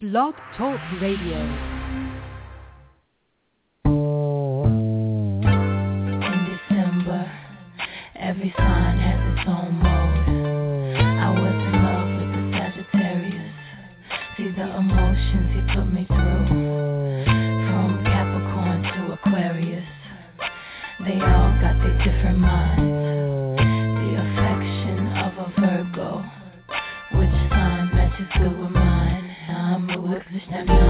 Blog Talk Radio. In December, Every sign has its own mode. I was in love with the Sagittarius. See the emotions he put me through. From Capricorn to Aquarius. They all got their different minds. Yeah.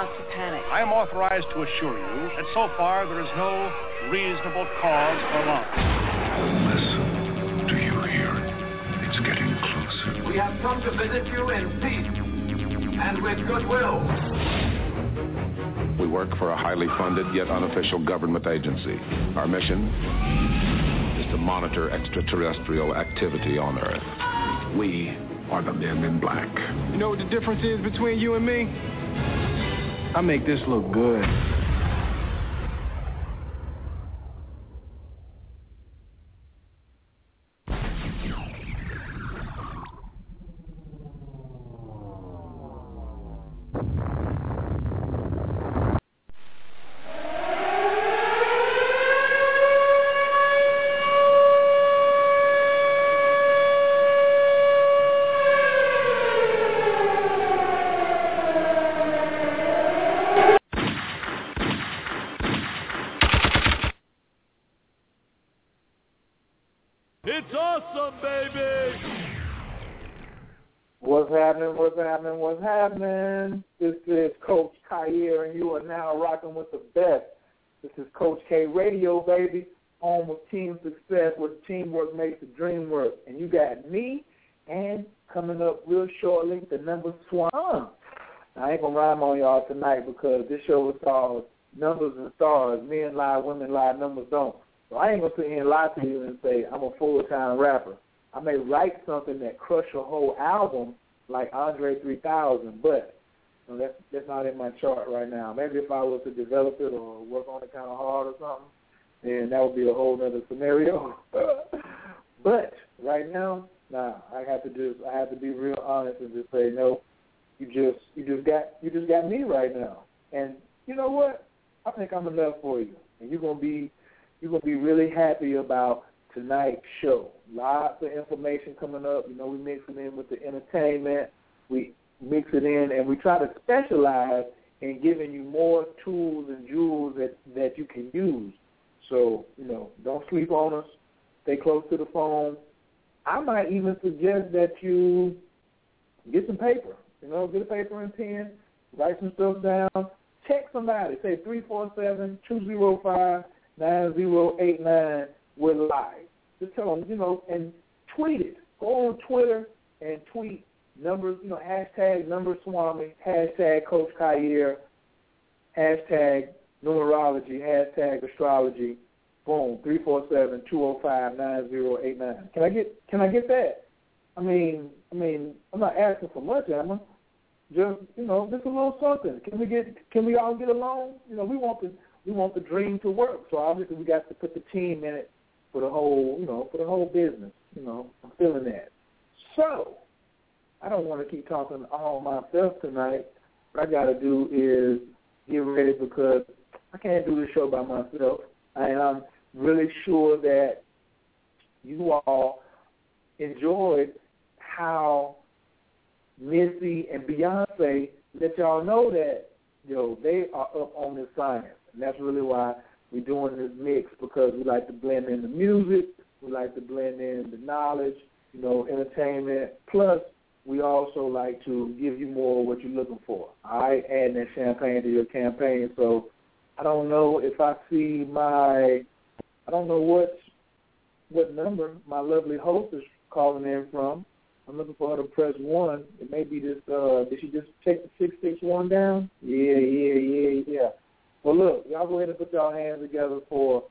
Not to panic. I am authorized to assure you that so far there is no reasonable cause for alarm. Listen. Do you hear? It's getting closer. We have come to visit you in peace and with goodwill. We work for a highly funded yet unofficial government agency. Our mission is to monitor extraterrestrial activity on Earth. We are the men in black. You know what the difference is between you and me? I make this look good. It's awesome, baby! What's happening? What's happening? What's happening? This is Coach Khayr, and you are now rocking with the best. This is Coach K Radio, baby, home of team success, where teamwork makes the dream work. And you got me, and coming up real shortly, the number Swami. I ain't gonna rhyme on y'all tonight because this show is called Numbers and Stars. Men lie, women lie, numbers don't. So I ain't gonna sit here and lie to you and say I'm a full time rapper. I may write something that crush a whole album like Andre 3000, but you know, that's that's not in my chart right now. Maybe if I was to develop it or work on it kind of hard or something, then that would be a whole other scenario. but right now, nah, I have to just I have to be real honest and just say no. You just you just got you just got me right now, and you know what? I think I'm enough for you, and you're gonna be you're gonna be really happy about tonight's show. Lots of information coming up. You know, we mix it in with the entertainment. We mix it in, and we try to specialize in giving you more tools and jewels that that you can use. So you know, don't sleep on us. Stay close to the phone. I might even suggest that you get some paper. You know, get a paper and pen, write some stuff down. Text somebody. Say three four seven two zero five nine zero eight nine. We're live. Just tell them, you know, and tweet it. Go on Twitter and tweet numbers, you know, hashtag number Swami, hashtag Coach Khayr, hashtag numerology, hashtag astrology. Boom, three four seven two zero five nine zero eight nine. Can I get can I get that? I mean, I mean, I'm not asking for much, am I? Just you know, just a little something. Can we get? Can we all get along? You know, we want the we want the dream to work. So obviously, we got to put the team in it for the whole, you know, for the whole business. You know, I'm feeling that. So I don't want to keep talking all myself tonight. What I got to do is get ready because I can't do this show by myself, and I'm um, really sure that you all enjoyed how Missy and Beyonce let y'all know that you know they are up on this science, and that's really why we're doing this mix because we like to blend in the music, we like to blend in the knowledge, you know, entertainment. Plus, we also like to give you more of what you're looking for. Right, add that champagne to your campaign. So I don't know if I see my, I don't know what what number my lovely host is calling in from. I'm looking for her to press one. It may be this. Uh, did she just take the six six one down? Yeah, yeah, yeah, yeah. Well, look, y'all go ahead and put y'all hands together for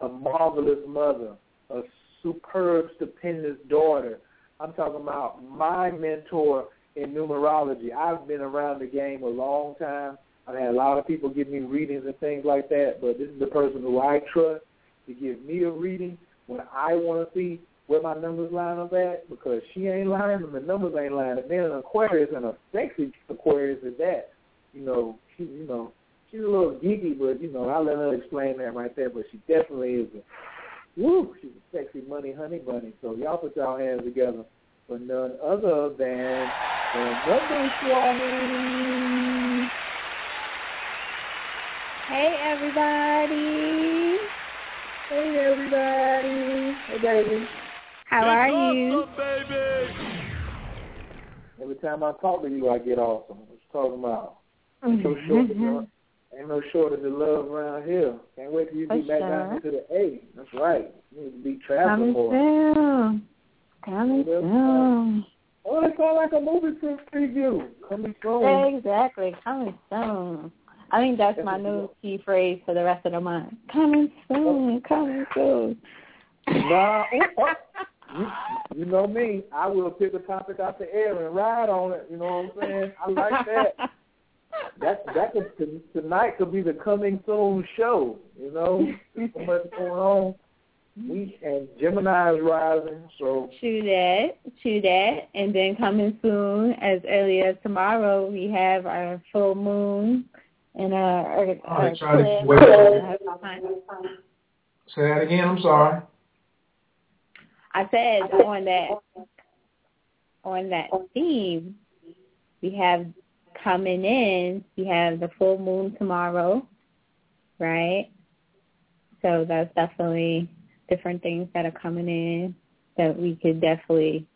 a marvelous mother, a superb, stupendous daughter. I'm talking about my mentor in numerology. I've been around the game a long time. I've had a lot of people give me readings and things like that, but this is the person who I trust to give me a reading when I want to see where my numbers line up at because she ain't lying and the numbers ain't lying. And then an Aquarius and a sexy Aquarius at that, you know, she, you know, she's a little geeky, but you know, I'll let her explain that right there. But she definitely is a, woo, she's a sexy money honey bunny. So y'all put y'all hands together for none other than the number Swami. Hey everybody. Hey everybody. Hey baby. How are you? baby. Every time I talk to you, I get awesome. What you talking about? Ain't no mm-hmm. shortage of, ain't no shortage of love around here. Can't wait till you For get back sure. down to the A. That's right. You need to be traveling Coming more. soon. Coming uh, soon. Oh, it sounds like a movie pre- preview. Coming soon. Exactly. Coming soon. I think that's my new key phrase for the rest of the month. Coming soon. Coming soon. Nah, oh, oh. You, you know me. I will pick a topic out the air and ride on it. You know what I'm saying? I like that. That that could tonight could be the coming soon show. You know, so much going on. We and Gemini's rising, so True that. True that. And then coming soon, as early as tomorrow, we have our full moon and our, Oh, our they try to. Say that again. I'm sorry. I said on that on that theme, we have coming in, we have the full moon tomorrow, right? So that's definitely different things that are coming in that we could definitely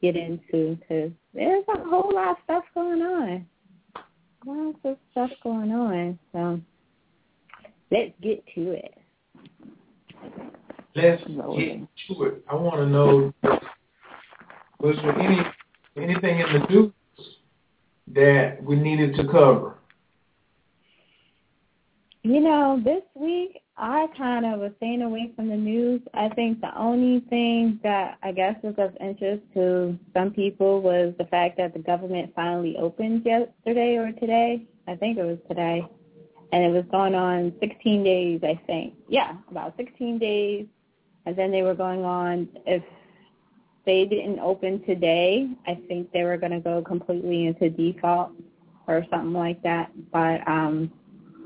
get into because there's a whole lot of stuff going on. Lots of stuff going on. So let's get to it. Let's get to it. I want to know was there any anything in the news that we needed to cover? You know, this week I kind of was staying away from the news. I think the only thing that I guess was of interest to some people was the fact that the government finally opened yesterday or today. I think it was today. And it was going on 16 days, I think. Yeah, about 16 days. And then they were going on, if they didn't open today, I think they were going to go completely into default or something like that. But um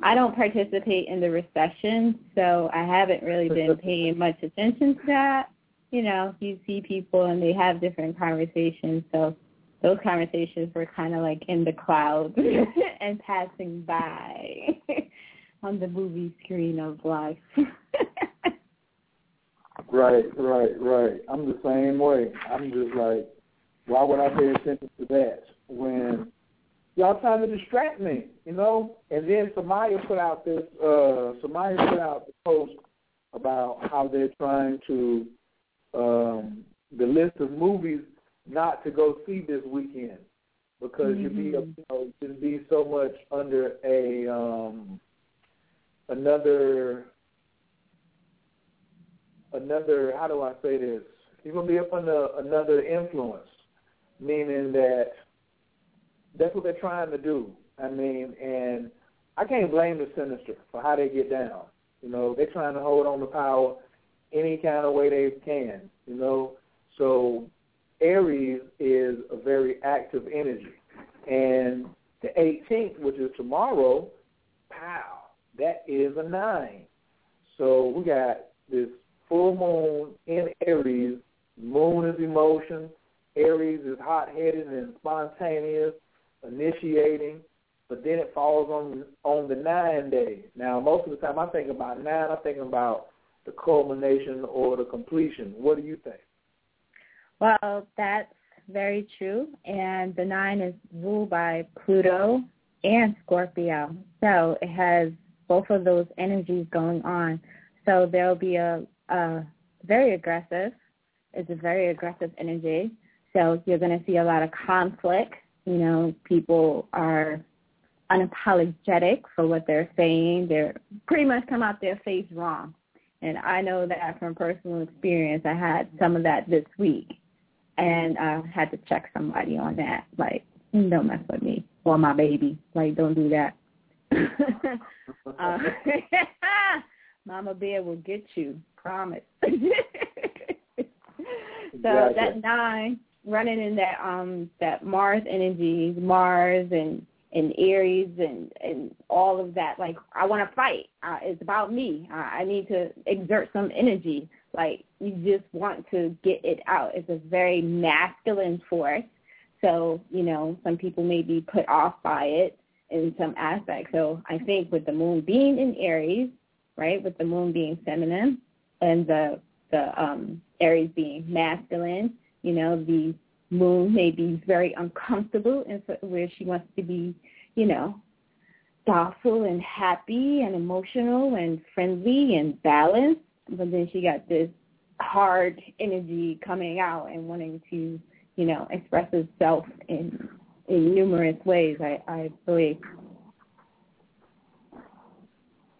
I don't participate in the recession, so I haven't really been paying much attention to that. You know, you see people and they have different conversations, so those conversations were kind of like in the clouds and passing by on the movie screen of life. right, right, right. I'm the same way. I'm just like, why would I pay attention to that when y'all trying to distract me, you know? And then Samaya put out this uh Samaya put out the post about how they're trying to um the list of movies not to go see this weekend because you'd be you know, you'd be so much under a um another another how do I say this? You're gonna be up under another influence, meaning that that's what they're trying to do. I mean, and I can't blame the Sinister for how they get down. You know, they're trying to hold on to power any kind of way they can. You know, so Aries is a very active energy, and the 18th, which is tomorrow, pow, that is a nine. So we got this full moon in Aries. Moon is emotion. Aries is hot-headed and spontaneous initiating, but then it falls on on the nine day. Now, most of the time, I think about nine. I'm thinking about the culmination or the completion. What do you think? Well, that's very true. And the nine is ruled by Pluto and Scorpio. So it has both of those energies going on. So there'll be a, a very aggressive. It's a very aggressive energy. So you're going to see a lot of conflict. You know, people are unapologetic for what they're saying. They're pretty much come out their face wrong. And I know that from personal experience. I had some of that this week and I had to check somebody on that. Like, don't mess with me or my baby. Like, don't do that. uh, Mama Bear will get you. Promise. so Exactly. that nine running in that um that Mars energy, Mars and and Aries and and all of that. Like I want to fight. Uh, it's about me. Uh, I need to exert some energy. Like you just want to get it out. It's a very masculine force. So you know some people may be put off by it in some aspects. So I think with the moon being in Aries, right, with the moon being feminine, and the the um Aries being masculine, you know, the moon may be very uncomfortable so, where she wants to be, you know, docile and happy and emotional and friendly and balanced. But then she got this hard energy coming out and wanting to, you know, express herself in in numerous ways. I I believe.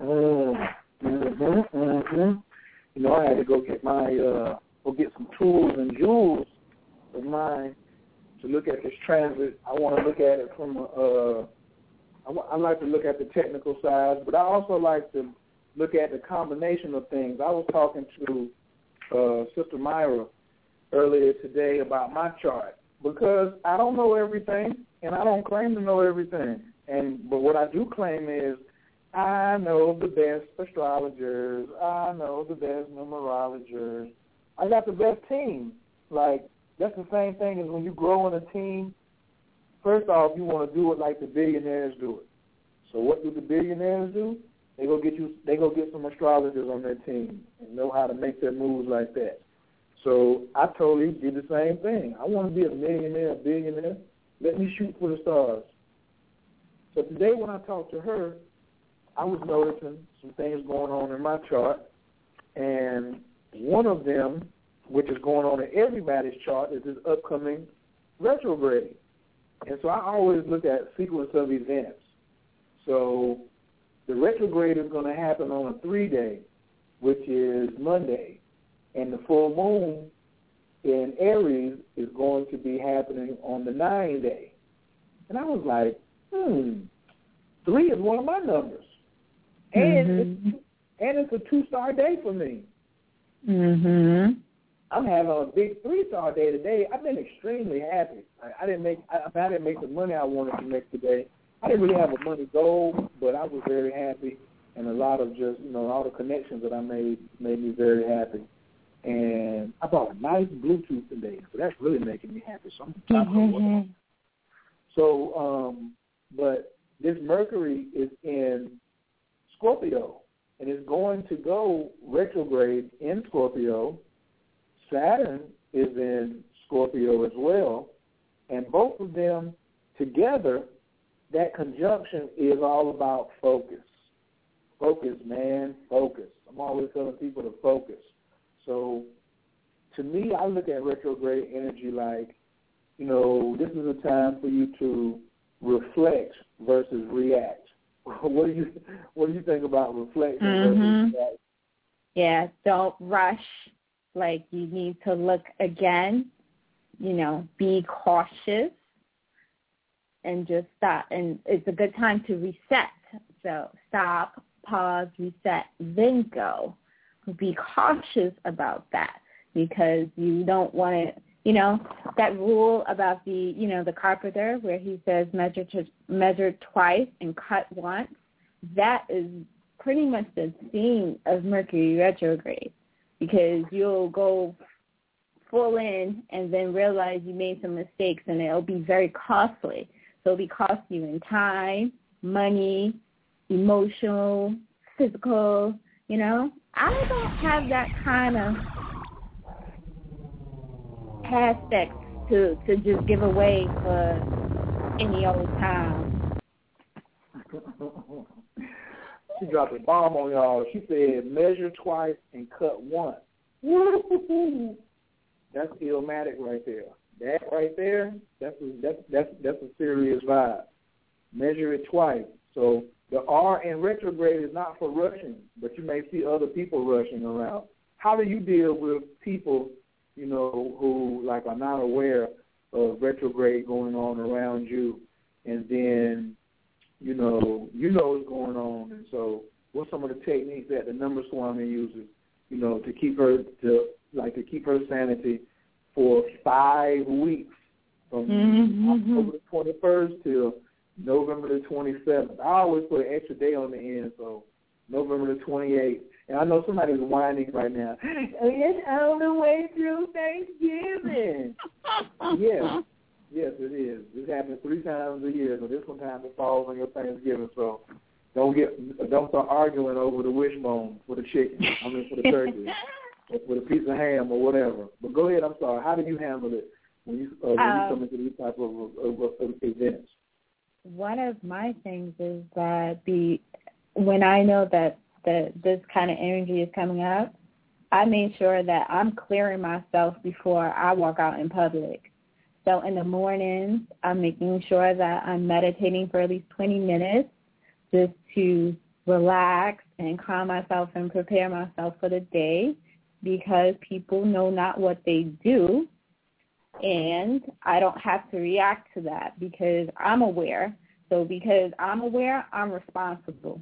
Mm-hmm, mm-hmm. You know, I had to go get my uh go get some tools and jewels of mine to look at this transit. I want to look at it from a, uh, I, I like to look at the technical side, but I also like to look at the combination of things. I was talking to uh, Sister Myra earlier today about my chart because I don't know everything and I don't claim to know everything. And but what I do claim is I know the best astrologers. I know the best numerologers. I got the best team. Like that's the same thing as when you grow in a team. First off, you want to do it like the billionaires do it. So what do the billionaires do? They go get you. They go get some astrologers on their team and know how to make their moves like that. So I totally did the same thing. I want to be a millionaire, a billionaire. Let me shoot for the stars. So today when I talked to her, I was noticing some things going on in my chart, and one of them, which is going on in everybody's chart, is this upcoming retrograde. And so I always look at sequence of events. So the retrograde is going to happen on a three-day, which is Monday, and the full moon in Aries is going to be happening on the nine-day. And I was like, hmm, three is one of my numbers, and mm-hmm. it's, and it's a two-star day for me. Mhm. I'm having a big three star day today. I've been extremely happy. I, I didn't make I, I didn't make the money I wanted to make today. I didn't really have a money goal, but I was very happy, and a lot of just you know all the connections that I made made me very happy. And I bought a nice Bluetooth today, so that's really making me happy. So I'm Mm-hmm. So, um, but this Mercury is in Scorpio, and it's going to go retrograde in Scorpio. Saturn is in Scorpio as well, and both of them together, that conjunction is all about focus. Focus, man, focus. I'm always telling people to focus. So, to me, I look at retrograde energy like, you know, this is a time for you to reflect versus react. What do you What do you think about reflection Mhm. Yeah, don't rush. Like you need to look again. You know, be cautious and just stop. And it's a good time to reset. So stop, pause, reset, then go. Be cautious about that because you don't want to. You know that rule about the you know the carpenter where he says measure to measure twice and cut once. That is pretty much the theme of Mercury retrograde because you'll go full in and then realize you made some mistakes and it'll be very costly. So it'll be cost you in time, money, emotional, physical, you know. I don't have that kind of aspect to to just give away for any old time. she dropped a bomb on y'all. She said measure twice and cut once. That's illmatic right there. That right there, that's a, that's that's that's a serious vibe. Measure it twice. So the R in retrograde is not for rushing, but you may see other people rushing around. How do you deal with people, you know, who like are not aware of retrograde going on around you, and then, you know, you know what's going on, and so what's some of the techniques that the number swami uses, you know, to keep her to like to keep her sanity for five weeks from Mhm. October the twenty first till November the twenty seventh. I always put an extra day on the end, so November the twenty eighth. And I know somebody's whining right now. It's all the way through Thanksgiving. yes, yes, it is. This happens three times a year, so this one time it falls on your Thanksgiving. So don't get don't start arguing over the wishbone for the chicken. I mean for the turkey. with a piece of ham or whatever. But go ahead. I'm sorry. How do you handle it when you uh, when Um, you come into these type of, of, of, of events? one of my things is that the when I know that that this kind of energy is coming up, I make sure that I'm clearing myself before I walk out in public. So in the mornings, I'm making sure that I'm meditating for at least 20 minutes just to relax and calm myself and prepare myself for the day because people know not what they do and I don't have to react to that because I'm aware. So because I'm aware, I'm responsible.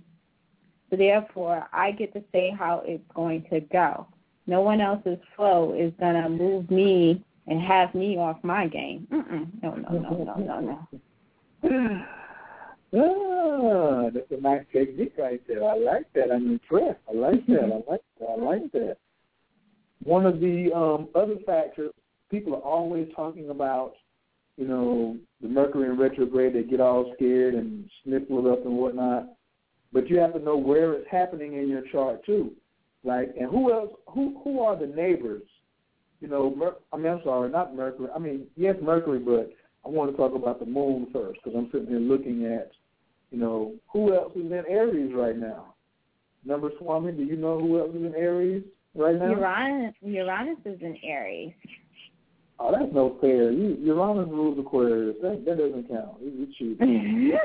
Therefore, I get to say how it's going to go. No one else's flow is going to move me and have me off my game. Mm-mm. No, no, no, no, no, no. Ah, that's a nice technique right there. I like that. I'm impressed. I like that. I like that. I like that. One of the um, other factors people are always talking about, you know, the Mercury in retrograde. They get all scared and sniffle it up and whatnot. But you have to know where it's happening in your chart too. Like, and who else? Who who are the neighbors? You know, Mer- I mean, I'm sorry, not Mercury. I mean, yes, Mercury, but I want to talk about the moon first because I'm sitting here looking at, you know, who else is in Aries right now? Number Swami, do you know who else is in Aries right now? Uranus, Uranus is in Aries. Oh, that's no fair. You, Uranus rules Aquarius. That that doesn't count. You, you cheat.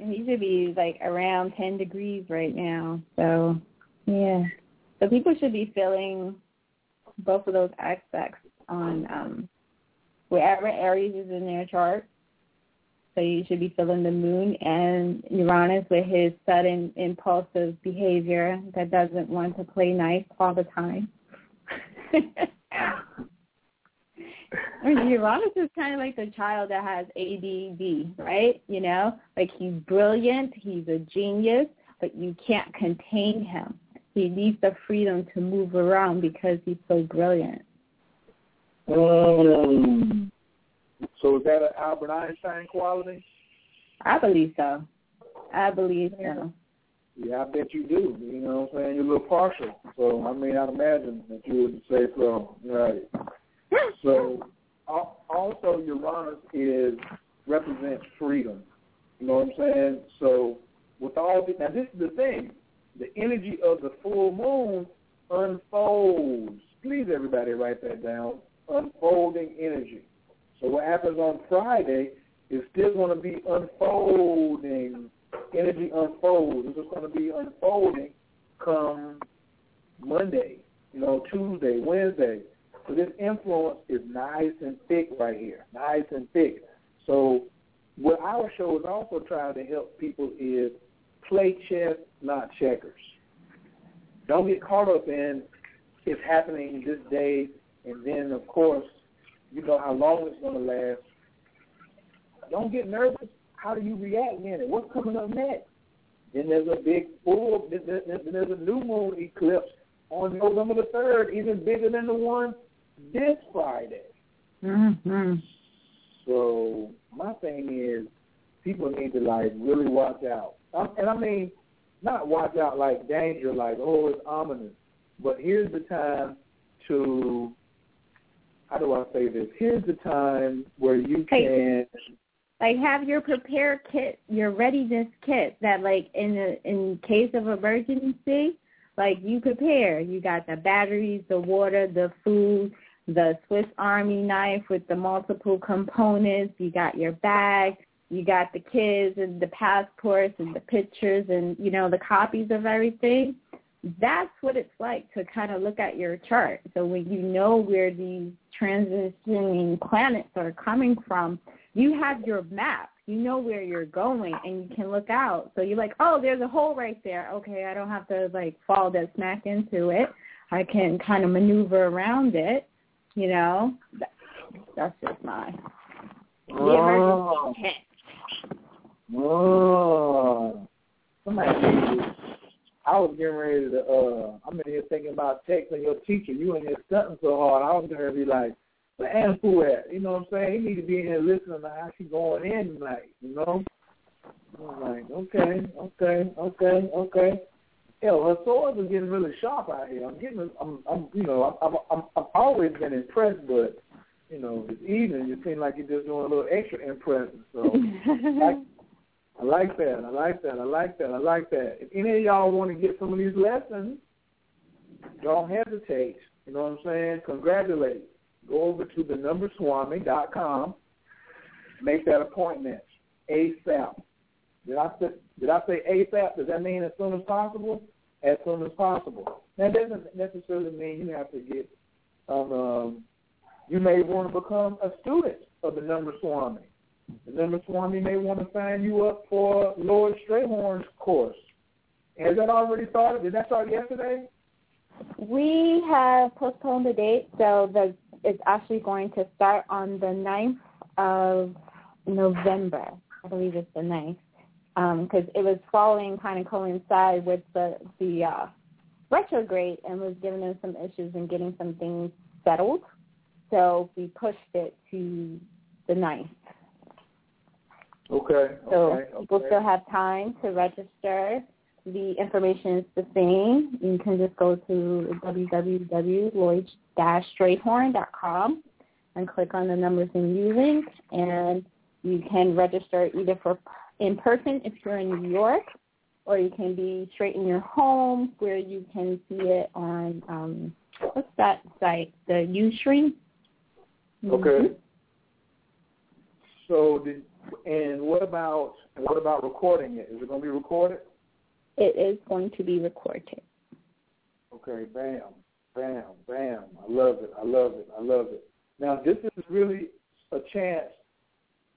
And he should be like around 10 degrees right now. So, yeah. So people should be feeling both of those aspects on um wherever Aries is in their chart. So you should be feeling the moon and Uranus with his sudden impulsive behavior that doesn't want to play nice all the time. Uranus is kind of like the child that has ADD, right? You know, like he's brilliant, he's a genius, but you can't contain him. He needs the freedom to move around because he's so brilliant. Um, so is that an Albert Einstein quality? I believe so. I believe so. Yeah, I bet you do. You know what I'm saying? You're a little partial. So, I mean, I'd imagine that you would say so. Right. So, al- also Uranus is represents freedom. You know what I'm saying? So, with all the, now this is the thing. The energy of the full moon unfolds. Please, everybody, write that down. Unfolding energy. So what happens on Friday is still going to be unfolding. Energy unfolds. It's just going to be unfolding come Monday, you know, Tuesday, Wednesday. So this influence is nice and thick right here, nice and thick. So what our show is also trying to help people is play chess, not checkers. Don't get caught up in it's happening this day, and then of course you know how long it's going to last. Don't get nervous. How do you react in it? What's coming up next? Then there's a big full. Then there's a new moon eclipse on November the third, even bigger than the one this Friday. Mm-hmm. So my thing is, people need to like really watch out, um, and I mean, not watch out like danger, like oh it's ominous, but here's the time to. How do I say this? Here's the time where you can. Like have your prepare kit, your readiness kit that like in a, in case of emergency, like you prepare. You got the batteries, the water, the food, the Swiss Army knife with the multiple components. You got your bag. You got the kids and the passports and the pictures and you know the copies of everything. That's what it's like to kind of look at your chart. So when you know where these transitioning planets are coming from, you have your map. You know where you're going and you can look out. So you're like, oh, there's a hole right there. Okay, I don't have to like fall that smack into it. I can kind of maneuver around it. You know, that's just my the Oh. emergency. Oh, somebody. I was getting ready to. uh I'm in here thinking about texting your teacher. You in here studying so hard. I was going to be like, "Where Aunt Pooh at?" You know what I'm saying? He need to be in here listening to how she going in tonight. You know? I'm like, okay, okay, okay, okay. Hell, her swords are getting really sharp out here. I'm getting, I'm, I'm you know, I'm, I'm, I've always been impressed, but you know, this evening you seem like you're just doing a little extra impressive. So I, I like that. I like that. I like that. I like that. If any of y'all want to get some of these lessons, don't hesitate. You know what I'm saying? Congratulate. Go over to the numberswami.com. Make that appointment ASAP. Did I say, did I say ASAP? Does that mean as soon as possible? As soon as possible. That doesn't necessarily mean you have to get. Um, um, you may want to become a student of the Number Swami. The Number Swami may want to sign you up for Lloyd Strayhorn's course. Has that already started? Did that start yesterday? We have postponed the date, so the it's actually going to start on the 9th of November. I believe it's the 9th because um, it was following kind of coincide with the the uh, retrograde and was giving us some issues and getting some things settled. So we pushed it to the ninth. Okay. So okay, people okay. still have time to register. The information is the same. You can just go to www.lloyd-strayhorn.com and click on the numbers and you link, and you can register either for in person if you're in New York, or you can be straight in your home where you can see it on um, what's that site? The Ustream. Okay. Mm-hmm. So, did, and what about what about recording it? Is it going to be recorded? It is going to be recorded. Okay, bam, bam, bam. I love it. I love it. I love it. Now, this is really a chance.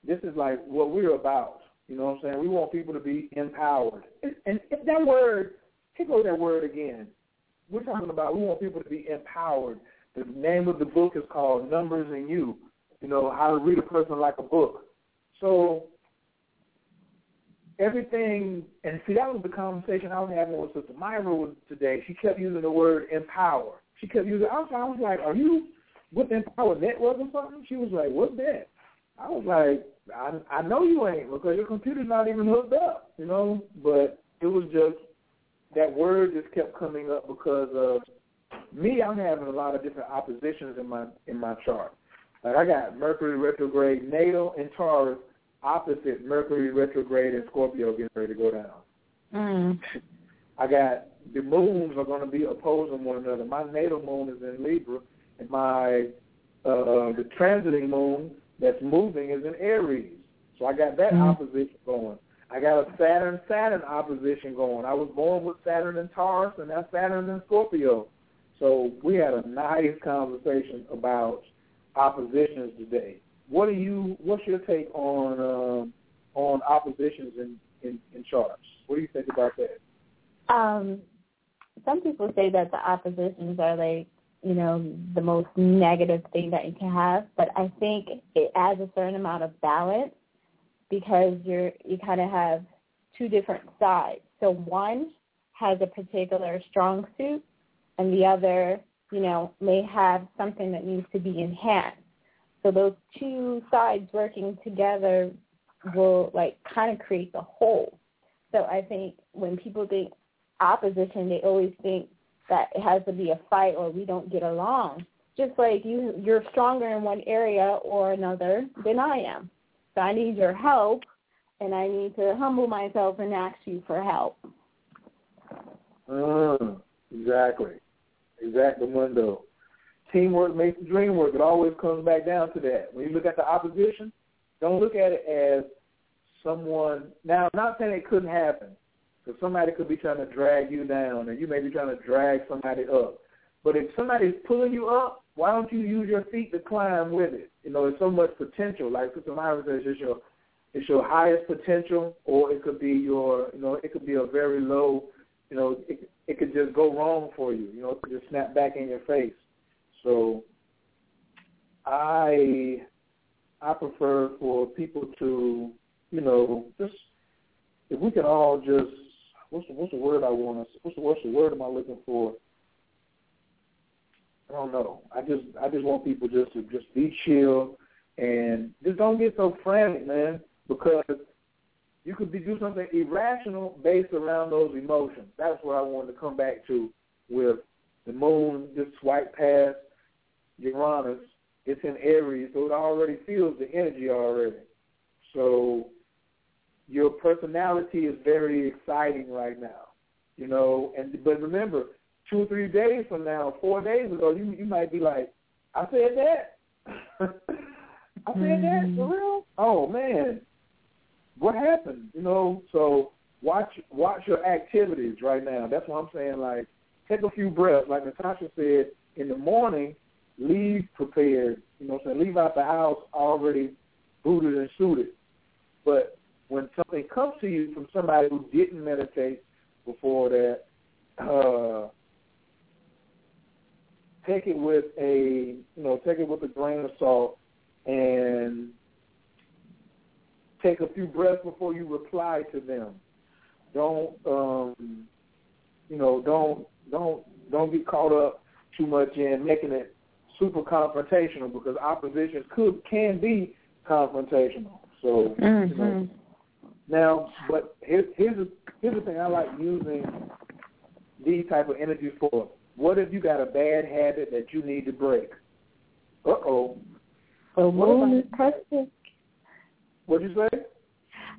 This is like what we're about. You know what I'm saying? We want people to be empowered. And, and that word, take over that word again. We're talking about we want people to be empowered. The name of the book is called Numbers and You. You know, how to read a person like a book. So everything, and see, that was the conversation I was having with Sister Myra today. She kept using the word empower. She kept using. I was, I was like, "Are you with Empower Network or something?" She was like, "What's that?" I was like, I, "I know you ain't because your computer's not even hooked up, you know." But it was just that word just kept coming up because of me. I'm having a lot of different oppositions in my in my chart. Like I got Mercury retrograde natal in Taurus opposite Mercury retrograde in Scorpio getting ready to go down. Mm. I got the moons are going to be opposing one another. My natal moon is in Libra, and my uh, the transiting moon that's moving is in Aries. So I got that mm. opposition going. I got a Saturn Saturn opposition going. I was born with Saturn in Taurus, and that's Saturn in Scorpio. So we had a nice conversation about oppositions today. What are you? What's your take on um, on oppositions in, in in charts? What do you think about that? Um, some people say that the oppositions are like you know the most negative thing that you can have, but I think it adds a certain amount of balance because you're you kind of have two different sides. So one has a particular strong suit, and the other, you know, may have something that needs to be enhanced. So those two sides working together will like kind of create the whole. So I think when people think opposition, they always think that it has to be a fight or we don't get along. Just like you, you're stronger in one area or another than I am. So I need your help, and I need to humble myself and ask you for help. Mm, exactly. Exactly, Mundo teamwork makes the dream work. It always comes back down to that. When you look at the opposition, don't look at it as someone. Now, I'm not saying it couldn't happen, because somebody could be trying to drag you down, and you may be trying to drag somebody up. But if somebody's pulling you up, why don't you use your feet to climb with it? You know, there's so much potential. Like Sister Myra says, it's your it's your highest potential, or it could be your, you know, it could be a very low, you know, it, it could just go wrong for you. You know, it could just snap back in your face. So I I prefer for people to, you know, just if we can all just what's the, what's the word I want to what's the what's the word am I looking for? I don't know. I just I just want people just to just be chill and just don't get so frantic, man. Because you could be do something irrational based around those emotions. That's what I wanted to come back to with the moon just swipe past Uranus. It's in Aries, so it already feels the energy already. So your personality is very exciting right now. You know, and but remember, two or three days from now, four days ago, you you might be like, I said that. I said mm-hmm. that for real. Oh man, what happened? You know, so watch watch your activities right now. That's what I'm saying. Like, take a few breaths. Like Natasha said, in the morning, leave prepared. You know, what I'm saying leave out the house already booted and suited. But when something comes to you from somebody who didn't meditate before that, uh, take it with a you know take it with a grain of salt and take a few breaths before you reply to them. Don't um, you know don't don't don't get caught up too much in making it super confrontational because opposition could can be confrontational. So mm-hmm. you know, mm-hmm. Now, but here's here's here's the thing I like using these type of energies for. What if you got a bad habit that you need to break? Uh oh. Full moon is perfect. What'd you say?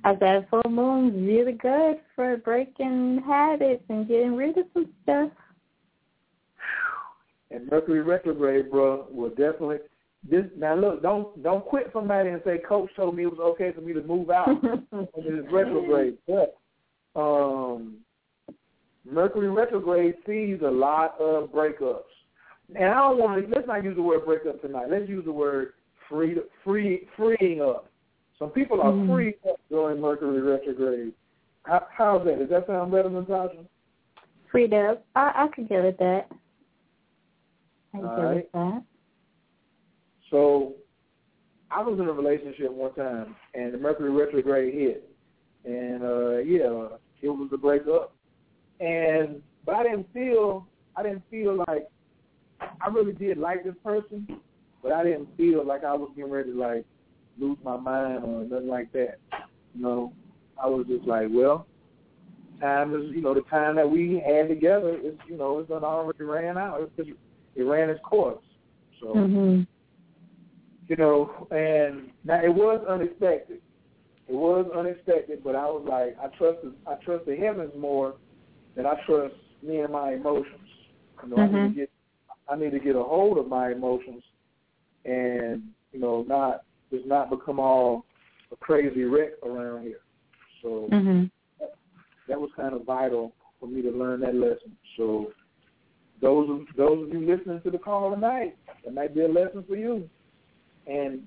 I said full moon's really good for breaking habits and getting rid of some stuff. And Mercury retrograde, bro, will definitely this now look, don't don't quit somebody and say coach told me it was okay for me to move out when it's retrograde. But um Mercury retrograde sees a lot of breakups. And I don't want to let's not use the word breakup tonight. Let's use the word free free freeing up. Some people are mm. free up during Mercury retrograde. How, how's that? Does that sound better, Natasha? Freed up. I I could get with that. I could get with that. So I was in a relationship one time, and the Mercury retrograde hit, and uh yeah, it was a breakup, and but I didn't feel I didn't feel like I really did like this person, but I didn't feel like I was getting ready to like lose my mind or nothing like that. You know, I was just like, well, time is you know the time that we had together is you know it's already ran out. It's just, it ran its course. So. Mm-hmm you know, and now it was unexpected. It was unexpected, but I was like, I trust, I trust the heavens more than I trust me and my emotions. You know, mm-hmm. I need to mm-hmm. get, I need to get a hold of my emotions, and you know, not just not become all a crazy wreck around here. So mm-hmm. that, that was kind of vital for me to learn that lesson. So those of those of you listening to the call tonight, that might be a lesson for you. And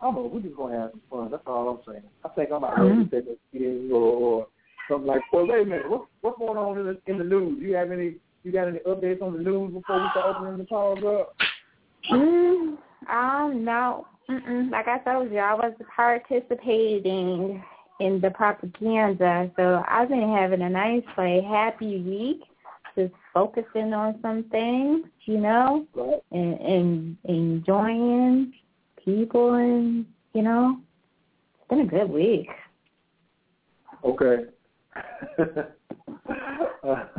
I don't know, we're just gonna have some fun. That's all I'm saying. I think I'm to take a meeting or, or something like. Well, wait a minute. What, what's going on in the in the news? You have any? You got any updates on the news before we start opening the calls up? Mm, um, no. Mm-mm. Like I told you, I was participating in the propaganda, so I've been having a nice, like, happy week, just focusing on some things, you know, right. and, and enjoying people, and you know, it's been a good week. Okay.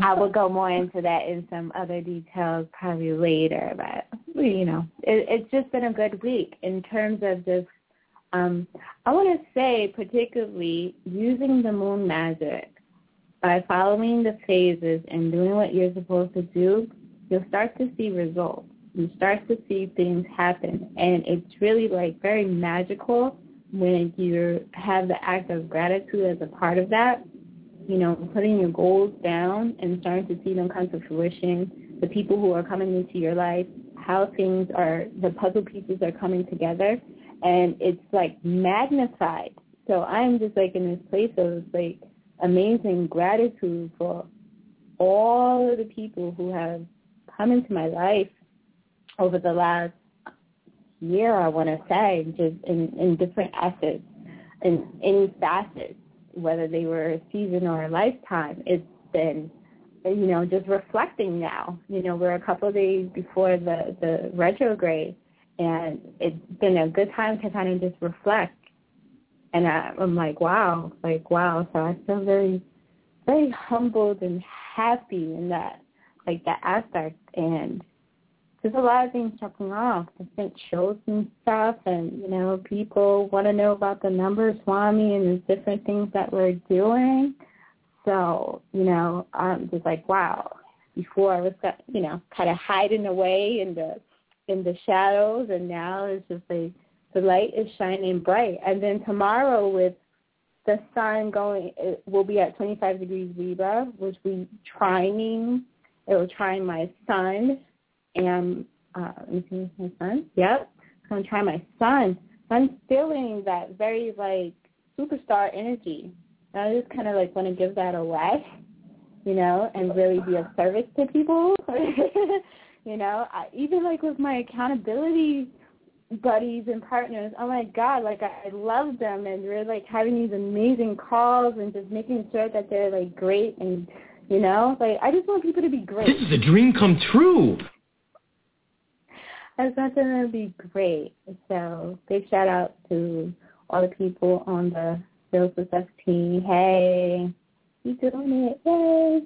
I will go more into that in some other details probably later, but you know, it, it's just been a good week in terms of just. Um, I want to say particularly using the moon magic by following the phases and doing what you're supposed to do, you'll start to see results you start to see things happen. And it's really like very magical when you have the act of gratitude as a part of that. You know, putting your goals down and starting to see them come to fruition, the people who are coming into your life, how things are, the puzzle pieces are coming together. And it's like magnified. So I'm just like in this place of like amazing gratitude for all of the people who have come into my life over the last year, I want to say, just in, in different assets, in any facets, whether they were a season or a lifetime. It's been, you know, just reflecting now. You know, we're a couple of days before the, the retrograde, and it's been a good time to kind of just reflect and I, I'm like, wow, like wow. So I feel very, very humbled and happy in that, like that aspect, and there's a lot of things jumping off, different shows and stuff, and you know, people want to know about the numbers, Swami, and the different things that we're doing. So, you know, I'm just like, wow. Before I was, you know, kind of hiding away in the in the shadows, and now it's just like the light is shining bright. And then tomorrow, with the sun going, it will be at 25 degrees Libra, which we trining. It will trine my sun and uh, my son. Yep, I'm gonna try my sun. I'm feeling that very like superstar energy. And I just kind of like want to give that away, you know, and really be of service to people. you know, I, even like with my accountability buddies and partners, oh my God, like I, I love them and we're like having these amazing calls and just making sure that they're like great and you know, like I just want people to be great. This is a dream come true. Want them to be great. So big shout out to all the people on the Sales Success team. Hey, you doing it? Yay.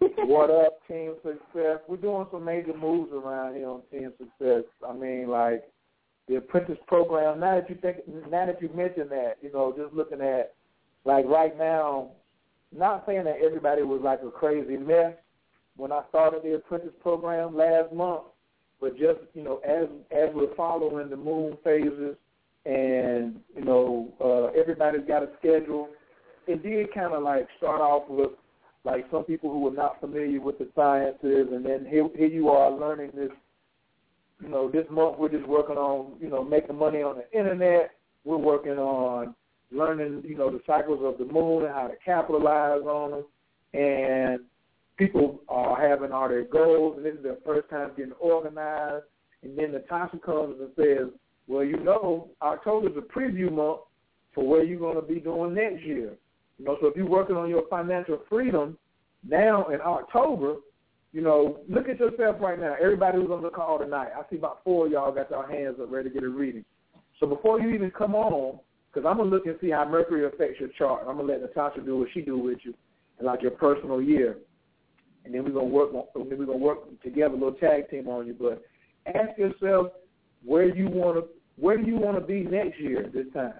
what up, Team Success? We're doing some major moves around here on Team Success. I mean, like the apprentice program. Now that you think, now that you mention that, you know, just looking at like right now, not saying that everybody was like a crazy mess when I started the apprentice program last month, but just you know, as as we're following the moon phases, and you know, uh, everybody's got a schedule. It did kind of like start off with like some people who were not familiar with the sciences, and then here, here you are learning this you know, this month we're just working on, you know, making money on the internet. We're working on learning, you know, the cycles of the moon and how to capitalize on them. And people are having all their goals, and this is their first time getting organized. And then Natasha comes and says, well, you know, October is a preview month for where you're going to be doing next year. You know, so if you're working on your financial freedom now in October, you know, look at yourself right now. Everybody who's on the call tonight, I see about four of y'all got your hands up ready to get a reading. So before you even come on, because I'm gonna look and see how Mercury affects your chart. I'm gonna let Natasha do what she do with you, and like your personal year, and then we're gonna work. On, we're gonna work together, a little tag team on you. But ask yourself where you want to, where do you want to be next year this time?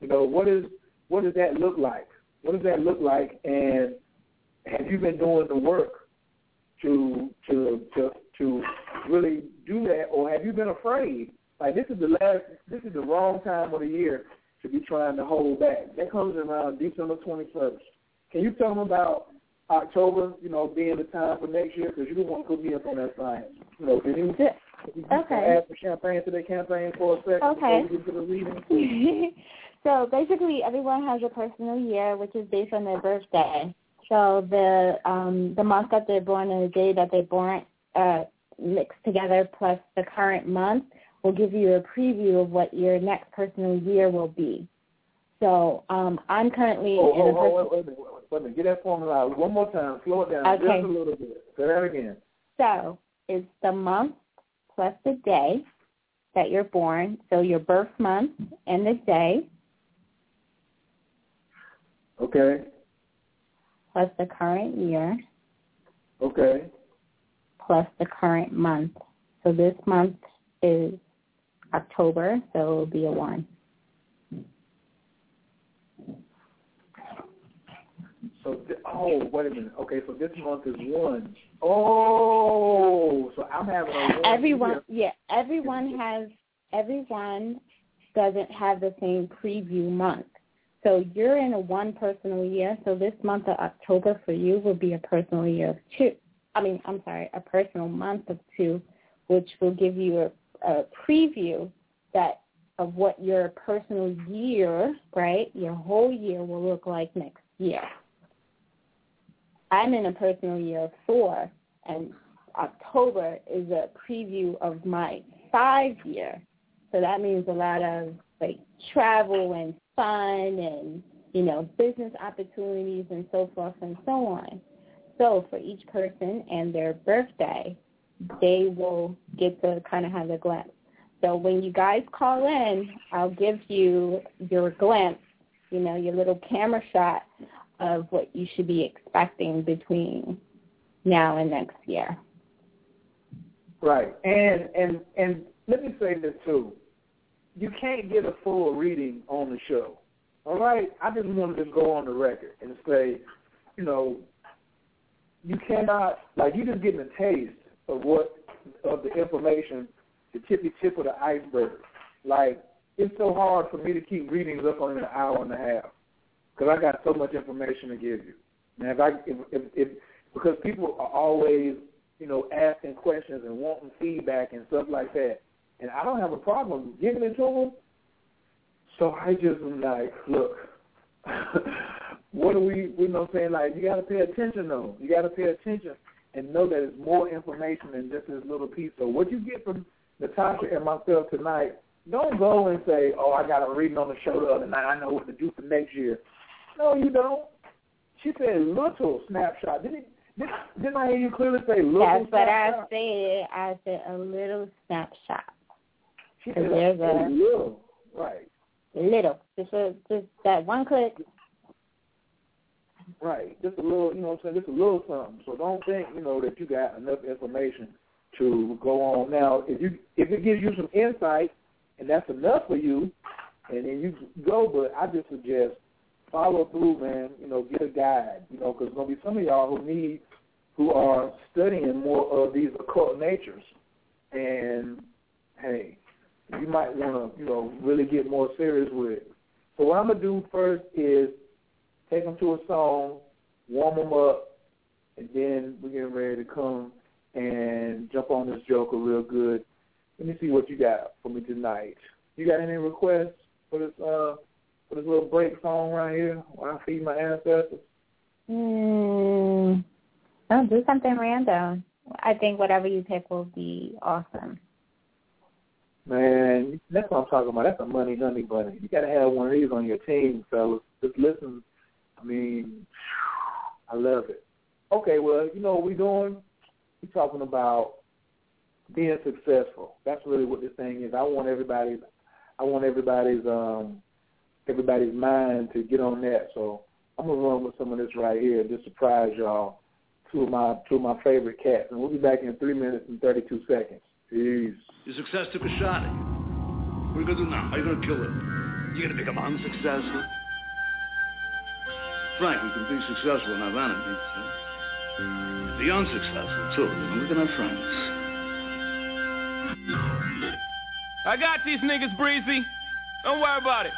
You know, what is what does that look like? What does that look like? And have you been doing the work to to to to really do that, or have you been afraid? Like this is the last, this is the wrong time of the year to be trying to hold back. That comes around December twenty first. Can you tell them about October? You know, being the time for next year because you don't want to put me up on that science. You know, can you? Can you okay. Add some champagne to their campaign for a second okay. before we get to the reading. so basically, everyone has a personal year, which is based on their birthday. So the um, the month that they're born and the day that they're born uh, mixed together plus the current month will give you a preview of what your next personal year will be. So um, I'm currently oh, in oh, a person- oh, wait, wait, wait, wait, a minute. Get that formula out one more time. Slow it down okay. just a little bit. Say that again. So it's the month plus the day that you're born. So your birth month and the day. Okay plus the current year. Okay. Plus the current month. So this month is October, so it will be a one. So, oh, wait a minute. Okay, so this month is one. Oh, so I'm having a one everyone. Year. Yeah, everyone has. Everyone doesn't have the same preview month. So you're in a one personal year. So this month of October for you will be a personal year of two. I mean, I'm sorry, a personal month of two, which will give you a, a preview that of what your personal year, right, your whole year will look like next year. I'm in a personal year of four, and October is a preview of my five year. So that means a lot of like travel and fun and, you know, business opportunities and so forth and so on. So for each person and their birthday, they will get to kind of have a glimpse. So when you guys call in, I'll give you your glimpse you know, your little camera shot of what you should be expecting between now and next year. Right. And and and let me say this too. You can't get a full reading on the show. All right? I just want to go on the record and say, you know, you cannot like you just getting a taste of what of the information, the tippy tip of the iceberg. Like it's so hard for me to keep readings up on an hour and a half because I got so much information to give you. And if I if, if, if because people are always you know asking questions and wanting feedback and stuff like that, and I don't have a problem giving it to them. So I just am like, look, what do we, you know, saying like you got to pay attention though. You got to pay attention and know that it's more information than just this little piece. So what you get from Natasha and myself tonight, don't go and say, oh, I got a reading on the show the other night. I know what to do for next year. No, you don't. She said little snapshot. Didn't did, didn't I hear you clearly say little That's what I snapshot? said. I said a little snapshot. She said there's a little. Right. little, just a, just that one click. Right. Just a little, you know what I'm saying, just a little something. So don't think, you know, that you got enough information to go on. Now, if you if it gives you some insight and that's enough for you, and then you go, but I just suggest follow through, man. You know, get a guide, you know, because there's to be some of y'all who need, who are studying more of these occult natures. And, hey, you might want to, you know, really get more serious with it. So what I'm to do first is take them to a song, warm them up, and then we're getting ready to come and jump on this joker real good. Let me see what you got for me tonight. You got any requests for this uh for this little break song right here while I feed my ancestors? Hmm. No, do something random. I think whatever you pick will be awesome. Man, that's what I'm talking about. That's a money honey bunny. You gotta have one of these on your team, fellas. Just listen. I mean, I love it. Okay, well, you know what we're doing? We're talking about being successful. That's really what this thing is. I want everybody's I want everybody's um everybody's mind to get on that. So I'm gonna run with some of this right here, and just surprise y'all. Two of my two of my favorite cats. And we'll be back in three minutes and thirty two seconds. Peace. Your success took a shot at you. What are you gonna do now? How are you gonna kill it? You're gonna become unsuccessful? Frank, we can be successful and have enemies. Huh? Be unsuccessful too. And we can have friends. I got these niggas, Breezy. Don't worry about it.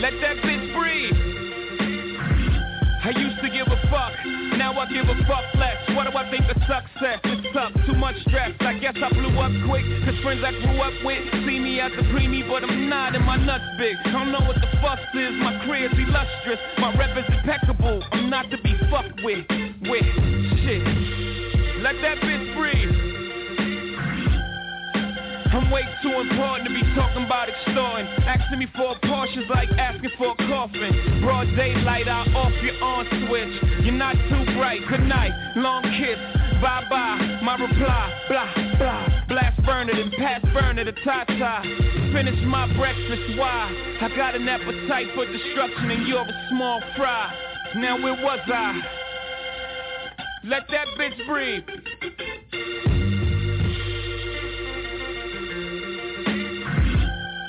Let that bitch breathe. I used to give a fuck, now I give a fuck less. What do I think of success? It's tough, too much stress. I guess I blew up quick, cause friends I grew up with see me as a preemie, but I'm not and my nuts big. Don't know what the fuss is, my career's illustrious, my rep is impeccable. I'm not to be fucked with, with shit. Let that bitch breathe. I'm way too important to be talking about extorting. Asking me for a Porsche's like asking for a coffin. Broad daylight, I off your on switch. You're not too bright. Good night, long kiss. Bye bye. My reply, blah blah. Blast burner, then pass burner to Tata. Finish my breakfast. Why? I got an appetite for destruction, and you're a small fry. Now where was I? Let that bitch breathe.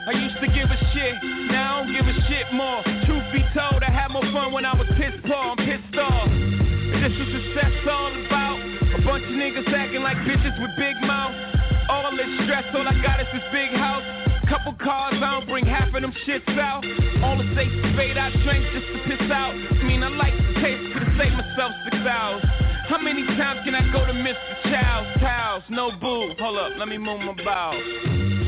I used to give a shit, now I don't give a shit more. Truth be told, I had more fun when I was pissed poor, I'm pissed off. This is success all about. A bunch of niggas acting like bitches with big mouths. All this stress, all I got is this big house. Couple cars, I don't bring half of them shits out. All the safe fade I drink just to piss out. I mean, I like the taste, could've saved myself six hours. How many times can I go to Mr. Chow's house? No boo. Hold up, let me move my bowels.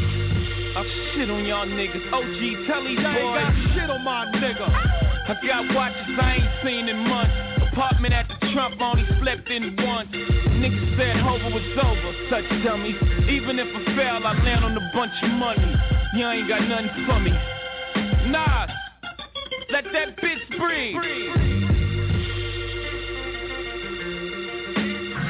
I shit on y'all niggas. OG, tell these boys. I ain't got shit on my nigga. I got watches I ain't seen in months. Apartment at the Trump, only slept in once. Niggas said Hova was over, such dummies. Even if I fail, I land on a bunch of money. You ain't got nothing for me. Nas, let that bitch breathe.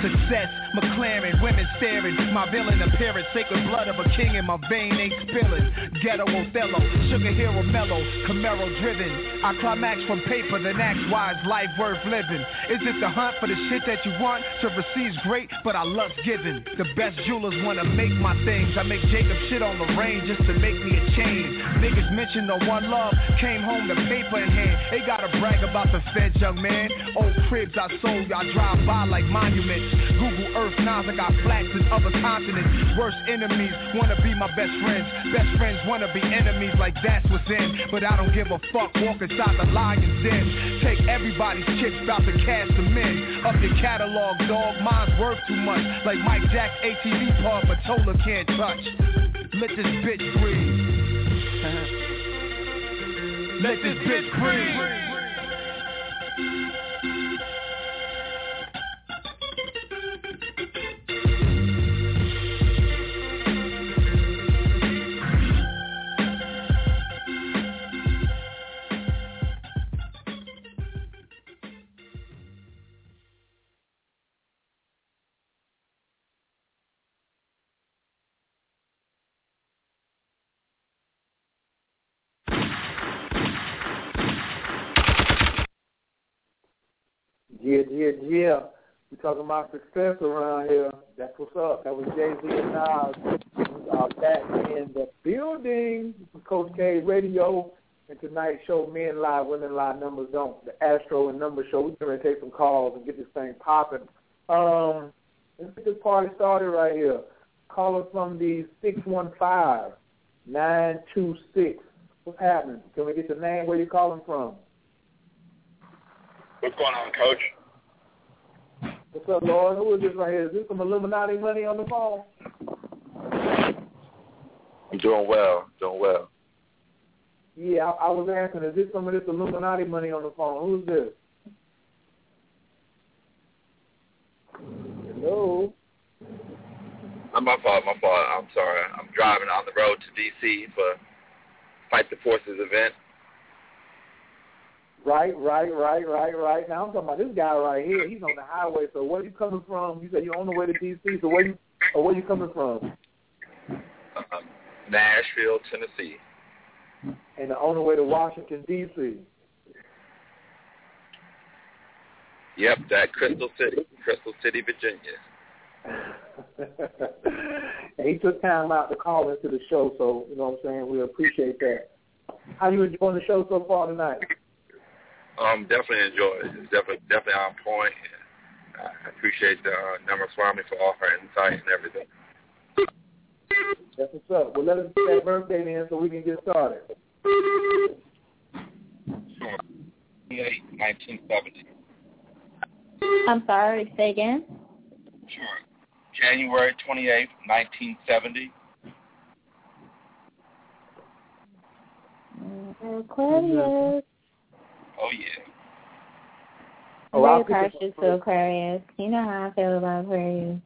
Success McLaren, women staring. My villain appearance, sacred blood of a king in my vein ain't spilling. Ghetto Othello, sugar hero mellow, Camaro driven. I climax from paper, then ask why is life worth living? Is it the hunt for the shit that you want? To receive's great, but I love giving. The best jewelers wanna make my things. I make Jacob shit on the range just to make me a chain. Niggas mention the one love, came home the paper in hand. They gotta brag about the feds, young man. Old cribs I sold, y'all drive by like monuments. Google Earth Nas, I got flats in other continents. Worst enemies wanna be my best friends. Best friends wanna be enemies, like that's what's in. But I don't give a fuck, walk inside the lion's den. Take everybody's chips, about to cast them in. Up your catalog, dog, mine's worth too much. Like Mike Jack's ATV part, but Tola can't touch. Let this bitch breathe. Let this bitch breathe. Talking about success around here. That's what's up. That was Jay Z and Nas uh, back in the building. Coach K Radio, and tonight's show, Men Lie, Women Lie, Numbers Don't. The Astro and Numbers Show. We're going to take some calls and get this thing popping. Um, let's get this party started right here. Caller from the six one five nine two six. What's happening? Can we get your name? Where are you calling from? What's going on, Coach? What's up, Lord? Who is this right here? Is this some Illuminati money on the phone? I'm doing well, doing well. Yeah, I, I was asking, is this some of this Illuminati money on the phone? Who's this? Hello. I'm my fault, my fault. I'm sorry. I'm driving on the road to D.C. for Fight the Forces event. Right, right, right, right, right. Now I'm talking about this guy right here. He's on the highway. So where you coming from? You said you're on the way to D.C. So where you, or where you coming from? Um, Nashville, Tennessee. And on the way to Washington D.C. Yep, that Crystal City, Crystal City, Virginia. and he took time out to call into the show, so you know what I'm saying. We appreciate that. How you enjoying the show so far tonight? Um, definitely enjoy it. It's definitely definitely on point. And I appreciate the uh, Number Swami for all her insight and everything. That's what's up. Well, let us get that birthday in so we can get started. Sure. 1970. I'm sorry, say again? Sure. January 28th, 1970. Aquarius. Oh, yeah. Oh, Very I'll pick precious it- to Aquarius. You know how I feel about Aquarius.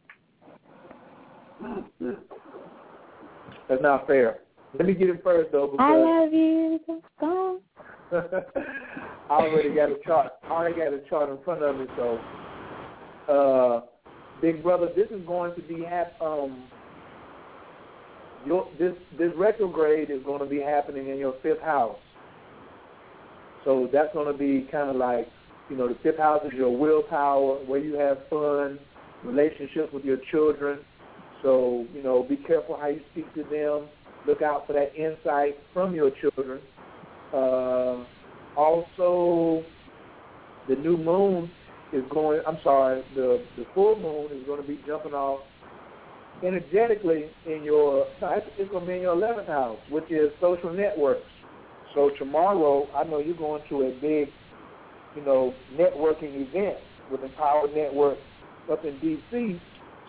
That's not fair. Let me get it first though I because love you. Go. I already got a chart. I already got a chart in front of me. So, uh, big brother, this is going to be hap- um. Your, this this retrograde is going to be happening in your fifth house. So that's going to be kind of like, you know, the fifth house is your willpower, where you have fun, relationships with your children. So, you know, be careful how you speak to them. Look out for that insight from your children. Uh, also, the new moon is going, I'm sorry, the, the full moon is going to be jumping off energetically in your, it's, going to be in your 11th house, which is social networks. So tomorrow, I know you're going to a big, you know, networking event with Empower Network up in D.C.,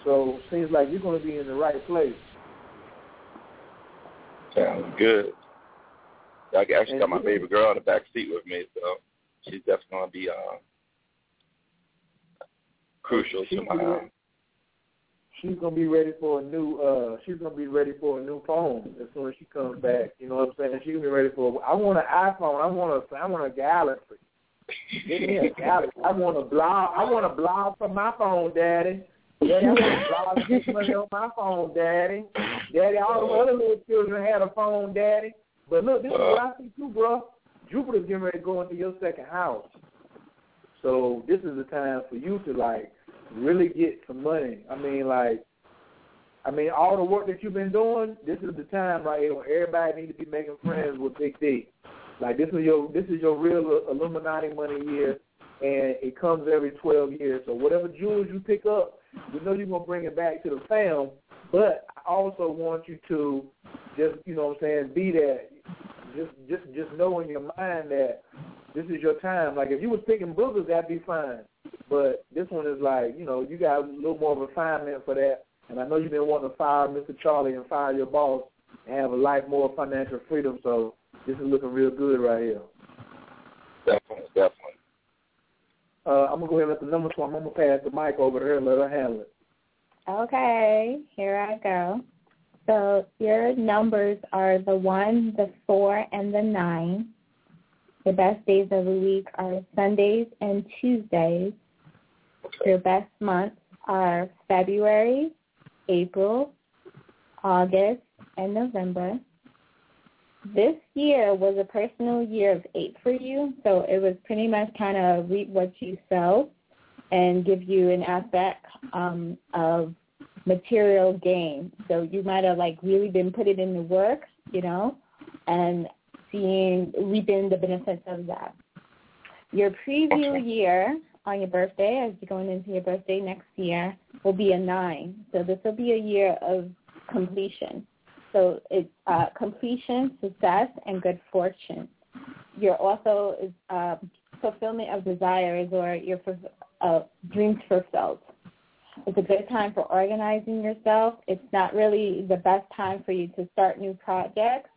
so seems like you're going to be in the right place. Sounds good. I actually And got my baby girl in the back seat with me, so she's definitely going to be uh, crucial to my. She's gonna be ready for a new. uh She's gonna be ready for a new phone as soon as she comes back. You know what I'm saying? She's gonna be ready for. I want an iPhone. I want a. I want a Galaxy. Give me a Galaxy. I want a blog. I want a blog for my phone, Daddy. Daddy, I want to this money on my phone, Daddy. Daddy, all the other little children had a phone, Daddy. But look, this is what I see too, bro. Jupiter's getting ready to go into your second house. So this is the time for you to like really get some money. I mean, like, I mean, all the work that you've been doing, this is the time right here when everybody needs to be making friends with Big D. Like this is your this is your real Illuminati money year, and it comes every twelve years. So whatever jewels you pick up, we know you're gonna bring it back to the fam. But I also want you to just you know what I'm saying be that just just just know in your mind that this is your time. Like if you was picking boogers, that'd be fine. But this one is like, you know, you got a little more refinement for that. And I know you've been wanting to fire Mr. Charlie and fire your boss and have a life more financial freedom. So this is looking real good right here. Definitely, definitely. Uh, I'm gonna go ahead and let the number Swami. I'm gonna pass the mic over to her and let her handle it. Okay, here I go. So your numbers are the one, the four, and the nine. The best days of the week are Sundays and Tuesdays. Your best months are February, April, August, and November. This year was a personal year of eight for you, so it was pretty much kind of reap what you sow and give you an aspect um, of material gain. So you might have like really been putting in the work, you know, and seeing reaping the benefits of that. Your preview year on your birthday, as you're going into your birthday next year, will be a nine. So this will be a year of completion. So it's uh, completion, success, and good fortune. Your also is uh, fulfillment of desires or your uh, dreams fulfilled. It's a good time for organizing yourself. It's not really the best time for you to start new projects.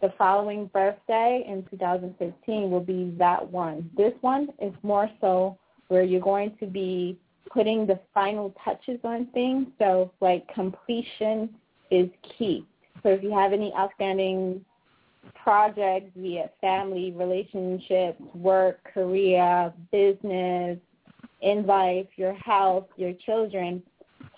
The following birthday in 2015 will be that one. This one is more so where you're going to be putting the final touches on things. So like completion is key. So if you have any outstanding projects via family, relationships, work, career, business, in life, your health, your children,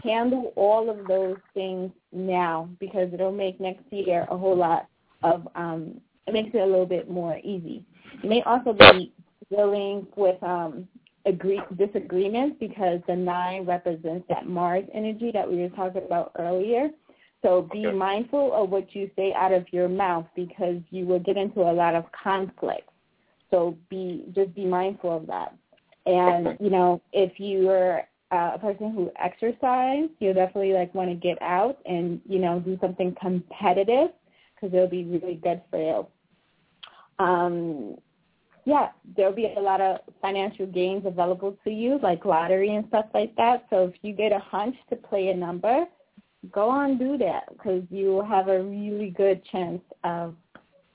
handle all of those things now because it'll make next year a whole lot of um it makes it a little bit more easy. You may also be dealing with um agree disagreements because the nine represents that Mars energy that we were talking about earlier. So be okay. mindful of what you say out of your mouth because you will get into a lot of conflict. So be just be mindful of that. And you know, if you're uh, a person who exercises, you'll definitely like want to get out and you know do something competitive because it'll be really good for you. Um, yeah, there'll be a lot of financial gains available to you, like lottery and stuff like that. So if you get a hunch to play a number, go on do that because you have a really good chance of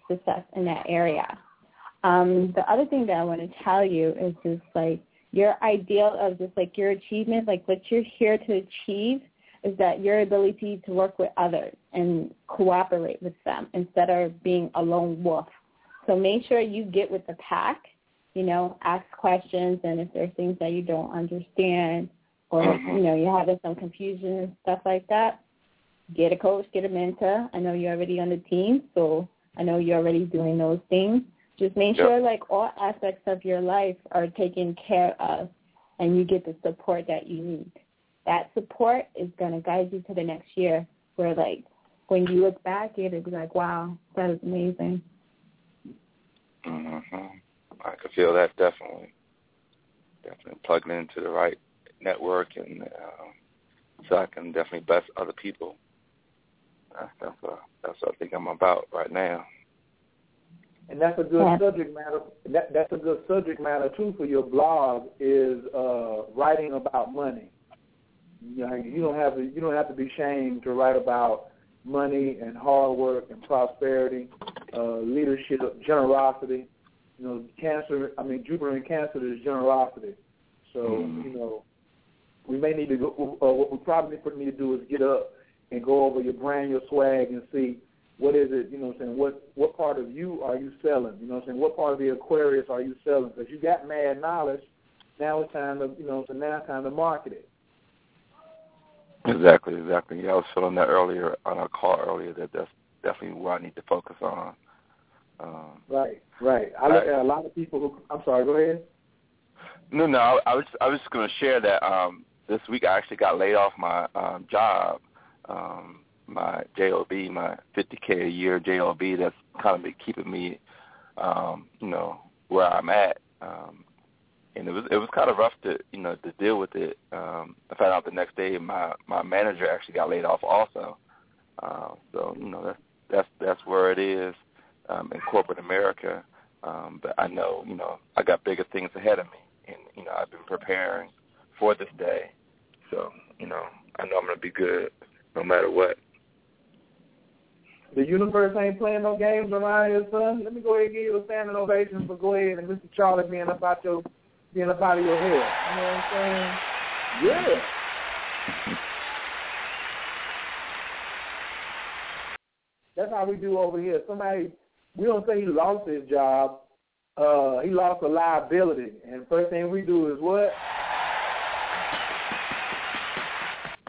success in that area. Um, the other thing that I want to tell you is just like your ideal of just like your achievement, like what you're here to achieve is that your ability to work with others and cooperate with them instead of being a lone wolf. So make sure you get with the pack, you know, ask questions and if there's things that you don't understand or, you know, you're having some confusion and stuff like that, get a coach, get a mentor. I know you're already on the team, so I know you're already doing those things. Just make yep. sure like all aspects of your life are taken care of and you get the support that you need. That support is going to guide you to the next year where like when you look back it is like, wow, that is amazing. Mhm. I could feel that definitely. Definitely plugging into the right network and uh, so I can definitely bless other people. That's that's, uh, that's what I think I'm about right now and that's a good yeah. subject matter. That that's a good subject matter too for your blog is uh, writing about money. You know, you don't have to you don't have to be ashamed to write about money and hard work and prosperity, uh, leadership, generosity. You know, Cancer. I mean, Jupiter in Cancer is generosity. So mm-hmm. you know, we may need to go. Uh, what we probably need to do is get up and go over your brand, your swag, and see what is it, you know what I'm saying, what what part of you are you selling? You know what I'm saying, what part of the Aquarius are you selling? Because you got mad knowledge, now it's time to, you know, so now it's time to market it. Exactly, exactly. Yeah, I was feeling that earlier on our call earlier that that's definitely what I need to focus on. Um, right, right. I look at a lot of people who. I'm sorry. Go ahead. No, no. I, I was I was just going to share that um, this week I actually got laid off my um, job, um, my job, my 50k a year job. That's kind of been keeping me, um, you know, where I'm at. Um, and it was it was kind of rough to you know to deal with it. Um, I found out the next day my my manager actually got laid off also. Uh, so you know that's that's that's where it is um, in corporate America. Um, but I know, you know, I got bigger things ahead of me, and you know, I've been preparing for this day. So, you know, I know I'm gonna be good no matter what. The universe ain't playing no games around here, son. Let me go ahead and give you a standing ovation for go ahead and Mr. Charlie being up out your being up out of your head. You know what I'm saying? Yeah. That's how we do over here. Somebody we don't say he lost his job. Uh, he lost a liability, and first thing we do is what?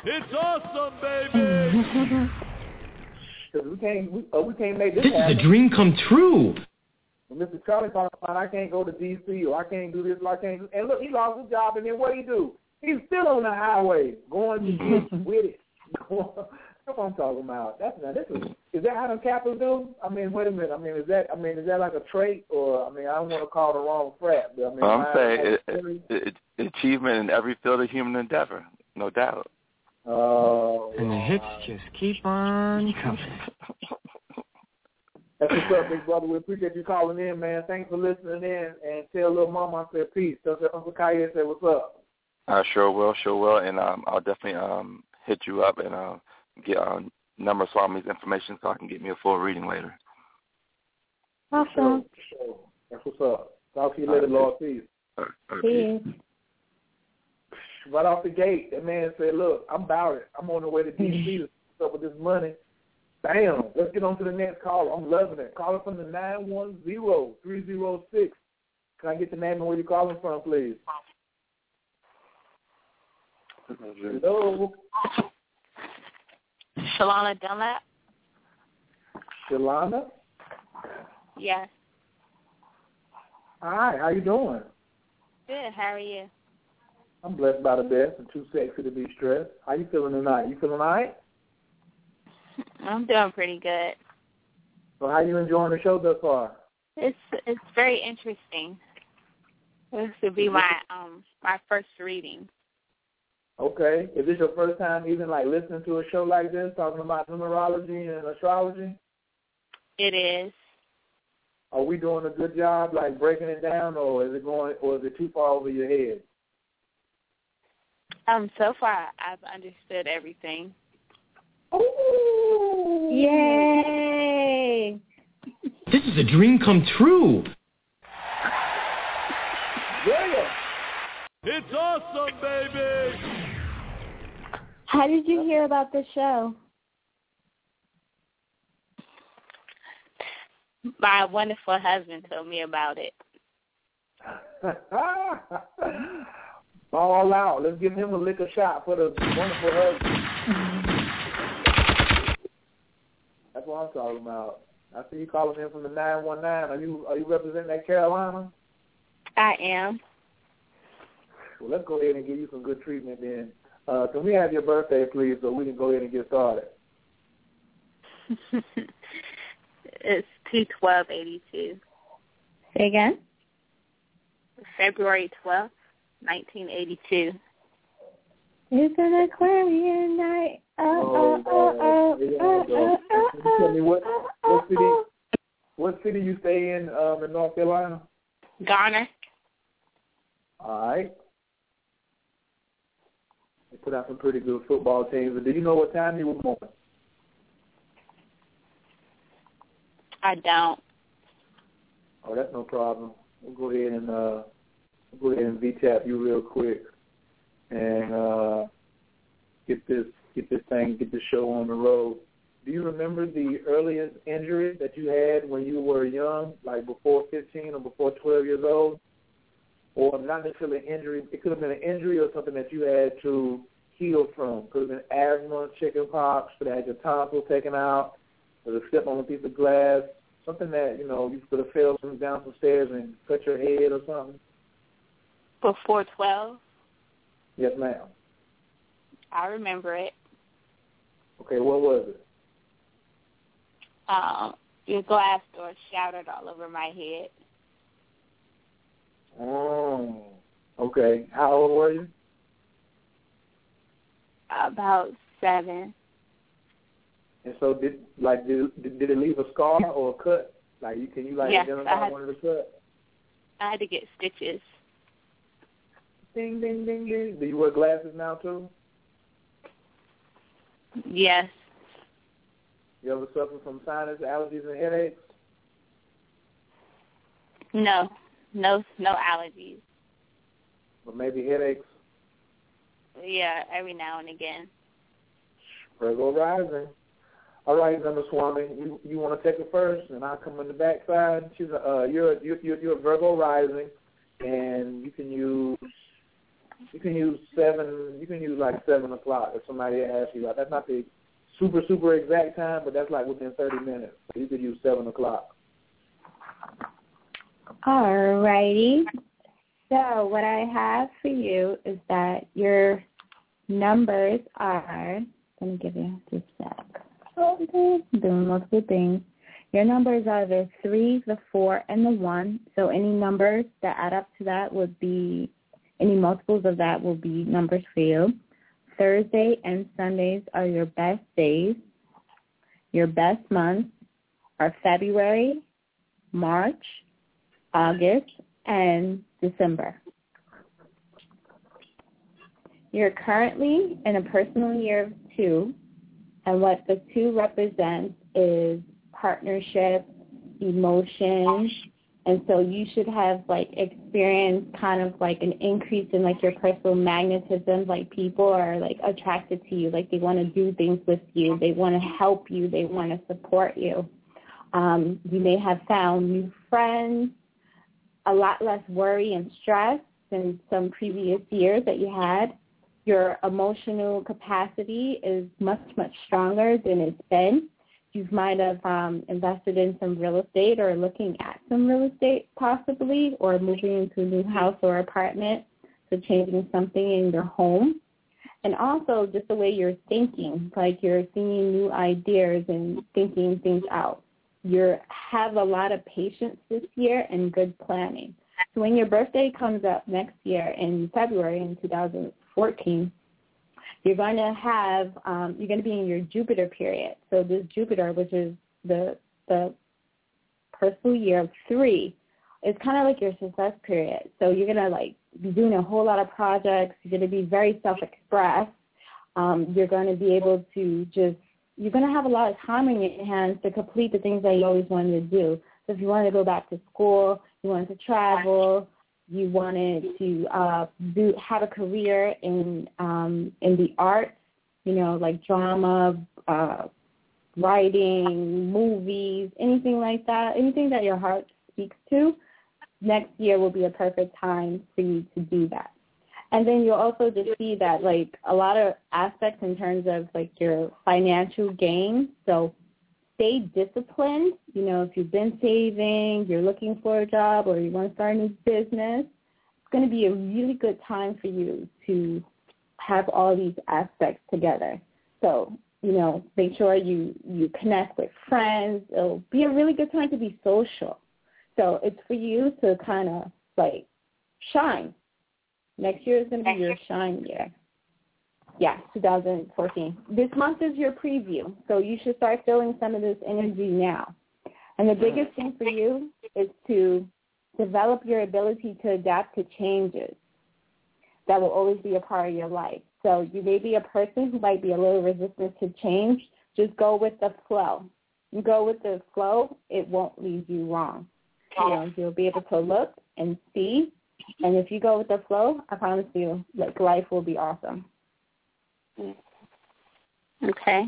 It's awesome, baby. Because we can't, we, uh, we can't make this. This happen. is a dream come true. When Mr. Charlie talking about I can't go to D.C. or I can't do this or I can't. Do, and look, he lost his job, and then what he do? He's still on the highway going to get with it. That's what I'm talking about. That's not. This is. Is that how the Kappas do? I mean, wait a minute. I mean, is that? I mean, is that like a trait, or I mean, I don't want to call the wrong frat, but I mean, I'm I- saying I- it, it, it, achievement in every field of human endeavor, no doubt. Oh, And the hits just keep on coming. That's what's up, big brother. We appreciate you calling in, man. Thanks for listening in, and tell little mama I said peace. Tell her Uncle Khayr said what's up. I sure will, sure will, and um, I'll definitely um, hit you up and uh, get um, number of Swami's information so I can get me a full reading later. Sure, sure. That's what's up. Talk to you later, Lord. Peace. All right, all right, peace. Right off the gate, that man said, "Look, I'm about it. I'm on the way to DC to up with this money." Bam! Let's get on to the next call. I'm loving it. Calling from the nine one zero three zero six. Can I get the name and where you're calling from, please? Hello, Shalana Dunlap? Shalana. Yes. Hi, how you doing? Good. How are you? I'm blessed by the best and too sexy to be stressed. How you feeling tonight? You feeling all right? I'm doing pretty good. So how you enjoying the show thus far? It's it's very interesting. This would be my um my first reading. Okay. Is this your first time even like listening to a show like this, talking about numerology and astrology? It is. Are we doing a good job like breaking it down or is it going or is it too far over your head? Um, so far I've understood everything. Ooh. Yay! This is a dream come true. Yeah. It's awesome, baby. How did you hear about the show? My wonderful husband told me about it. All out. Let's give him a liquor shot for the wonderful husband. That's what I'm talking about. I see you calling in from the nine one nine. Are you are you representing that Carolina? I am. Well, let's go ahead and give you some good treatment then. Uh, can we have your birthday, please, so we can go ahead and get started? it's two twelve eighty two. Say again? February twelfth, nineteen eighty two. It's an Aquarian night. Uh, uh, oh, oh, oh, There you oh, oh, oh, tell me what oh, what oh, city oh. what city you stay in um, in North Carolina? Garner. All right. Put out some pretty good football teams. But do you know what time you were born? I don't. Oh, that's no problem. We'll go ahead and uh, we'll go ahead and VTAP you real quick and uh, get this get this thing get this show on the road. Do you remember the earliest injury that you had when you were young, like before 15 or before 12 years old? Or not necessarily an injury. It could have been an injury or something that you had to healed from. Could have been asthma, chicken pox, could have had your tonsils taken out, could have stepped on a piece of glass, something that, you know, you could have fell from down some stairs and cut your head or something. Before 12? Yes, ma'am. I remember it. Okay, what was it? Um, your glass door shattered all over my head. Oh, okay. How old were you? About seven. And so, did like did did it leave a scar or a cut? Like, you can you like yes, identify had, one of the cuts? I had to get stitches. Ding ding ding ding. Do you wear glasses now too? Yes. You ever suffer from sinus allergies and headaches? No, no, no allergies. Or maybe headaches? Yeah, every now and again. Virgo rising. All right, Swami, you you want to take it first, and I'll come on the backside. She's a, uh, you're you're you're Virgo rising, and you can use you can use seven. You can use like seven o'clock if somebody asks you. Like That's not the super super exact time, but that's like within thirty minutes. So you could use seven o'clock. All righty. So what I have for you is that your numbers are. Let me give you just sec. Doing multiple things. Your numbers are the three, the four, and the one. So any numbers that add up to that would be any multiples of that will be numbers for you. Thursday and Sundays are your best days. Your best months are February, March, August, and December. You're currently in a personal year of two, and what the two represents is partnership, emotions, and so you should have like experienced kind of like an increase in like your personal magnetism. Like people are like attracted to you. Like they want to do things with you. They want to help you. They want to support you. Um, you may have found new friends, a lot less worry and stress than some previous years that you had. Your emotional capacity is much, much stronger than it's been you might have um, invested in some real estate or looking at some real estate possibly or moving into a new house or apartment, so changing something in your home. And also just the way you're thinking, like you're seeing new ideas and thinking things out. You have a lot of patience this year and good planning. So when your birthday comes up next year in February in 2014, you're going to have um, you're going to be in your Jupiter period. So this Jupiter, which is the the personal year of three, is kind of like your success period. So you're going to like be doing a whole lot of projects. You're going to be very self-expressed. Um, you're going to be able to just you're going to have a lot of time in your hands to complete the things that you always wanted to do. So if you wanted to go back to school, you wanted to travel, you wanted to uh, do have a career in um, in the arts, you know, like drama, uh, writing, movies, anything like that, anything that your heart speaks to, next year will be a perfect time for you to do that. And then you'll also just see that like a lot of aspects in terms of like your financial gain. So stay disciplined. You know, if you've been saving, you're looking for a job, or you want to start a new business, it's going to be a really good time for you to have all these aspects together. So, you know, make sure you, you connect with friends. It'll be a really good time to be social. So it's for you to kind of like shine. Next year is going to be your shine year. Yeah, 2014. This month is your preview, so you should start feeling some of this energy now. And the biggest thing for you is to develop your ability to adapt to changes that will always be a part of your life. So you may be a person who might be a little resistant to change. Just go with the flow. You go with the flow, it won't lead you wrong. You know, you'll be able to look and see. And if you go with the flow, I promise you, like life will be awesome. Okay.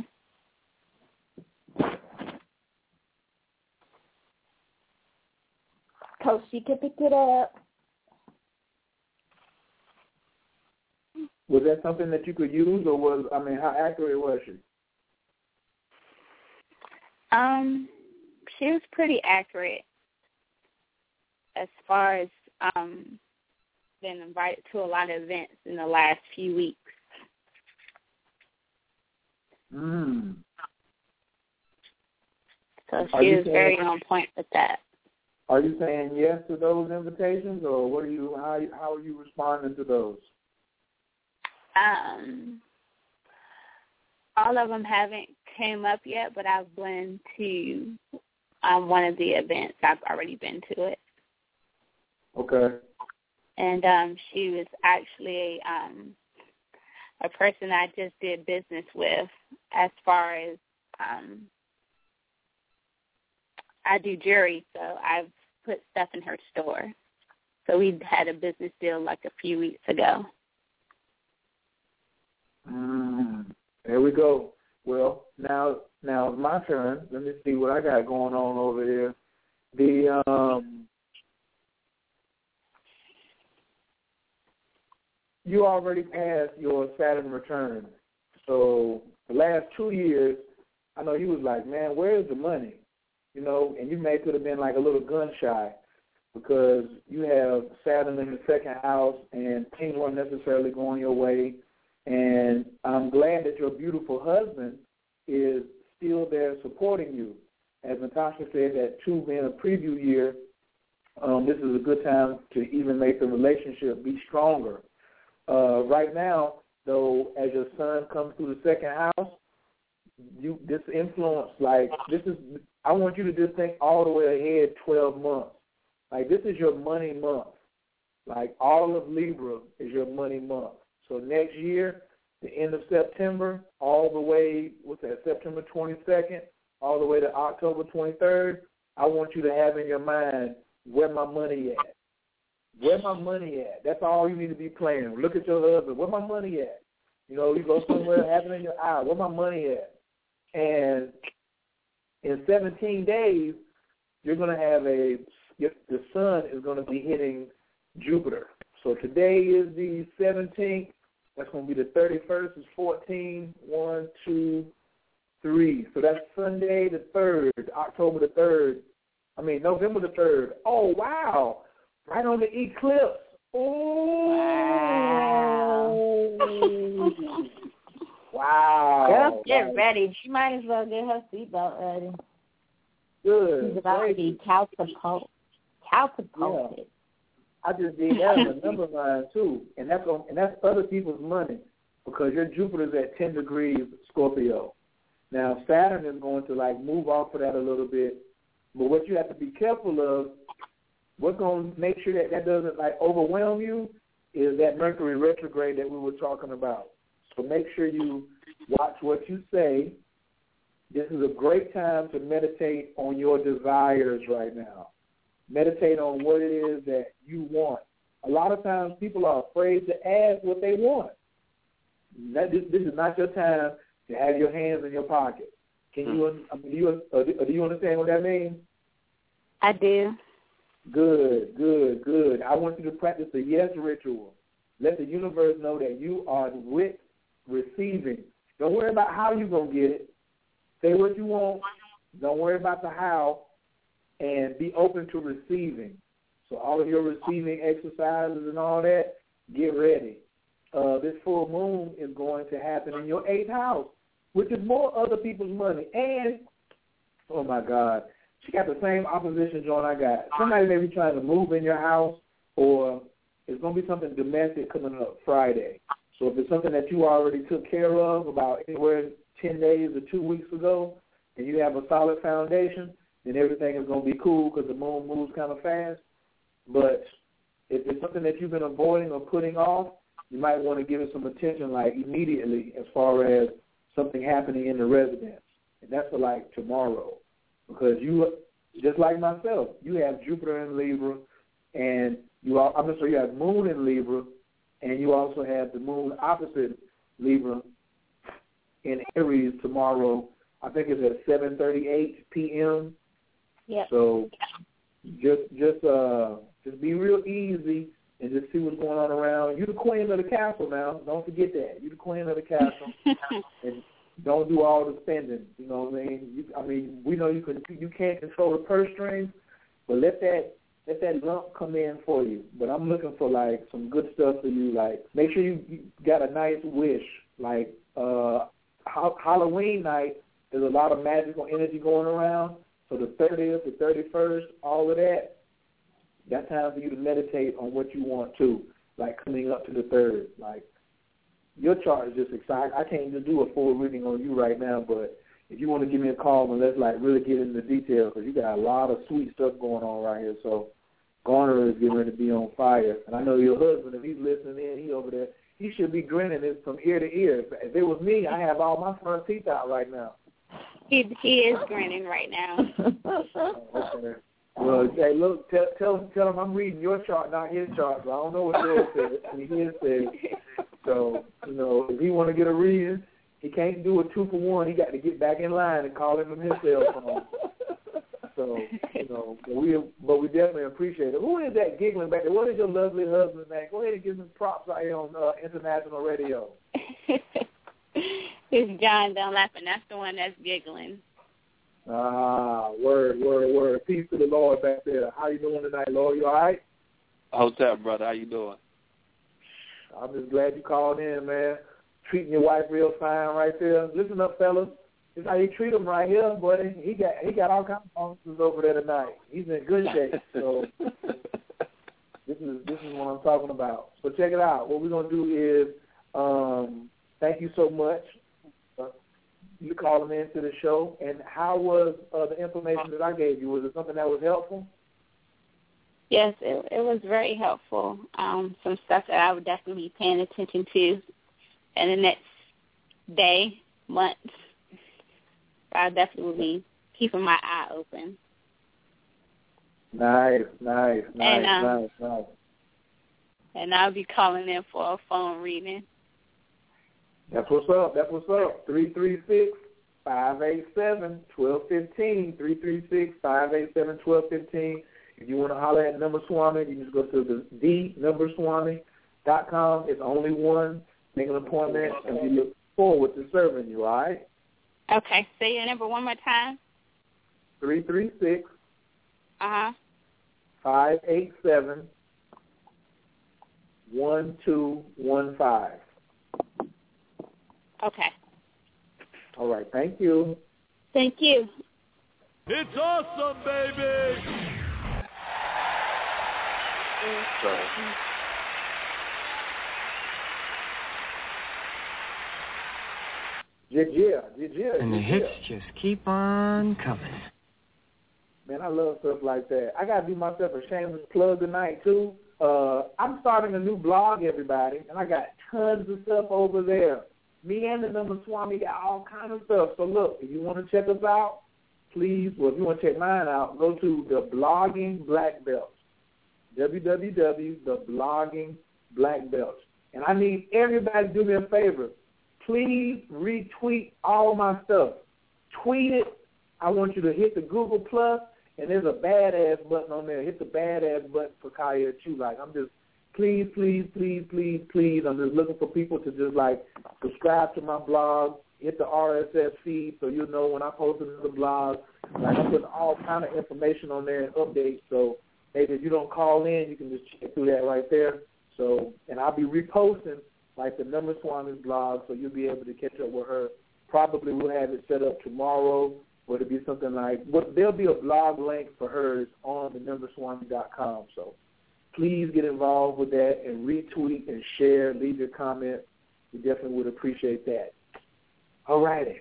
Coach, you can pick it up. Was that something that you could use, or was I mean, how accurate was she? Um, she was pretty accurate as far as um been invited to a lot of events in the last few weeks. Mm. So she was saying- very on point with that. Are you saying yes to those invitations, or what are you? How how are you responding to those? Um, all of them haven't came up yet, but I've been to um, one of the events. I've already been to it, Okay. and um, she was actually um, a person I just did business with. As far as um, I do jewelry, so I've put stuff in her store. So we had a business deal like a few weeks ago. Mm. There we go. Well, now now it's my turn. Let me see what I got going on over here. The um you already passed your Saturn return. So the last two years, I know you was like, man, where's the money? You know, and you may could have been like a little gun shy because you have Saturn in the second house and things weren't necessarily going your way. And I'm glad that your beautiful husband is still there supporting you. As Natasha said, that two being a preview year, um, this is a good time to even make the relationship be stronger. Uh, right now, though, as your son comes through the second house, you this influence, like this is, I want you to just think all the way ahead, twelve months. Like this is your money month. Like all of Libra is your money month. So next year, the end of September, all the way what's that, September twenty second, all the way to October twenty third, I want you to have in your mind where my money at. Where my money at? That's all you need to be playing. Look at your husband. Where my money at? You know, you go somewhere, have it in your eye. Where my money at? And in 17 days, you're going to have a the sun is going to be hitting Jupiter. So today is the 17th. That's going to be the 31st. Is 14. One, two, three. So that's Sunday the third, October the third. I mean November the third. Oh wow! Right on the eclipse. Oh. Wow. Girl, get ready. She might as well get her seatbelt ready. Good. She's about to be catapulted. Catapulted. I just did that on a number line too, and that's on, and that's other people's money because your Jupiter's at ten degrees Scorpio. Now Saturn is going to like move off of that a little bit, but what you have to be careful of, what's going to make sure that that doesn't like overwhelm you, is that Mercury retrograde that we were talking about. So make sure you watch what you say. This is a great time to meditate on your desires right now. Meditate on what it is that you want. A lot of times people are afraid to ask what they want. That, this, this is not your time to have your hands in your pocket. Can you, I mean, do you, uh, do you understand what that means? I do. Good, good, good. I want you to practice the yes ritual. Let the universe know that you are with receiving. Don't worry about how you're going to get it. Say what you want. Don't worry about the how. And be open to receiving. So all of your receiving exercises and all that, get ready. Uh, this full moon is going to happen in your eighth house, which is more other people's money. And, oh my God, she got the same opposition joint I got. Somebody may be trying to move in your house, or it's to be something domestic coming up Friday. So if it's something that you already took care of about anywhere 10 days or two weeks ago, and you have a solid foundation, then everything is to be cool because the moon moves kind of fast. But if it's something that you've been avoiding or putting off, you might want to give it some attention, like immediately, as far as something happening in the residence. And that's for like tomorrow. Because you, just like myself, you have Jupiter in Libra, and you are, I'm going to say you have Moon in Libra, and you also have the Moon opposite Libra in Aries tomorrow. I think it's at 7:38 p.m. Yeah. So just just uh just be real easy and just see what's going on around. You're the queen of the castle now. Don't forget that. You're the queen of the castle, and don't do all the spending. You know what I mean? You, I mean, we know you can. You can't control the purse strings, but let that let that lump come in for you. But I'm looking for like some good stuff for you. Like make sure you, got a nice wish. Like uh ha- Halloween night, there's a lot of magical energy going around. So the 30th, the 31st, all of that, that's time for you to meditate on what you want to, like coming up to the third. Like your chart is just exciting. I can't even do a full reading on you right now, but if you want to give me a call and let's like really get into the details, because you got a lot of sweet stuff going on right here. So Garner is getting ready to be on fire, and I know your husband, if he's listening in, he over there, he should be grinning it from ear to ear. If it was me, I have all my front teeth out right now. He he is grinning right now. Oh, okay. Well, hey, look, tell tell tell him I'm reading your chart, not his chart. So I don't know what yours says. I his says. So you know, if he want to get a reading, he can't do a two for one. He got to get back in line and call him from his cell phone. So you know, but we but we definitely appreciate it. Who is that giggling back there? What is your lovely husband, man? Go ahead and give him props out here on uh, international radio. it's John Dunlap, and that's the one that's giggling. Ah, word, word, word. Peace to the Lord back there. How you doing tonight, Lord? You all right? What's up, brother? How you doing? I'm just glad you called in, man. Treating your wife real fine right there. Listen up, fellas. This how you treat him right here, buddy. He got he got all kinds of bonuses over there tonight. He's in good shape. So this is this is what I'm talking about. So check it out. What we're gonna do is um, thank you so much. You calling into the show, and how was uh, the information that I gave you? Was it something that was helpful? Yes, it, it was very helpful. Um, some stuff that I would definitely be paying attention to in the next day, months. I'll definitely be keeping my eye open. Nice, nice, nice, And, um, nice, nice. And I'll be calling in for a phone reading. That's what's up. That's what's up. Three three six five eight seven twelve fifteen. Three three six five eight seven twelve fifteen. If you want to holler at Number Swami, you just go to the the numberswami dot com. It's only one. Make an appointment, and we look forward to serving you. All right. Okay, say your number one more time. Three three six Uh huh. five eight seven one two one five. Okay. All right. Thank you. Thank you. It's awesome, baby. Sorry. Yeah, yeah, yeah. And the hits just keep on coming. Man, I love stuff like that. I gotta do myself a shameless plug tonight too. Uh, I'm starting a new blog, everybody, and I got tons of stuff over there. Me and the number Swami got all kind of stuff. So look, if you want to check us out, please. Well, if you want to check mine out, go to the Blogging Black Belts. www.theblogging Black Belts. And I need everybody to do me a favor. Please retweet all my stuff. Tweet it. I want you to hit the Google Plus, and there's a badass button on there. Hit the badass button for Kaya Chu. Like I'm just, please, please, please, please, please. I'm just looking for people to just like subscribe to my blog, hit the RSS feed so you'll know when I post another blog. Like I'm putting all kind of information on there and updates. So maybe if you don't call in, you can just check through that right there. So, and I'll be reposting like the Number Swami's blog, so you'll be able to catch up with her. Probably we'll have it set up tomorrow, or it'll be something like. But there'll be a blog link for hers on the numberswami.com. So please get involved with that and retweet and share. Leave your comment. We definitely would appreciate that. All righty.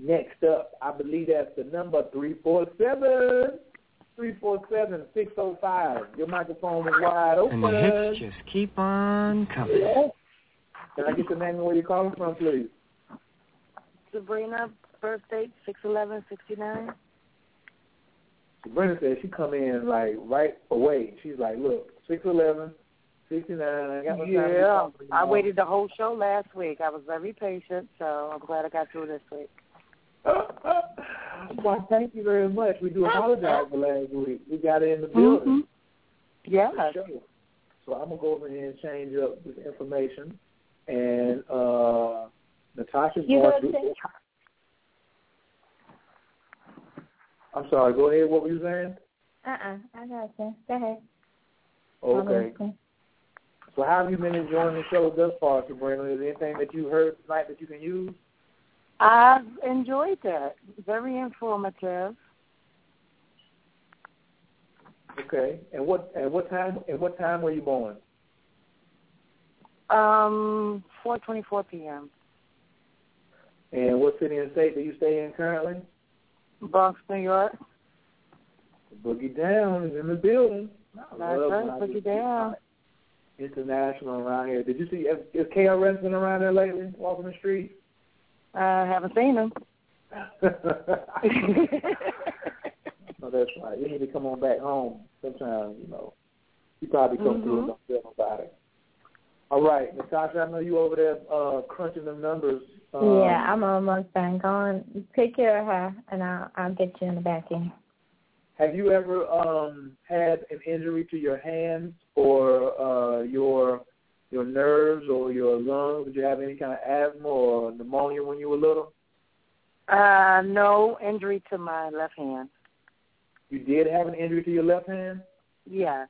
Next up, I believe that's the number 347. 347-605. Your microphone is wide open. And the hits just keep on coming. Yeah. Can I get the name and where you're calling from, please? Sabrina, birthday date Brenda said she come in like right away. She's like, look, six eleven, sixty nine. I got yeah, I waited the whole show last week. I was very patient, so I'm glad I got through this week. well, thank you very much. We do apologize for last week. We got it in the building. Mm-hmm. Yeah. So I'm gonna go over here and change up this information, and uh, Natasha's you going to. I'm sorry. Go ahead. What were you saying? Uh-uh. I got you. Go ahead. Okay. So how have you been enjoying the show thus far, Sabrina? Is there anything that you heard tonight that you can use? I've enjoyed that. Very informative. Okay. And what and what time and what time were you born? Um, 4:24 p.m. And what city and state do you stay in currently? Bronx, New York. Boogie Down is in the building. That's right, Boogie Down. International around here. Did you see is, is KRS been around there lately, walking the street? I haven't seen him. Oh, that's right. You need to come on back home sometime, you know. You probably come through and don't feel about it. All right, Natasha, I know you over there uh, crunching them numbers. Um, yeah, I'm almost done. Go on, take care of her, and I'll I'll get you in the back end. Have you ever um, had an injury to your hands or uh, your your nerves or your lungs? Did you have any kind of asthma or pneumonia when you were little? Uh, no injury to my left hand. You did have an injury to your left hand? Yeah.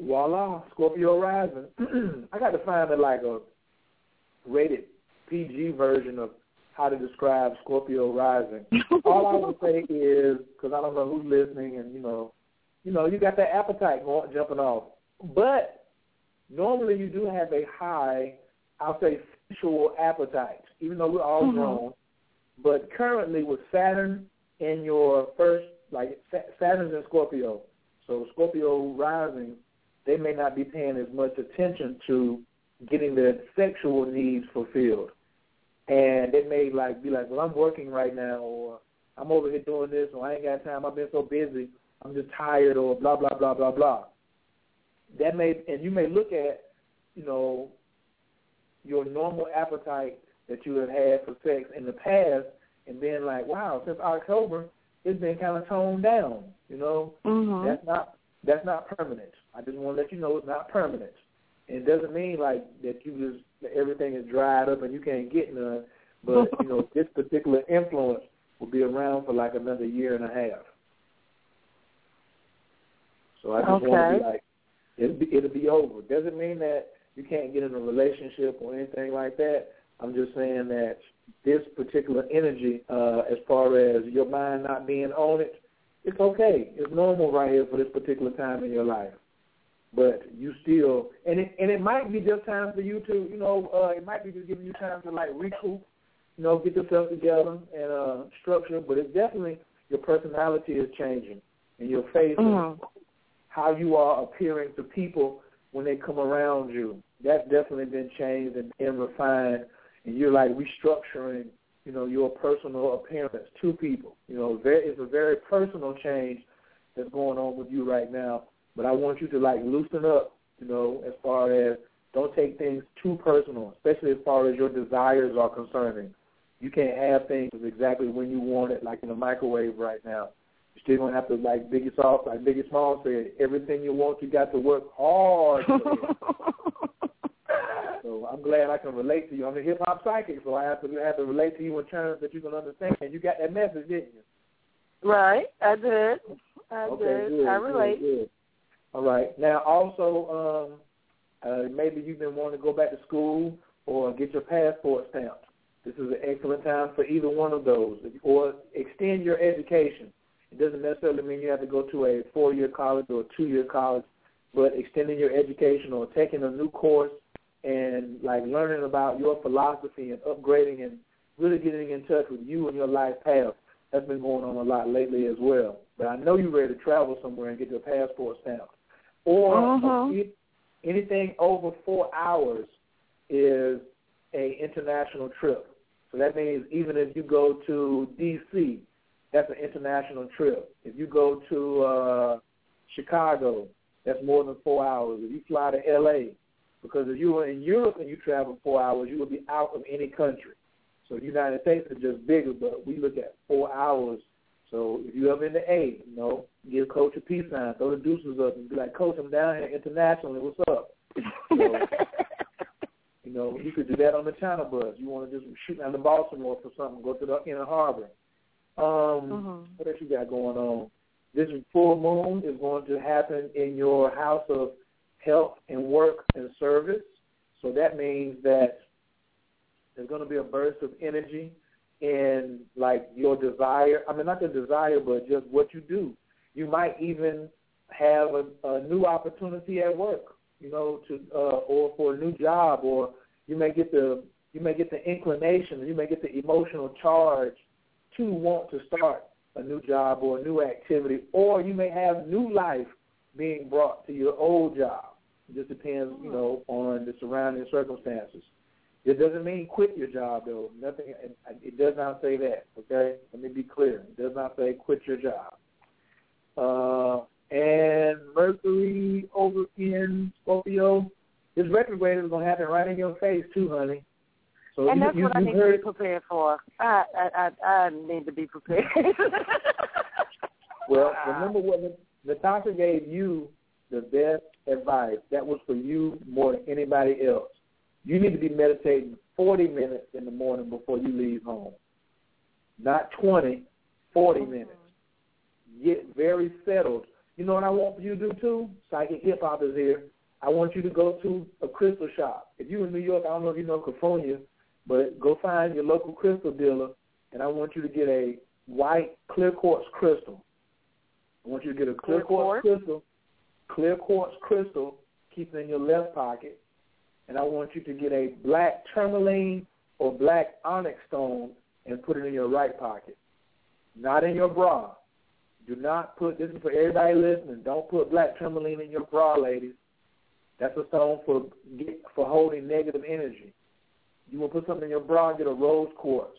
Voila, Scorpio rising. I got to find a, like a rated PG version of how to describe Scorpio rising. All I would say is because I don't know who's listening, and you know, you know, you got that appetite going, jumping off. But normally you do have a high, I'll say, sexual appetite, even though we're all Mhm. grown. But currently with Saturn in your first, like Saturn's in Scorpio, so Scorpio rising, they may not be paying as much attention to getting their sexual needs fulfilled. And they may like be like, Well, I'm working right now or I'm over here doing this or I ain't got time, I've been so busy, I'm just tired or blah blah blah blah blah. That may and you may look at, you know, your normal appetite that you have had for sex in the past and being like, Wow, since October it's been kinda toned down, you know? Mhm. That's not that's not permanent. I just want to let you know it's not permanent. It doesn't mean like that you just that everything is dried up and you can't get none. But you know this particular influence will be around for like another year and a half. So I just want to be like it'll be it'll be over. Doesn't mean that you can't get in a relationship or anything like that. I'm just saying that this particular energy, uh, as far as your mind not being on it, it's okay. It's normal right here for this particular time in your life. But you still, and it and it might be just time for you to, you know, uh, it might be just giving you time to like recoup, you know, get yourself together and uh, structure. But it's definitely your personality is changing, and your face, Mhm. how you are appearing to people when they come around you. That's definitely been changed and, and refined, and you're like restructuring, you know, your personal appearance to people. You know, very, it's a very personal change that's going on with you right now. But I want you to like loosen up, you know, as far as don't take things too personal, especially as far as your desires are concerning. You can't have things exactly when you want it, like in a microwave right now. You're still gonna have to, like Biggie Small, like Biggie Small said, everything you want, you got to work hard. So I'm glad I can relate to you. I'm a hip hop psychic, so I have to I have to relate to you in terms that you can understand. You got that message, didn't you? Right, I did. I Okay, did. good, I good, relate. good. All right. Now, also, um, uh, maybe you've been wanting to go back to school or get your passport stamped. This is an excellent time for either one of those, or extend your education. It doesn't necessarily mean you have to go to a four-year college or a two-year college, but extending your education or taking a new course and like learning about your philosophy and upgrading and really getting in touch with you and your life path. That's been going on a lot lately as well. But I know you're ready to travel somewhere and get your passport stamped. Or if anything over four hours is a international trip. So that means even if you go to D.C., that's an international trip. If you go to uh, Chicago, that's more than four hours. If you fly to L.A., because if you were in Europe and you travel four hours, you would be out of any country. So the United States is just bigger, but we look at four hours So if you ever in the A, you know, give Coach a peace sign, throw the deuces up, and be like, Coach, I'm down here internationally. What's up? So, you know, you could do that on the China bus. You want to just shoot down to Baltimore for something, go to the inner harbor. Um, Mhm. What else you got going on? This full moon is going to happen in your house of health and work and service. So that means that there's going to be a burst of energy in like your desire. I mean, not the desire, but just what you do. You might even have a, a new opportunity at work, you know, to uh, or for a new job, or you may get the you may get the inclination, you may get the emotional charge to want to start a new job or a new activity, or you may have new life being brought to your old job. It just depends, you know, on the surrounding circumstances. It doesn't mean quit your job, though. Nothing. It, does not say that. Okay, let me be clear. It does not say quit your job. Uh, and Mercury over in Scorpio, this retrograde is going to happen right in your face too, honey. So and you, that's you, what I need heard, to be prepared for. I I I, I need to be prepared. Well, remember what Natasha gave you the best advice. That was for you more than anybody else. You need to be meditating 40 minutes in the morning before you leave home. Not 20, 40 minutes. Get very settled. You know what I want you to do too? Psychic hip hop is here. I want you to go to a crystal shop. If you're in New York, I don't know if you know California, but go find your local crystal dealer, and I want you to get a white clear quartz crystal. I want you to get a clear, Clear quartz? crystal, clear quartz crystal, keep it in your left pocket, and I want you to get a black tourmaline or black onyx stone and put it in your right pocket, not in your bra. Do not put this is for everybody listening. Don't put black tourmaline in your bra, ladies. That's a stone for get, for holding negative energy. You want to put something in your bra, get a rose quartz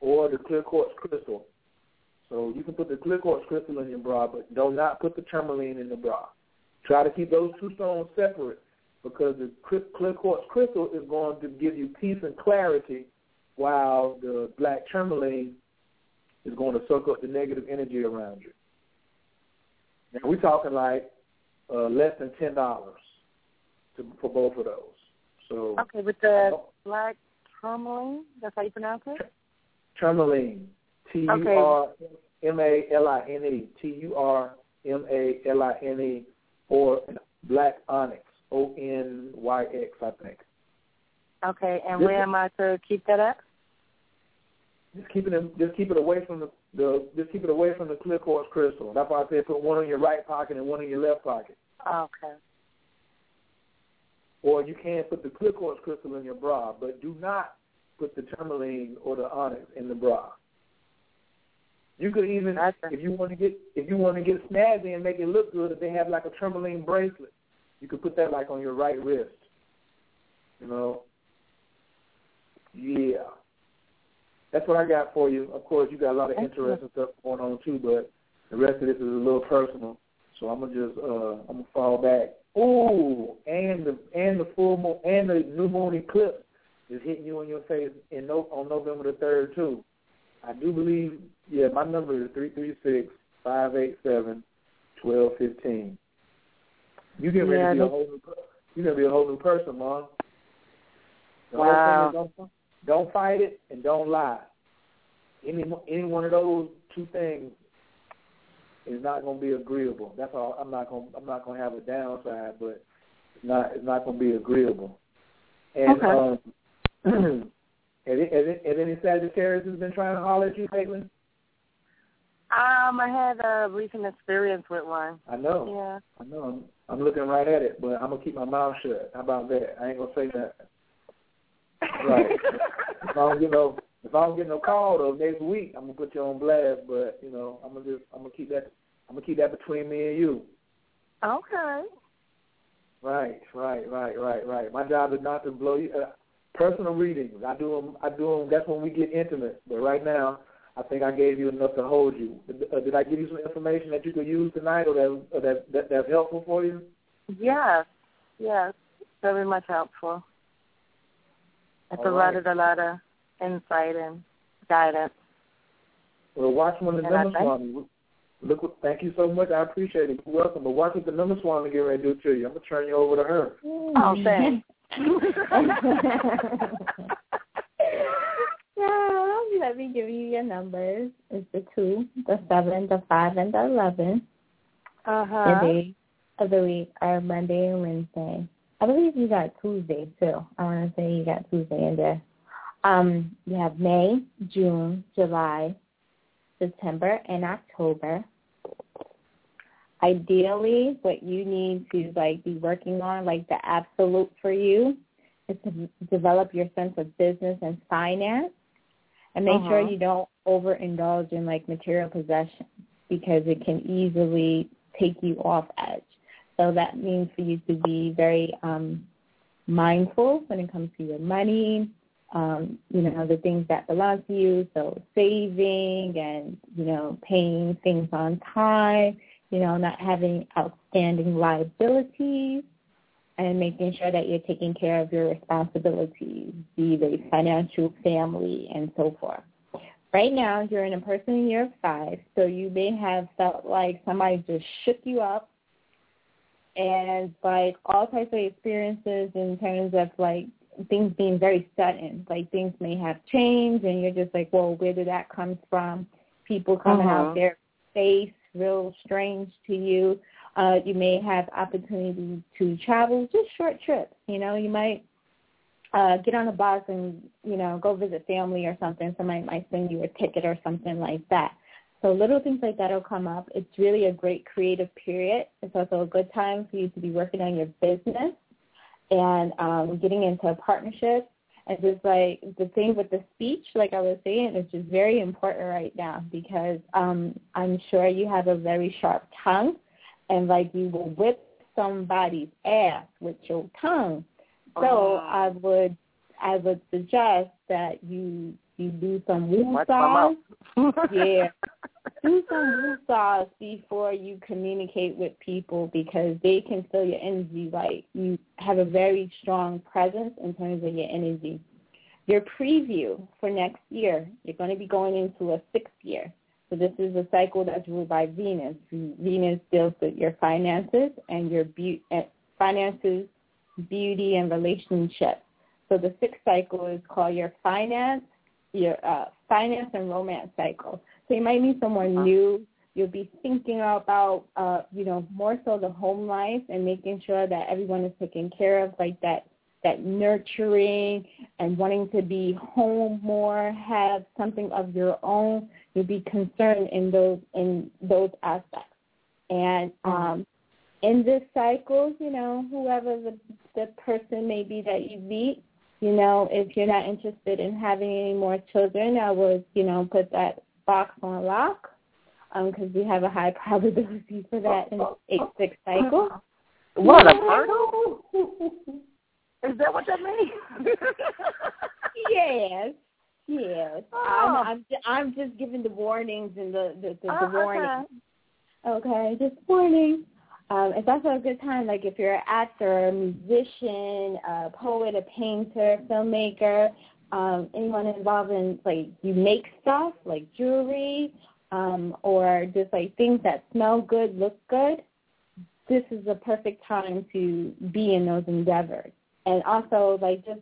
or the clear quartz crystal. So you can put the clear quartz crystal in your bra, but do not put the tourmaline in the bra. Try to keep those two stones separate because the clear quartz crystal is going to give you peace and clarity, while the black tourmaline is going to soak up the negative energy around you. Now we're talking like uh, less than ten dollars for both of those. So okay, with the black tourmaline, that's how you pronounce it? tourmaline, T U R M A L I N E, T U R M A L I N E, or black onyx, O N Y X, I think. Okay, and This where am I to keep that at? Just keep it, just keep it away from the, the, just keep it away from the clear quartz crystal. That's why I said put one in your right pocket and one in your left pocket. Okay. Or you can put the clear quartz crystal in your bra, but do not put the tourmaline or the onyx in the bra. You could even, if you want to get, if you want to get snazzy and make it look good, if they have like a tourmaline bracelet, you could put that like on your right wrist. You know. Yeah. That's what I got for you. Of course, you got a lot of interesting stuff going on too, but the rest of this is a little personal. So I'm gonna just, uh, I'm gonna fall back. Ooh, and the and the full moon and the new moon eclipse is hitting you in your face in no, on November the third too. I do believe, yeah, my number is three three six five eight seven twelve fifteen. You get ready Yeah, to be a whole new, you're gonna be a whole new person, mom. The Wow. whole thing is don't, don't fight it and don't lie. Any any one of those two things is not going to be agreeable. That's all. I'm not going. I'm not going to have a downside, but it's not. It's not going to be agreeable. And Okay. um, has, it- has, it- has any Sagittarius has been trying to holler at you lately? Um, I had a recent experience with one. I know. Yeah. I know. I'm, looking right at it, but I'm gonna keep my mouth shut. How about that? I ain't gonna say that. Right. if I don't get no, if I don't get no call though next week, I'm gonna put you on blast. But you know, I'm gonna just, I'm gonna keep that, I'm gonna keep that between me and you. Okay. Right, right, right, right, right. My job is not to blow you. Uh, personal readings, I do them. I do them. That's when we get intimate. But right now, I think I gave you enough to hold you. Uh, did I give you some information that you could use tonight, or that, or that, that that's helpful for you? Yes. Yes. Very much helpful. It All provided a lot of insight and guidance. Well, watch when the And I number swami. Look, what, thank you so much. I appreciate it. You're welcome. But watch what the number swami get ready to do to you. I'm gonna turn you over to her. Oh, thanks. let me give you your numbers. It's the two, the seven, the five, and the eleven. Uh-huh. The days of the week are Monday and Wednesday. I believe you got Tuesday too. I want to say you got Tuesday in there. Um, you have May, June, July, September, and October. Ideally, what you need to like be working on, like the absolute for you, is to develop your sense of business and finance, and make sure Uh-huh. you don't overindulge in like material possessions because it can easily take you off edge. So that means for you to be very um, mindful when it comes to your money, um, you know, the things that belong to you. So saving and, you know, paying things on time, you know, not having outstanding liabilities and making sure that you're taking care of your responsibilities, be they financial, family, and so forth. Right now, you're in a person in year five, so you may have felt like somebody just shook you up and like all types of experiences in terms of like things being very sudden. Like things may have changed and you're just like, Well, where did that come from? People coming Uh-huh. out their face real strange to you. Uh, you may have opportunity to travel, just short trips. You know, you might uh, get on a bus and, you know, go visit family or something. Somebody might send you a ticket or something like that. So little things like that will come up. It's really a great creative period. It's also a good time for you to be working on your business and um, getting into partnerships. And just like the thing with the speech, like I was saying, it's just very important right now because um, I'm sure you have a very sharp tongue and like you will whip somebody's ass with your tongue. So I would I would suggest that you you do some woosahs. yeah. Do some woosahs before you communicate with people because they can feel your energy like you have a very strong presence in terms of your energy. Your preview for next year, you're going to be going into a sixth year. So this is a cycle that's ruled by Venus. Venus deals with your finances and your be- eh, finances, beauty, and relationships. So the sixth cycle is called your finance, your uh, finance and romance cycle. So you might meet someone new. You'll be thinking about, uh, you know, more so the home life and making sure that everyone is taken care of, like that that nurturing and wanting to be home more, have something of your own. You'll be concerned in those in those aspects. And um, in this cycle, you know, whoever the the person may be that you meet, you know, if you're not interested in having any more children, I would, you know, put that box on lock because we have a high probability for that in eight six cycle. What a hurdle! Is that what that means? yes, yes. I'm, I'm I'm just giving the warnings and the the, the, the Oh, okay. warning. Okay, just warning. Um, it's also a good time, like if you're an actor, a musician, a poet, a painter, filmmaker, um, anyone involved in like you make stuff like jewelry, um, or just like things that smell good, look good. This is a perfect time to be in those endeavors, and also like just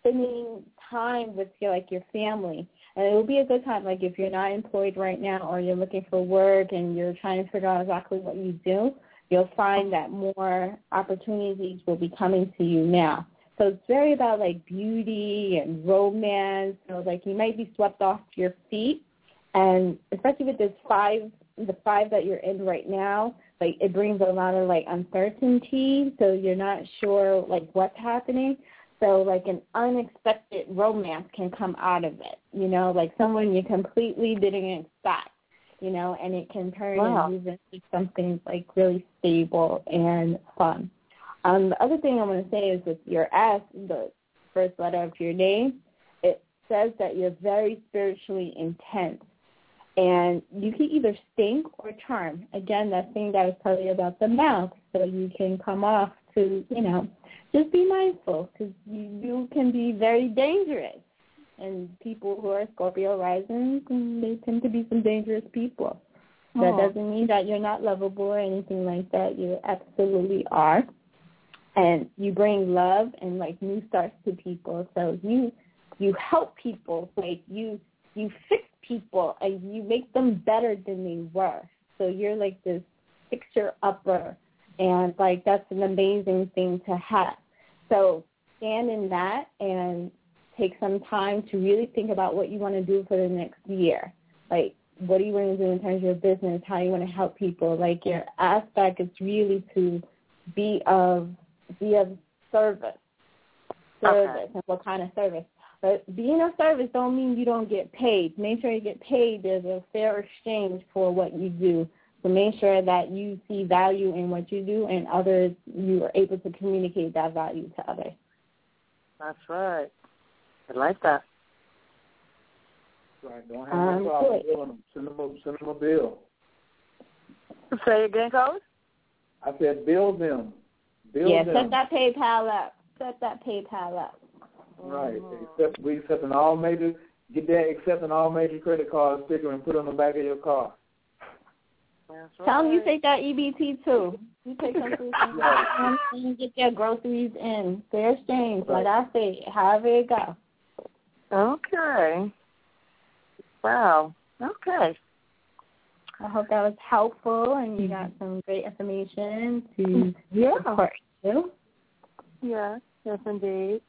spending time with your like your family. And it will be a good time, like if you're not employed right now or you're looking for work and you're trying to figure out exactly what you do, you'll find that more opportunities will be coming to you now. So it's very about like beauty and romance. So like you might be swept off your feet, and especially with this five, the five that you're in right now, like it brings a lot of like uncertainty. So you're not sure like what's happening. So like an unexpected romance can come out of it, you know, like someone you completely didn't expect, you know, and it can turn Wow. into something like really stable and fun. Um, the other thing I want to say is with your S, the first letter of your name, it says that you're very spiritually intense. And you can either stink or charm. Again, that thing that I was telling you about the mouth, so you can come off to, you know, just be mindful because you, you can be very dangerous. And people who are Scorpio rising, mm, they tend to be some dangerous people. That oh. doesn't mean that you're not lovable or anything like that. You absolutely are. And you bring love and like new starts to people. So you you help people. Like you you fix people and you make them better than they were. So you're like this fixer upper and like that's an amazing thing to have. So stand in that and take some time to really think about what you want to do for the next year. Like what do you want to do in terms of your business, how you want to help people. Like your aspect is really to be of be of service. Service and what kind of service. But being of service don't mean you don't get paid. Make sure you get paid. There's a fair exchange for what you do. So make sure that you see value in what you do and others you are able to communicate that value to others. That's right. I like that. Right. Don't have Um, no problem good. them. Send them a, send them a bill. Say again, Coach? I said bill them. Bill yeah, them. set that PayPal up. Set that PayPal up. Right. Accept, we accepting all major, get that accepting all major credit card sticker and put it on the back of your car. That's Tell them you take that EBT too. You take them through some and get their groceries in. Fair exchange. Like I say, however it go. Okay. Wow. Okay. I hope that was helpful and you got some great information to Yeah. support you. Yes, yes indeed.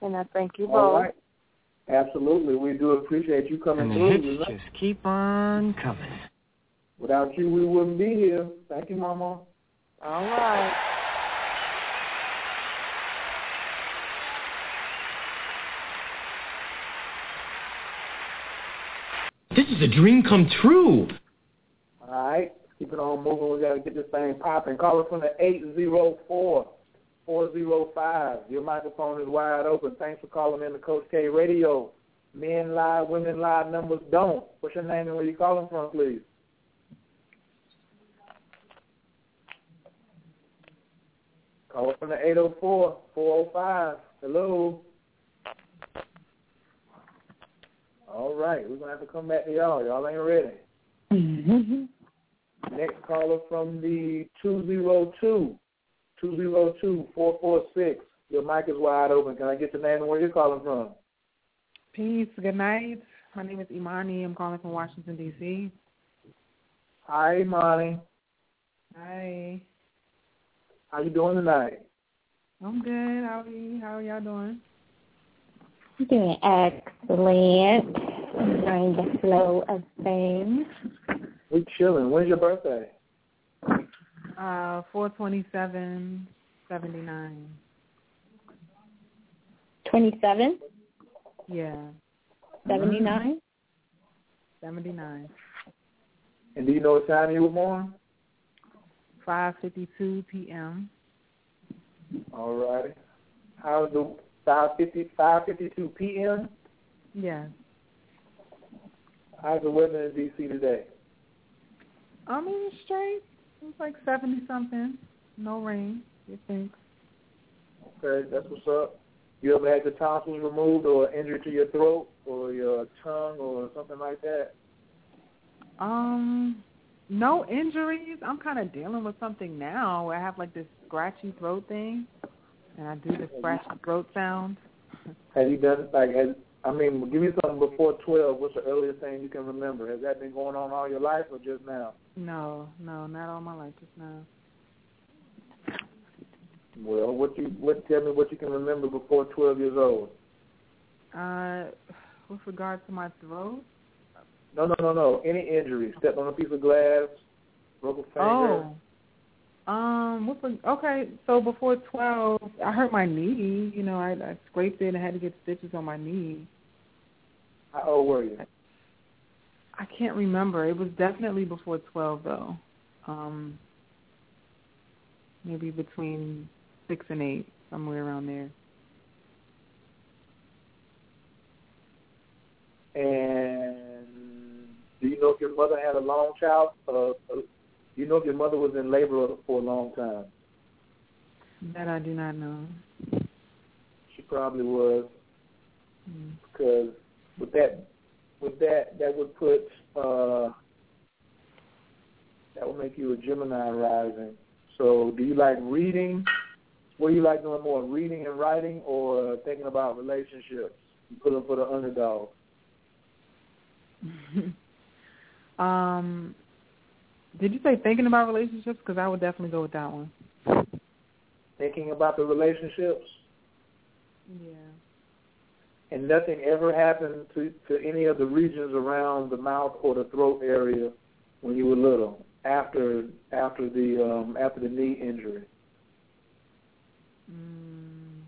And I thank you All both. right. Absolutely. We do appreciate you coming And the through. hits just keep on coming. Without you, we wouldn't be here. Thank you, Mama. All right. This is a dream come true. All right. Keep it on moving. We got to get this thing popping. Call us from the 804 405. Your microphone is wide open. Thanks for calling in to Coach K Radio. Men lie, women lie, numbers don't. What's your name and where you calling from, please? Call from the 804 405. Hello. All right. We're going to have to come back to y'all. Y'all ain't ready. Mhm. Next caller from the 202 202 446. Your mic is wide open. Can I get your name and where you're calling from? Peace. Good night. My name is Imani. I'm calling from Washington, D.C. Hi, Imani. Hi. How you doing tonight? I'm good. How are you? How are y'all doing? Doing excellent. Enjoying the flow of things. We chilling. When's your birthday? Uh, four twenty seven seventy nine. Twenty seven? Yeah, Seventy nine? seventy nine. And do you know what time you were born? Five fifty two p.m. All righty. How's the 550, 552 p.m.? Yeah. How's the weather in D.C. today? I mean, straight. It's like seventy something. No rain. You think? Okay, that's what's up. You ever had your tonsils removed or injury to your throat or your tongue or something like that? Um, no injuries. I'm kind of dealing with something now. I have like this scratchy throat thing, and I do the scratchy throat sound. Have you done like? Has, I mean, give me something before twelve. What's the earliest thing you can remember? Has that been going on all your life or just now? No, no, not all my life, just now. Well, what you what? Tell me what you can remember before twelve years old. Uh, with regard to my throat. No, no, no, no. Any injury? Stepped on a piece of glass, broke a finger. Oh. Um. Okay, so before twelve, I hurt my knee. You know, I, I scraped it and had to get stitches on my knee. How old were you? I can't remember. It was definitely before twelve, though. Um. Maybe between six and eight, somewhere around there. And do you know if your mother had a long child? Uh, uh, do you know if your mother was in labor for a long time? That I do not know. She probably was. because with that, with that, that would put uh, that would make you a Gemini rising. So, do you like reading? What do you like doing more, reading and writing, or thinking about relationships? Putting for the underdog. um, did you say thinking about relationships? Because I would definitely go with that one. Thinking about the relationships. Yeah. And nothing ever happened to to any of the regions around the mouth or the throat area when you were little after after the um after the knee injury. Mm,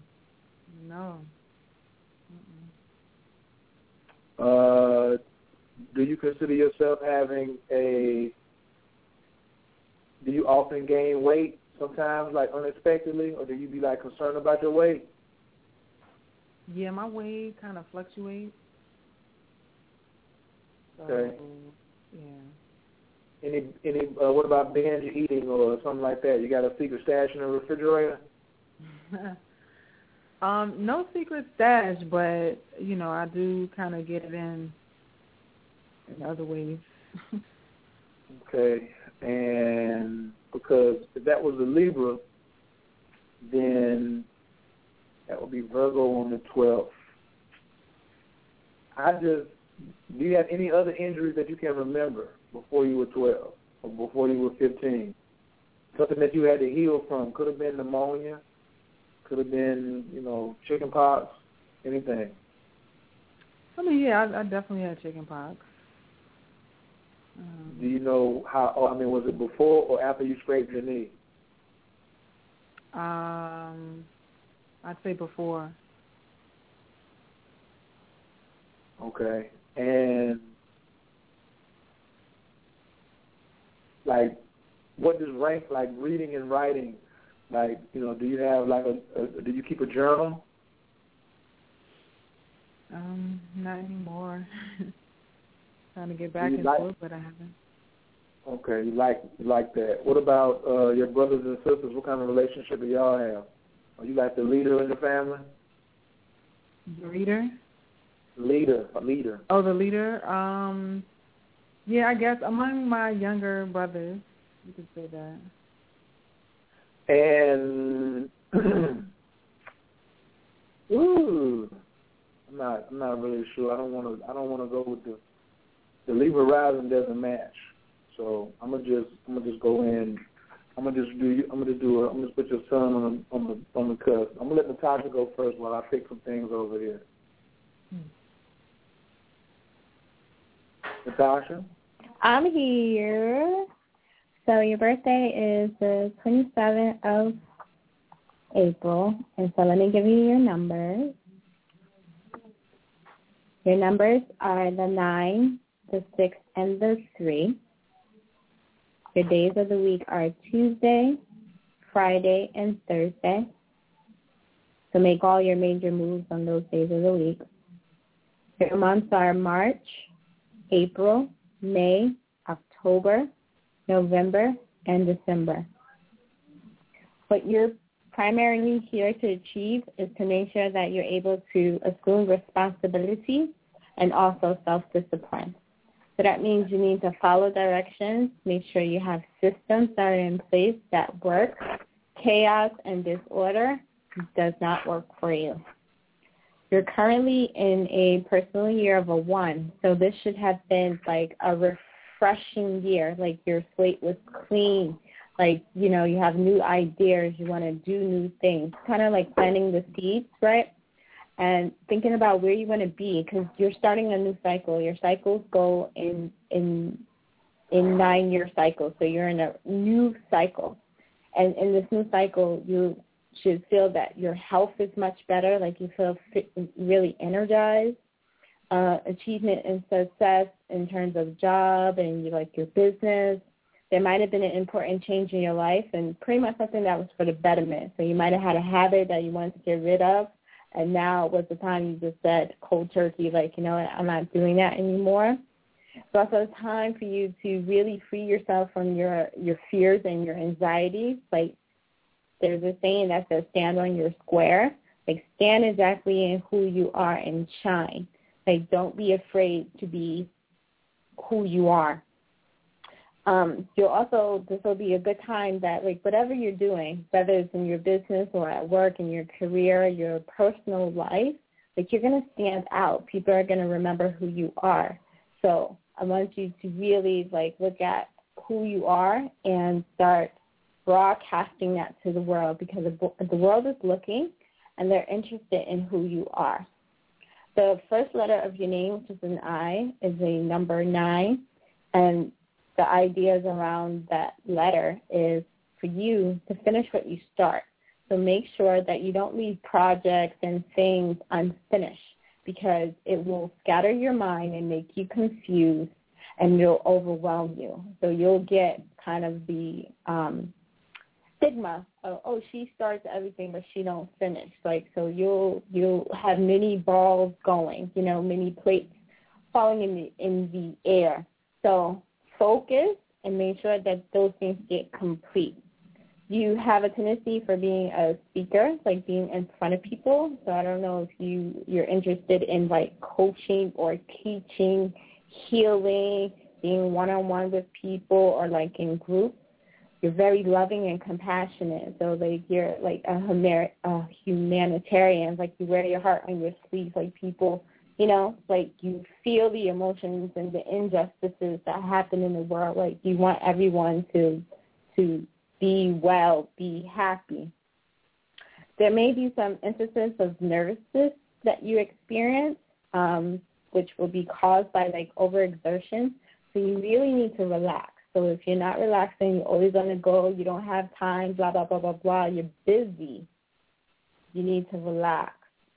no. Uh, do you consider yourself having a? Do you often gain weight sometimes, like unexpectedly, or do you be like concerned about your weight? Yeah, my weight kind of fluctuates. So, Okay. Yeah. Any any? Uh, what about binge eating or something like that? You got a secret stash in the refrigerator? um, no secret stash, but you know, I do kind of get it in in other ways. Okay, and because if that was a Libra, then that would be Virgo on the 12th. I just, do you have any other injuries that you can remember before you were 12 or before you were 15? Something that you had to heal from. Could have been pneumonia, could have been, you know, chicken pox, anything. I mean, yeah, I, I definitely had chicken pox. Um, Do you know how, oh, I mean, was it before or after you scraped your knee? um, I'd say before. Okay. And like what does rank like reading and writing like, you know, do you have like a, a do you keep a journal? Um, not anymore. Trying to get back into like- it, but I haven't. Okay, you like you like that. What about uh your brothers and sisters? What kind of relationship do y'all have? Are you like the leader in the family? The reader? Leader, a leader. Oh, the leader. Um, yeah, I guess among my younger brothers, you could say that. And ooh, I'm not I'm not really sure. I don't want to I don't want to go with the the Libra rising doesn't match. So I'm gonna just I'm gonna just go in. I'm gonna just do I'm gonna do a, I'm gonna put your son on the on the on the cusp. I'm gonna let Natasha go first while I pick some things over here. Hmm. Natasha. I'm here. So your birthday is the 27th of April, and so let me give you your numbers. Your numbers are the 9, the 6th, and the 3. Your days of the week are Tuesday, Friday, and Thursday. So make all your major moves on those days of the week. Your months are March, April, May, October, November, and December. What you're primarily here to achieve is to make sure that you're able to assume responsibility and also self-discipline. So that means you need to follow directions, make sure you have systems that are in place that work. Chaos and disorder does not work for you. You're currently in a personal year of a one, so this should have been like a refreshing year, like your slate was clean, like, you know, you have new ideas, you want to do new things, kind of like planting the seeds, right? And thinking about where you want to be because you're starting a new cycle. Your cycles go in in in nine year cycles, so you're in a new cycle. And in this new cycle, you should feel that your health is much better, like you feel fit, really energized. Uh, achievement and success in terms of job and like your business. There might have been an important change in your life and pretty much something that was for the betterment. So you might have had a habit that you wanted to get rid of and now was the time you just said cold turkey, like, you know I'm not doing that anymore. So also it's time for you to really free yourself from your your fears and your anxieties. Like there's a saying that says stand on your square. Like stand exactly in who you are and shine. Like don't be afraid to be who you are. Um, you'll also this will be a good time that like whatever you're doing, whether it's in your business or at work, in your career, your personal life, like you're gonna stand out. People are gonna remember who you are. So I want you to really like look at who you are and start broadcasting that to the world because the world is looking and they're interested in who you are. The first letter of your name, which is an I, is a number nine, and the ideas around that letter is for you to finish what you start. So make sure that you don't leave projects and things unfinished because it will scatter your mind and make you confused and it'll overwhelm you. So you'll get kind of the um, stigma of oh she starts everything but she don't finish. Like so you'll you'll have many balls going, you know, many plates falling in the in the air. So focus and make sure that those things get complete. You have a tendency for being a speaker, like being in front of people. So I don't know if you you're interested in like coaching or teaching, healing, being one on one with people or like in groups. You're very loving and compassionate. So like you're like a humanitarian, like you wear your heart on your sleeve, like people you know, like you feel the emotions and the injustices that happen in the world. Like you want everyone to to be well, be happy. There may be some instances of nervousness that you experience, um, which will be caused by like overexertion. So you really need to relax. So if you're not relaxing, you're always on the go, you don't have time, blah, blah, blah, blah, blah, you're busy, you need to relax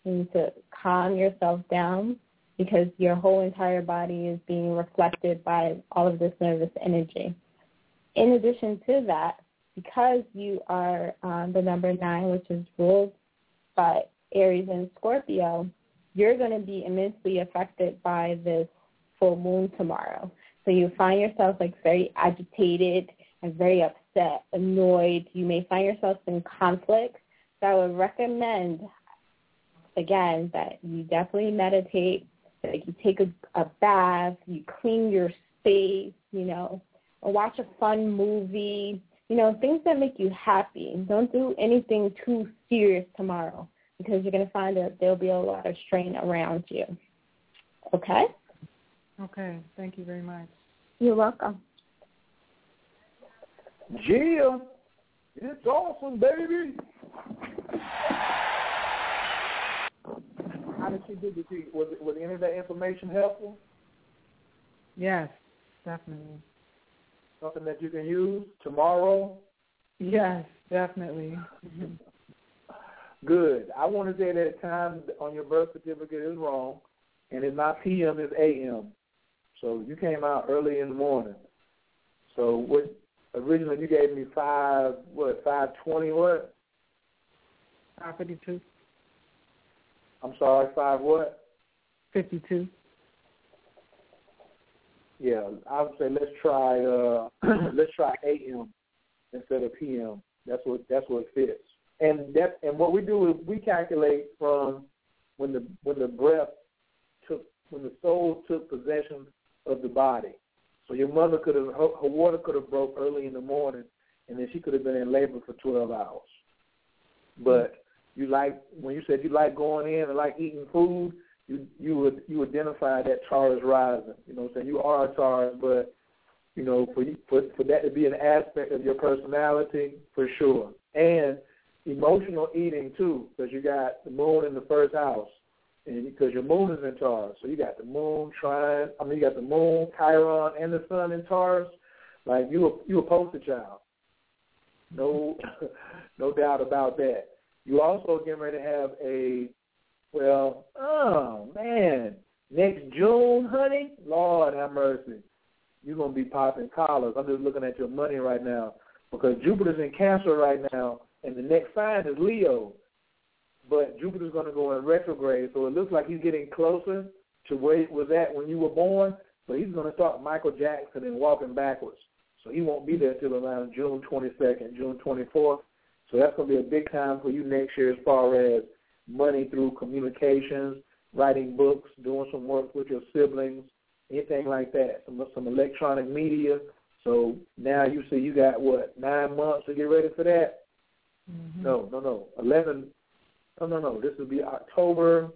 need to calm yourself down because your whole entire body is being reflected by all of this nervous energy. In addition to that, because you are um, the number nine, which is ruled by Aries and Scorpio, you're going to be immensely affected by this full moon tomorrow. So you find yourself like very agitated and very upset, annoyed. You may find yourself in conflict. So I would recommend again, that you definitely meditate, that you take a, a bath, you clean your space, you know, or watch a fun movie, you know, things that make you happy. Don't do anything too serious tomorrow because you're going to find that there'll be a lot of strain around you. Okay? Okay. Thank you very much. You're welcome. Jim, it's awesome, baby. How did she do? Did she was was any of that information helpful? Yes, definitely. Something that you can use tomorrow. Yes, definitely. Mm-hmm. Good. I want to say that time on your birth certificate is wrong, and it's not PM, it's AM. So you came out early in the morning. So what? Originally you gave me five what? Five twenty what? Five fifty two. I'm sorry, five what? Fifty two. Yeah, I would say let's try uh let's try AM instead of PM. That's what that's what fits. And that and what we do is we calculate from when the when the breath took when the soul took possession of the body. So your mother could have her, her water could have broke early in the morning, and then she could have been in labor for twelve hours. But you like when you said you like going in and like eating food, you you would you identify that Taurus rising. You know, what I'm saying you are a Taurus, but you know for for for that to be an aspect of your personality for sure, and emotional eating too, because you got the moon in the first house, and because your moon is in Taurus, so you got the moon trine. I mean, you got the moon, Chiron, and the sun in Taurus. Like you, you a poster child. No, no doubt about that. You also getting ready to have a, well, oh man, next June, honey, Lord have mercy, you're gonna be popping collars. I'm just looking at your money right now because Jupiter's in Cancer right now, and the next sign is Leo. But Jupiter's to go in retrograde, so it looks like he's getting closer to where it was at when you were born. But he's to start Michael Jackson and walking backwards. So he won't be there till around June 22nd, June 24th. So that's going to be a big time for you next year as far as money through communications, writing books, doing some work with your siblings, anything like that. Some some electronic media. So now you see you got what nine months to get ready for that. Mm-hmm. No, no, no. Eleven. No, no, no. This will be October,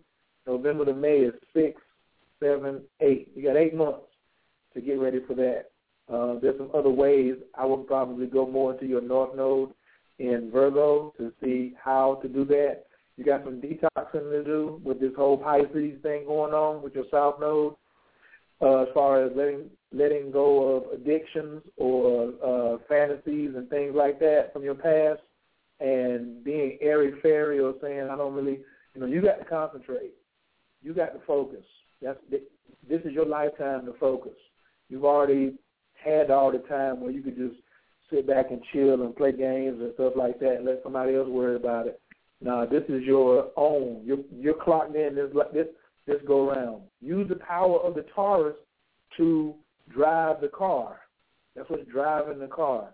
November to May is six, seven, eight. You got eight months to get ready for that. Uh, there's some other ways. I would probably go more into your North Node in Virgo to see how to do that. You got some detoxing to do with this whole Pisces thing going on with your South Node, uh, as far as letting letting go of addictions or uh, fantasies and things like that from your past, and being airy fairy or saying I don't really, you know, you got to concentrate. You got to focus. That's this is your lifetime to focus. You've already had all the time where you could just sit back and chill and play games and stuff like that and let somebody else worry about it. Now this is your own. You're you're clocked in this this this go around. Use the power of the Taurus to drive the car. That's what's driving the car.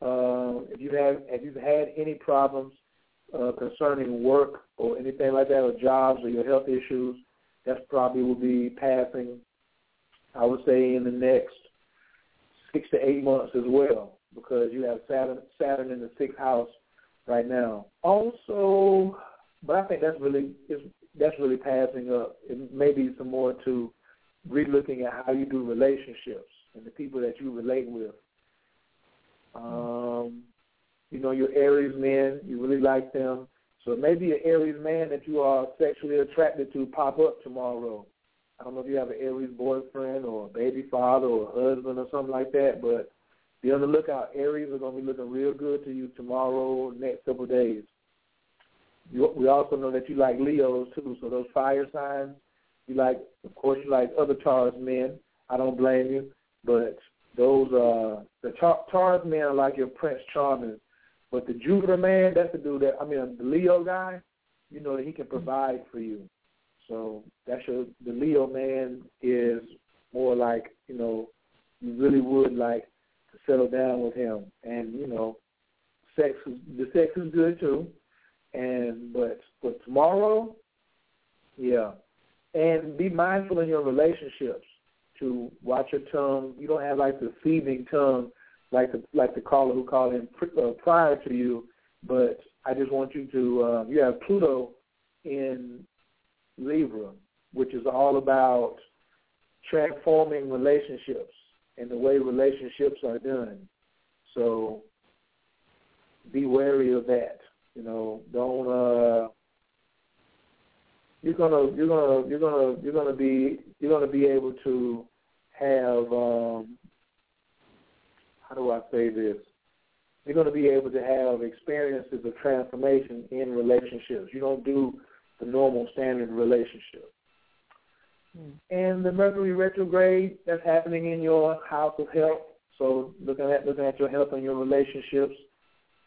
Uh, if you have if you've had any problems uh, concerning work or anything like that, or jobs or your health issues, that probably will be passing. I would say in the next six to eight months as well, because you have Saturn Saturn in the sixth house right now. Also, but I think that's really is that's really passing up. It may be some more to relooking at how you do relationships and the people that you relate with. Um, you know, your Aries men, you really like them. So maybe an Aries man that you are sexually attracted to pop up tomorrow. I don't know if you have an Aries boyfriend or a baby father or a husband or something like that, but be on the lookout. Aries are going to be looking real good to you tomorrow, next couple of days. You, we also know that you like Leos too, so those fire signs. You like, of course, you like other Taurus men. I don't blame you, but those uh the Taurus men are like your Prince Charming, but the Jupiter man, that's the dude that I mean the Leo guy. You know that he can provide for you. So that's your the Leo man is more like you know you really would like to settle down with him, and you know sex the sex is good too, and but but tomorrow, yeah, and be mindful in your relationships to watch your tongue. You don't have like the thieving tongue like the like the caller who called in uh, prior to you, but I just want you to. Uh, you have Pluto in Libra, which is all about transforming relationships and the way relationships are done. So be wary of that. You know, don't. uh You're gonna, you're gonna, you're gonna, you're gonna be, you're gonna be able to have. um How do I say this? You're to be able to have experiences of transformation in relationships. You don't do the normal standard relationship. Hmm. And the Mercury retrograde that's happening in your house of health. So looking at looking at your health and your relationships,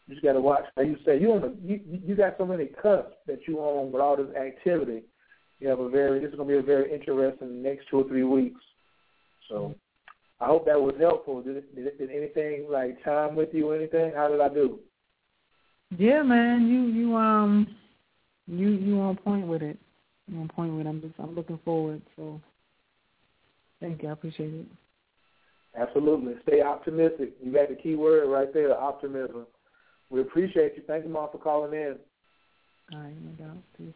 you just got to watch. Like you say, you on the, you you got so many cuts that you on with all this activity. You have a very this is going to be a very interesting next two or three weeks. So I hope that was helpful. Did, it, did, it, did anything like time with you anything? How did I do? Yeah, man, you you um you you on point with it. On point with it. I'm just I'm looking forward. So thank you. I appreciate it. Absolutely. Stay optimistic. You got the key word right there, optimism. We appreciate you. Thank you, Mom, for calling in. All right, no doubt. Peace.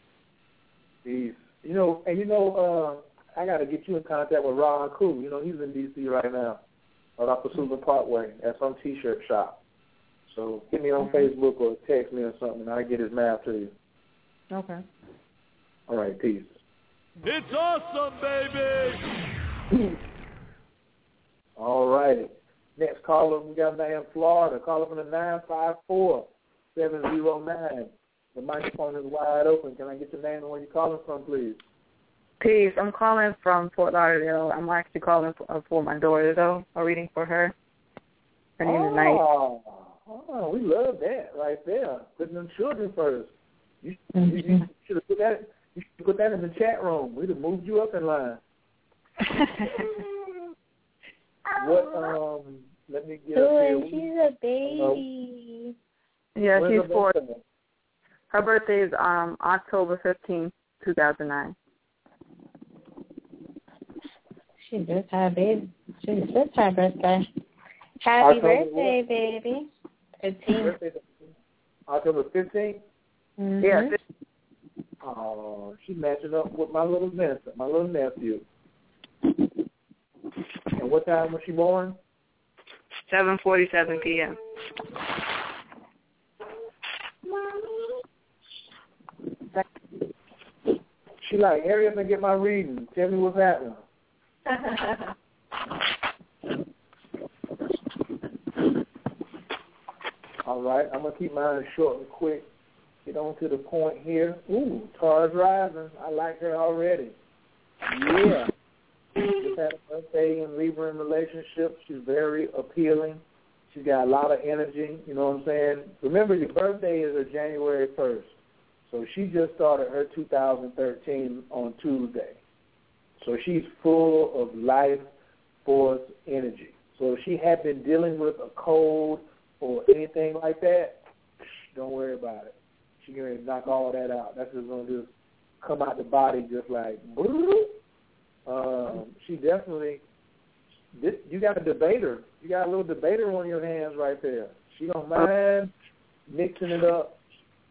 Peace. You know, and you know, uh, I got to get you in contact with Ron Koo. You know, he's in D.C. right now, on off the Susan Parkway at some T-shirt shop. So hit me on Facebook or text me or something, and I'll get his map to you. Okay. All right, peace. It's awesome, baby. All righty. Next caller, we got a man in Florida. Caller from the 954 709. The microphone is wide open. Can I get your name and where you're calling from, please? Peace. I'm calling from Fort Lauderdale. I'm actually calling for, uh, for my daughter, though. A reading for her. Her name is Night. Oh, oh, we love that right there. Putting them children first. You, Mm-hmm. you, you should have put that. You should put that in the chat room. We'd have moved you up in line. what? Um, let me get up here. She's a baby. Yeah, she's her four. birthday? Her birthday is um October fifteenth, two thousand nine. She just had a baby. She just had birthday. Happy October birthday, baby. Fifteen. Birthday, October 15th? Mhm. Yeah. Uh, oh, she matching up with my little Vincent, my little nephew. And what time was she born? Seven forty seven PM. She like, hurry up and get my reading. Tell me what's happening. All right, I'm gonna keep mine short and quick. Get on to the point here. Ooh, Taurus rising. I like her already. Yeah. Just had a birthday in Libra in relationship. She's very appealing. She's got a lot of energy. You know what I'm saying? Remember, your birthday is a January 1st. So she just started her 2013 on Tuesday. So she's full of life force energy. So if she had been dealing with a cold or anything like that, don't worry about it. Going to knock all that out. That's just to just come out the body just like, um, she definitely, this, you got a debater. You got a little debater on your hands right there. She don't mind mixing it up.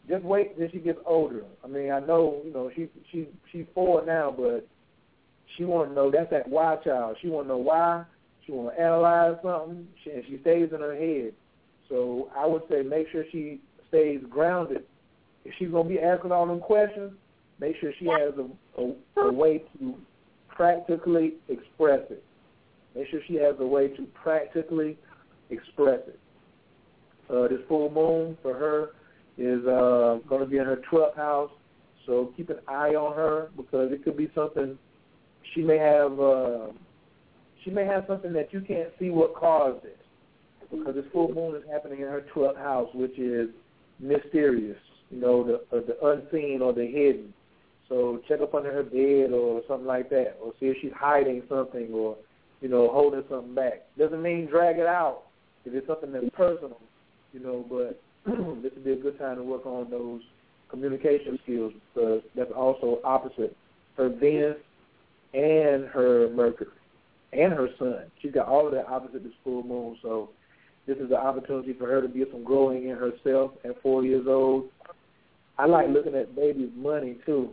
Just wait till she gets older. I mean, I know, you know, she she she's four now, but she want to know. That's that why child. She want to know why. She want to analyze something, she, and she stays in her head. So I would say make sure she stays grounded. If she's gonna be asking all them questions, make sure she has a, a, a way to practically express it. Make sure she has a way to practically express it. Uh, this full moon for her is uh, going to be in her 12th house, so keep an eye on her because it could be something she may have. Uh, she may have something that you can't see what caused it because this full moon is happening in her 12th house, which is mysterious. You know, the uh, the unseen or the hidden. So check up under her bed or something like that, or see if she's hiding something or you know holding something back. Doesn't mean drag it out if it's something that's personal, you know. But this would be a good time to work on those communication skills because that's also opposite her Venus and her Mercury and her Sun. She's got all of that opposite this full moon. So this is an opportunity for her to get some growing in herself at four years old. I like looking at baby's money too.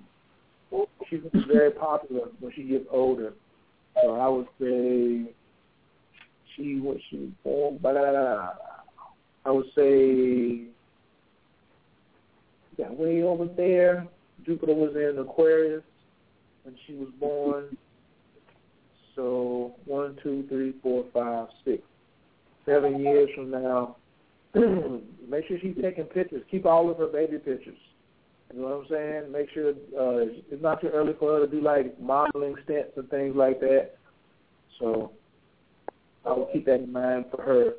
She's very popular when she gets older. So I would say she when she was born. Blah, blah, blah, I would say yeah, way over there. Jupiter was in Aquarius when she was born. So one, two, three, four, five, six, seven years from now, make sure she's taking pictures. Keep all of her baby pictures. You know what I'm saying? Make sure uh, it's not too early for her to do like modeling stints and things like that. So I will keep that in mind for her.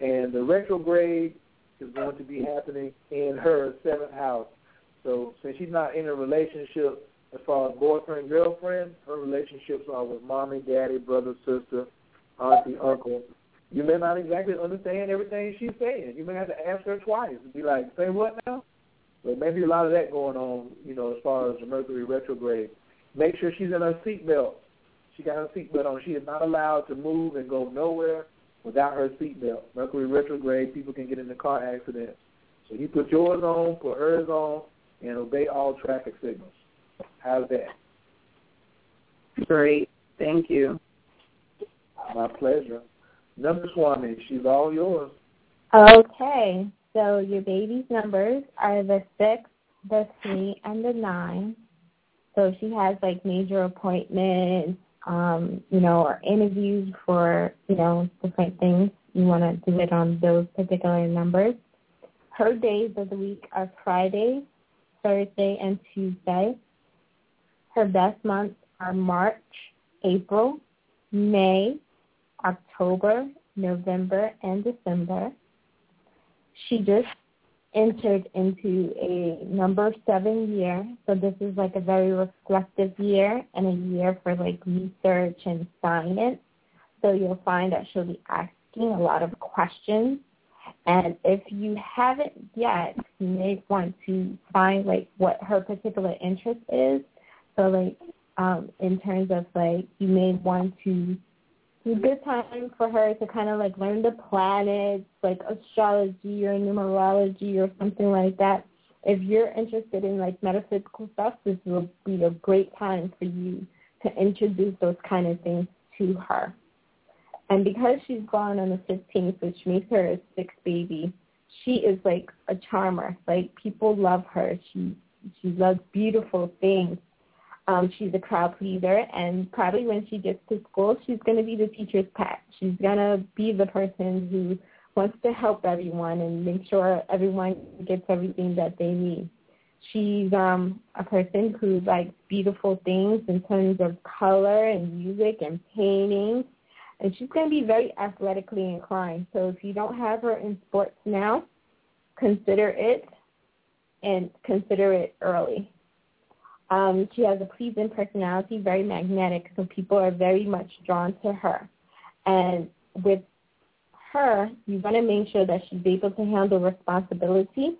And the retrograde is going to be happening in her seventh house. So since she's not in a relationship as far as boyfriend, girlfriend, her relationships are with mommy, daddy, brother, sister, auntie, uncle. You may not exactly understand everything she's saying. You may have to ask her twice and be like, say what now? But maybe a lot of that going on, you know, as far as the Mercury retrograde. Make sure she's in her seatbelt. She got her seatbelt on. She is not allowed to move and go nowhere without her seatbelt. Mercury retrograde, people can get into car accidents. So you put yours on, put hers on, and obey all traffic signals. How's that? Great. Thank you. My pleasure. Number Swami, she's all yours. Okay, so your baby's numbers are the six, the three, and the nine. So she has like major appointments, um, you know, or interviews for, you know, different things. You want to do it on those particular numbers. Her days of the week are Friday, Thursday, and Tuesday. Her best months are March, April, May, October, November, and December. She just entered into a number seven year, so this is like a very reflective year and a year for like research and science. So you'll find that she'll be asking a lot of questions And if you haven't yet, you may want to find like what her particular interest is. So like um, in terms of like you may want to good time for her to kind of like learn the planets, like astrology or numerology or something like that. If you're interested in like metaphysical stuff, this will be a great time for you to introduce those kind of things to her. And because she's born on the 15th, which makes her a sixth baby, she is like a charmer. Like people love her. She she loves beautiful things. Um, she's a crowd pleaser, and probably when she gets to school, she's going to be the teacher's pet. She's going to be the person who wants to help everyone and make sure everyone gets everything that they need. She's um, a person who likes beautiful things in terms of color and music and painting, and she's going to be very athletically inclined. So if you don't have her in sports now, consider it and consider it early. Um, she has a pleasing personality, very magnetic, so people are very much drawn to her. And with her, you want to make sure that she's able to handle responsibility.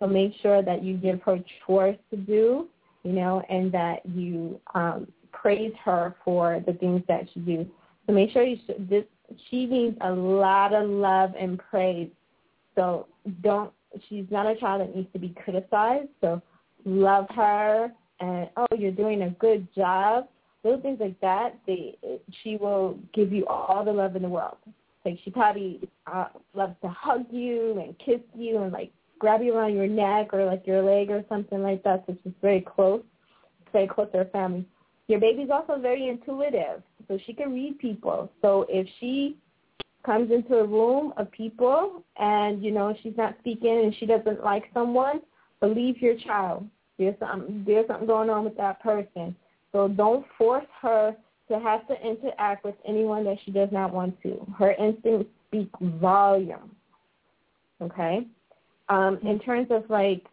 So make sure that you give her chores to do, you know, and that you um, praise her for the things that she do. So make sure you should, this, she needs a lot of love and praise. So don't, she's not a child that needs to be criticized. So love her, and oh, you're doing a good job. Little things like that, they she will give you all the love in the world. Like she probably uh, loves to hug you and kiss you and like grab you around your neck or like your leg or something like that. So she's very close, very close to her family. Your baby's also very intuitive, so she can read people. So if she comes into a room of people and you know she's not speaking and she doesn't like someone, believe your child. There's something there's something going on with that person. So don't force her to have to interact with anyone that she does not want to. Her instincts speak volume. Okay? Um, in terms of like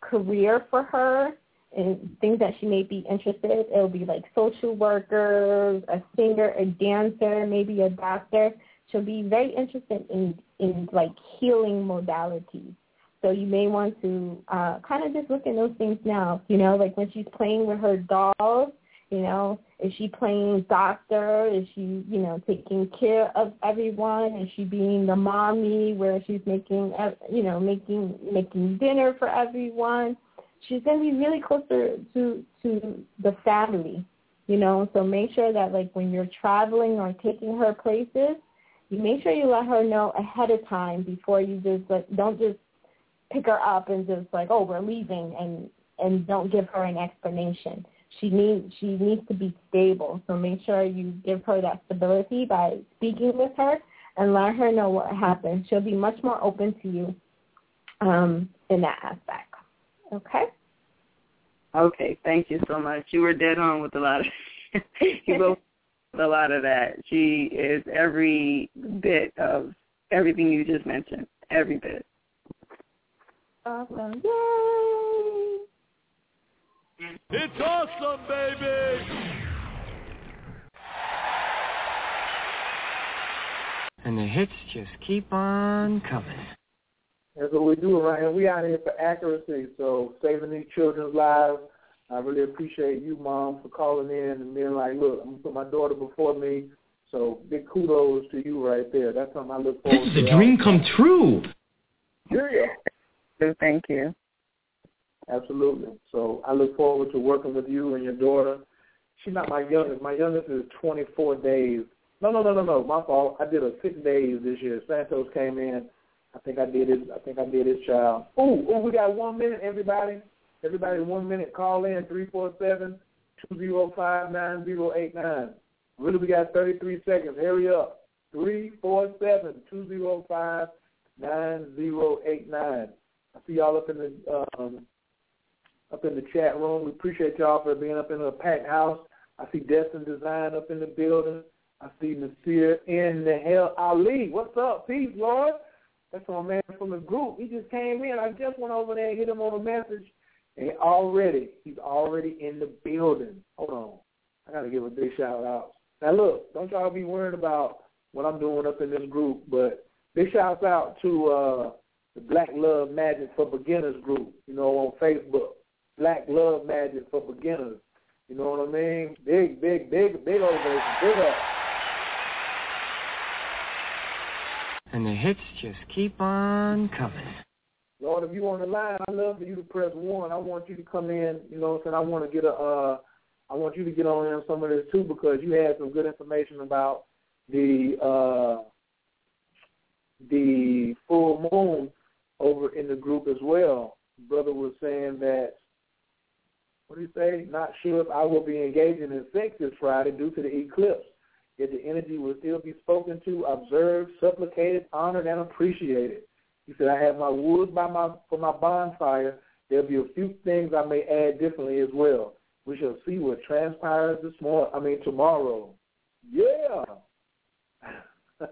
career for her and things that she may be interested in, it'll be like social worker, a singer, a dancer, maybe a doctor. She'll be very interested in in like healing modalities. So you may want to uh, kind of just look at those things now. You know, like when she's playing with her dolls, you know, is she playing doctor? Is she, you know, taking care of everyone? Is she being the mommy where she's making, you know, making making dinner for everyone? She's going to be really closer to to the family, you know. So make sure that like when you're traveling or taking her places, you make sure you let her know ahead of time before you just like don't just pick her up and just like, oh, we're leaving, and and don't give her an explanation. She needs she needs to be stable. So make sure you give her that stability by speaking with her and let her know what happened. She'll be much more open to you um, in that aspect. Okay. Okay, thank you so much. You were dead on with a lot of you wrote a lot of that. She is every bit of everything you just mentioned. Every bit. Awesome. Yay! It's awesome, baby! And the hits just keep on coming. That's what we do around here. We out here for accuracy, so saving these children's lives. I really appreciate you, Mom, for calling in and being like, look, I'm going to put my daughter before me. So big kudos to you right there. That's something I look forward This to. is a dream come true. Yeah. Thank you. Absolutely. So I look forward to working with you and your daughter. She's not my youngest. My youngest is 24 days. No, no, no, no, no. My fault. I did a six days this year. Santos came in. I think I did his. I think I did his child. Ooh, ooh, we got one minute, everybody. Everybody, one minute. Call in three four seven two zero five nine zero eight nine. Really, we got 33 seconds. Hurry up. Three four seven two zero five nine zero eight nine. I see y'all up in the um, up in the chat room. We appreciate y'all for being up in the packed house. I see Destin Design up in the building. I see Nasir in the hell Ali. What's up? Peace, Lord. That's my man from the group. He just came in. I just went over there and hit him on a message. And already, he's already in the building. Hold on. I got to give a big shout out. Now, look, don't y'all be worried about what I'm doing up in this group, but big shout out to uh, the Black Love Magic for Beginners group, you know, on Facebook. Black Love Magic for Beginners. You know what I mean? Big, big, big, big ovation. Big up. And the hits just keep on coming. Lord, if you on the line, I love for you to press one. I want you to come in. You know what I'm saying? I want to get a. Uh, I want you to get on in some of this too because you had some good information about the uh, the full moon over in the group as well. Brother was saying that. What do you say? Not sure if I will be engaging in sex this Friday due to the eclipse. Yet the energy will still be spoken to, observed, supplicated, honored, and appreciated. He said, I have my wood by my for my bonfire. There'll be a few things I may add differently as well. We shall see what transpires this morning. I mean tomorrow. Yeah.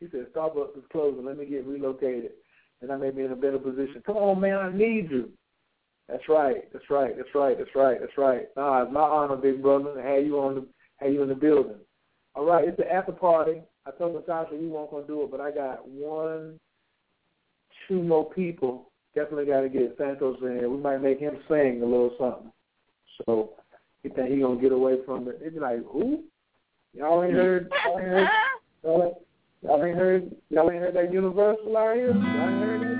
he said, Starbucks is closing. Let me get relocated, and I may be in a better position. Mm-hmm. Come on, man, I need you. That's right. That's right. That's right. That's right. That's right. Nah, it's my honor, big brother, to have you on the have you in the building. All right, it's the after party. I told Natasha we weren't gonna do it, but I got one, two more people. Definitely got to get Santos in here. We might make him sing a little something. So he think he gonna get away from it. Be like, who? Y'all ain't heard? Y'all ain't heard? Y'all ain't, y'all ain't heard? Y'all ain't heard that Universal out here? Y'all ain't heard it?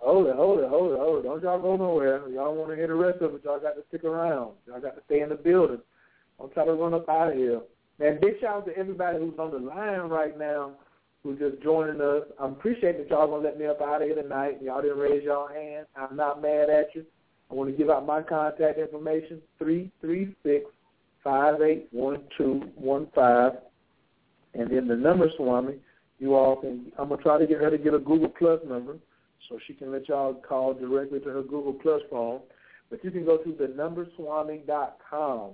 Hold it, hold it, hold it, hold it. Don't y'all go nowhere. Y'all want to hear the rest of it, y'all got to stick around. Y'all got to stay in the building. Don't try to run up out of here. Man, big shout out to everybody who's on the line right now who's just joining us. I appreciate that y'all going to let me up out of here tonight. Y'all didn't raise y'all hand. I'm not mad at you. I want to give out my contact information, three three six five eight one two one five, And then the number, Swami, you all can, I'm going to try to get her to get a Google Plus number so she can let y'all call directly to her Google Plus phone. But you can go to thenumberswami.com,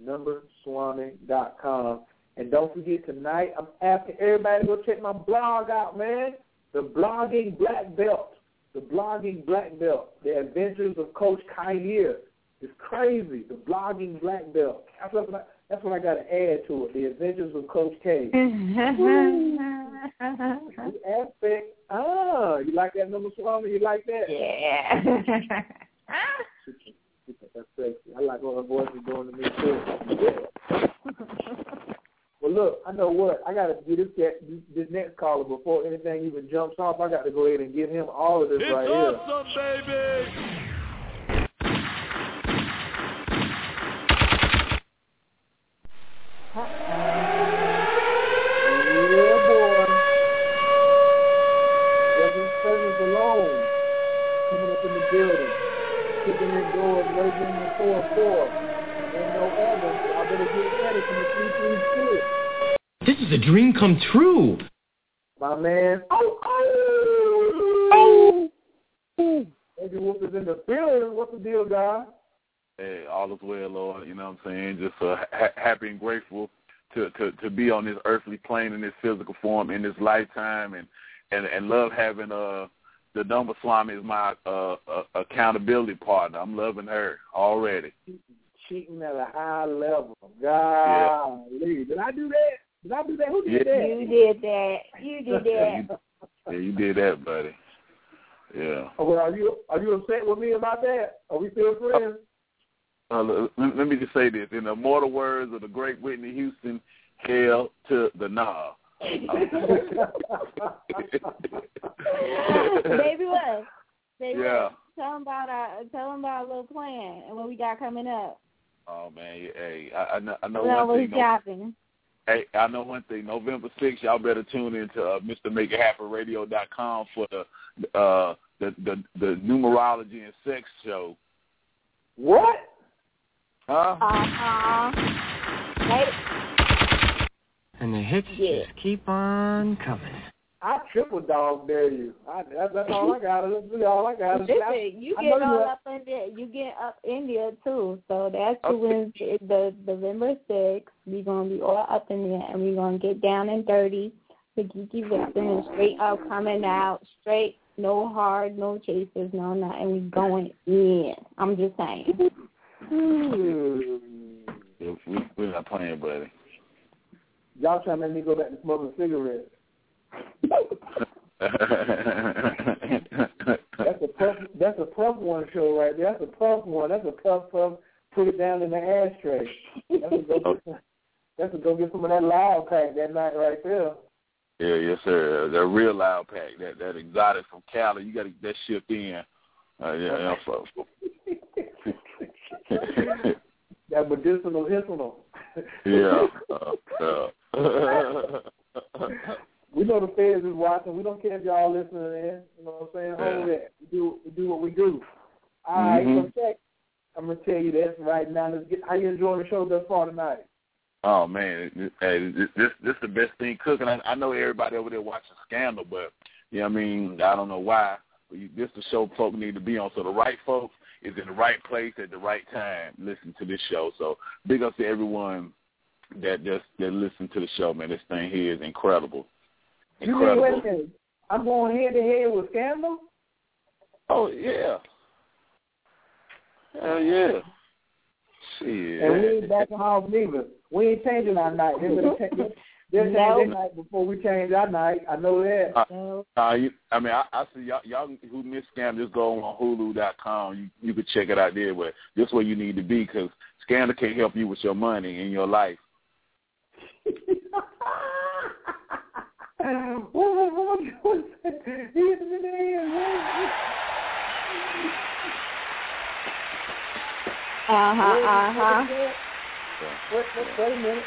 thenumberswami.com. And don't forget, tonight I'm asking everybody to go check my blog out, man. The Blogging Black Belt. The Blogging Black Belt. The Adventures of Coach Khayr. It's crazy. The Blogging Black Belt. That's what I, that's what I got to add to it. The Adventures of Coach K. aspect. Ah, you like that number swami? You like that? Yeah. That's sexy. I like what her voice is doing to me too. Yeah. well, look, I know what I got to do. This cat, this next caller before anything even jumps off. I got to go ahead and give him all of this it's right awesome, here. baby. Yeah, boy. Wasn't presence alone. Coming up in the building. Kicking in doors, waving the 4-4. Ain't no other. Y'all better get ready from the 336. This is a dream come true. My man. Oh, oh, oh. Baby Wolf is in the building. What's the deal, guy? Hey, all is well, Lord. You know what I'm saying? Just uh, ha- happy and grateful to, to to be on this earthly plane in this physical form in this lifetime, and and and love having uh the number Swami is my uh, uh accountability partner. I'm loving her already. Cheating at a high level. Golly. Did I do that? Did I do that? Who did Yeah. that? You did that. You did Yeah, that. you, yeah, you did that, buddy. Yeah. Oh, well, are you are you upset with me about that? Are we still friends? Uh, let, let me just say this: in the immortal words of the great Whitney Houston, "Hell to the nah." Baby what? Baby Yeah. Tell them about our tell them about our little plan and what we got coming up. Oh man, hey, I, I know, I know Well, one we thing. No, hey, I know one thing. November sixth, y'all better tune into uh, MrMakeItHappenRadio.com for the uh the the the numerology and sex show. What? Huh? Uh-huh. Hey, And the hits Yeah. just keep on coming. I triple dog dare you. I, that's, that's all I got. That's really all I got. Listen, I, you I get know all you- up in there. You get up in there too. So that's the Okay. Wednesday, the November sixth. We gonna be all up in there, and we gonna get down and dirty. The geeky vixen and straight up coming out, straight, no hard, no chasers, no nothing. We going in. I'm just saying. We, we're not playing, buddy. Y'all trying to make me go back to smoking cigarettes. That's a puff. That's a puff one show right there. That's a puff one. That's a puff puff. Put it down in the ashtray. That's a go get some, that's a go get some of that loud pack that night right there. Yeah, yes, sir. The real loud pack, that that exotic from Cali, you got to get that shipped in. Uh, yeah, yeah, for. that medicinal hypnol. yeah. Uh, uh. we know the feds is watching. We don't care if y'all listening in. You know what I'm saying? Hold that. We do we do what we do. All right, mm-hmm. so check. I'm gonna tell you this right now. Let's get how you enjoying the show thus far tonight. Oh man, hey, this this this the best thing cooking. I, I know everybody over there watching Scandal, but you know what I mean. I don't know why, but you, this the show folk need to be on. So the right folks is in the right place at the right time. Listen to this show. So big up to everyone that just that listen to the show, man. This thing here is incredible. Incredible. You mean, wait a minute. I'm going head to head with Scandal. Oh yeah. Hell yeah. Shit. And we ain't backing off neither. We ain't changing our night. They're gonna change, their night before we change our night. I know that. Uh, uh, you, I mean, I, I see y'all, y'all who miss Scandal, just go on Hulu.com. You you could check it out there. But this where you need to be because Scandal can't help you with your money in your life. Uh huh. Uh huh. Wait, wait, wait a minute.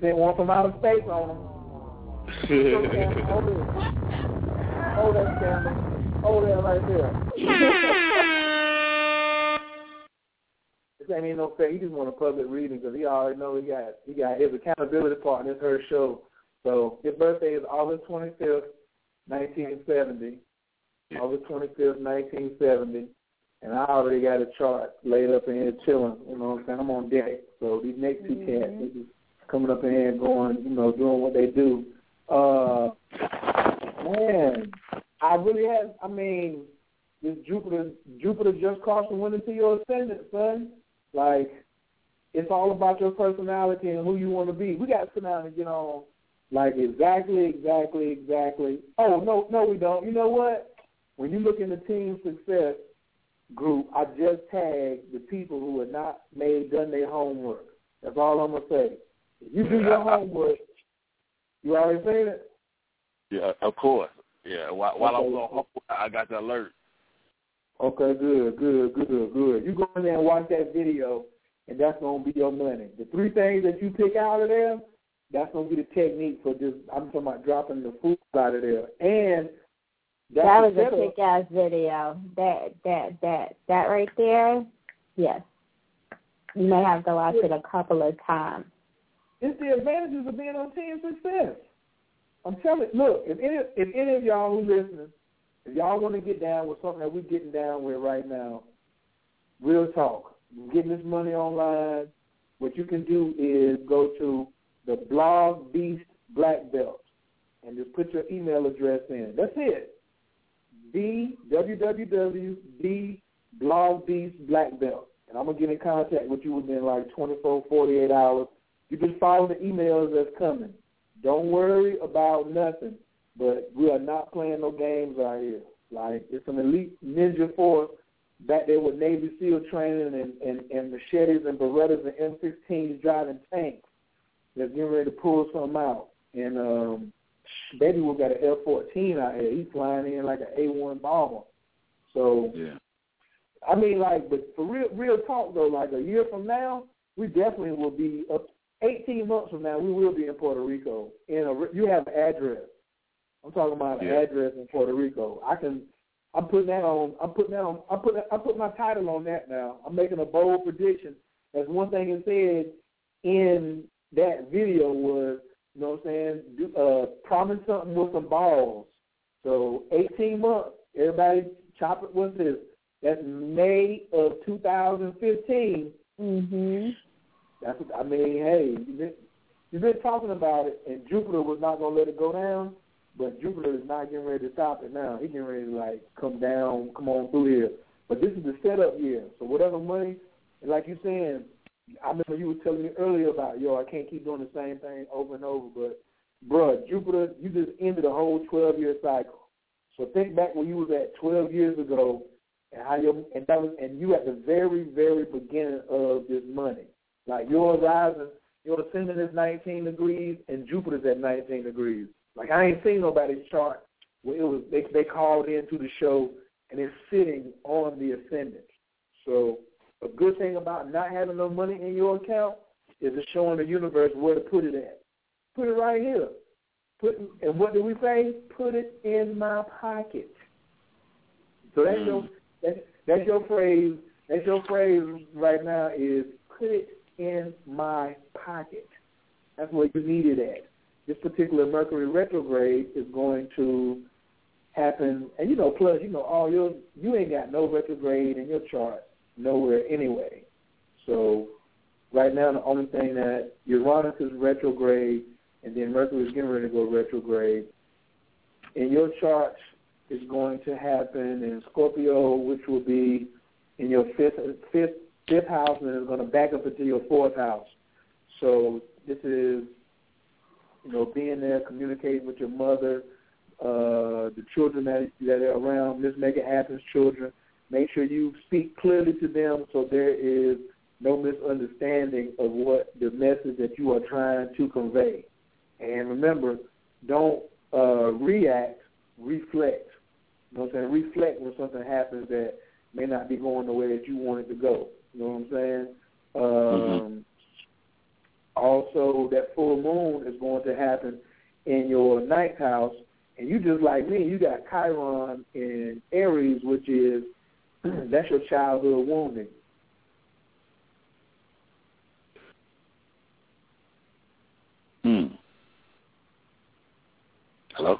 They want from outer space on them. Hold it. Hold that camera. Hold that right there. this ain't even no fair. He just want a public reading because he already know he got he got his accountability partner. It's her show. So his birthday is August twenty fifth, nineteen seventy. August 25th, 1970, and I already got a chart laid up in here chilling. You know what I'm saying? I'm on deck. So these next 2 Mm-hmm. cats, they just coming up in here and going, you know, doing what they do. Uh, man, I really have. I mean, this Jupiter, Jupiter just crossed and went into your ascendant, son. Like, it's all about your personality and who you want to be. We got to sit down and get on. Like exactly, exactly, exactly. Oh no, no, we don't. You know what? When you look in the team success group, I just tagged the people who have not made done their homework. That's all I'm gonna say. If you do your homework, you already seen it. Yeah, of course. Yeah, while, while I was on hold, I got the alert. Okay, good, good, good, good. You go in there and watch that video, and that's gonna be your money. The three things that you pick out of there, that's gonna be the technique for just. I'm talking about dropping the food out of there, and that's That was a kick ass video. That that that that right there, yes. You may have to watch it a couple of times. It's the advantages of being on team success. I'm telling you, look, if any, if any of y'all who listening, if y'all want to get down with something that we're getting down with right now, real talk, getting this money online, what you can do is go to the Blog Beast Black Belt and just put your email address in. That's it. B www Blog Beast Black Belt. And I'm gonna get in contact with you within like 24, 48 hours. You just follow the emails that's coming. Don't worry about nothing. But we are not playing no games out here. Like it's an elite ninja force back there with Navy SEAL training and, and, and machetes and Berettas and M16s driving tanks that's getting ready to pull something out. And um baby we got an F fourteen out here. He's flying in like an A one bomber. So Yeah. I mean, like, but for real, real talk though, like a year from now, we definitely will be. Uh, Eighteen months from now, we will be in Puerto Rico. In a, you have an address. I'm talking about Yeah. an address in Puerto Rico. I can. I'm putting that on. I'm putting that on. I'm putting. I put my title on that now. I'm making a bold prediction. That's one thing it said in that video was, you know what I'm saying? Do, uh, promise something with some balls. So 18 months. Everybody chop it. What's this? That's May of 2015. Mhm. That's what, I mean, hey, you've been, you've been talking about it, and Jupiter was not going to let it go down. But Jupiter is not getting ready to stop it now. He's getting ready to like come down, come on through here. But this is the setup year. So whatever money, like you're saying, I remember you were telling me earlier about yo, I can't keep doing the same thing over and over. But bruh, Jupiter, you just ended a whole 12 year cycle. So think back when you was at 12 years ago, and how your and that was, and you at the very very beginning of this money. Like your horizon, your ascendant is 19 degrees, and Jupiter's at 19 degrees. Like I ain't seen nobody's chart where it was they they called into the show and it's sitting on the ascendant. So a good thing about not having no money in your account is it's showing the universe where to put it at. Put it right here. Put and what do we say? Put it in my pocket. So that's hmm. your that's, that's your phrase. That's your phrase right now is put it in my pocket. That's where you need it at. This particular Mercury retrograde is going to happen, and you know, plus you know, all your you ain't got no retrograde in your chart nowhere anyway. So right now, the only thing that Uranus is retrograde, and then Mercury is getting ready to go retrograde. In your chart is going to happen in Scorpio, which will be in your fifth fifth fifth house, and it's going to back up into your fourth house. So this is, you know, being there, communicating with your mother, uh, the children that that are around. Miss Megan Athens' children. Make sure you speak clearly to them, so there is no misunderstanding of what the message that you are trying to convey. And remember, don't uh, react, reflect. You know what I'm saying? Reflect when something happens that may not be going the way that you want it to go. You know what I'm saying? Um, mm-hmm. Also, that full moon is going to happen in your ninth house, and you just like me, you got Chiron in Aries, which is that's your childhood wounding. Hmm. Hello.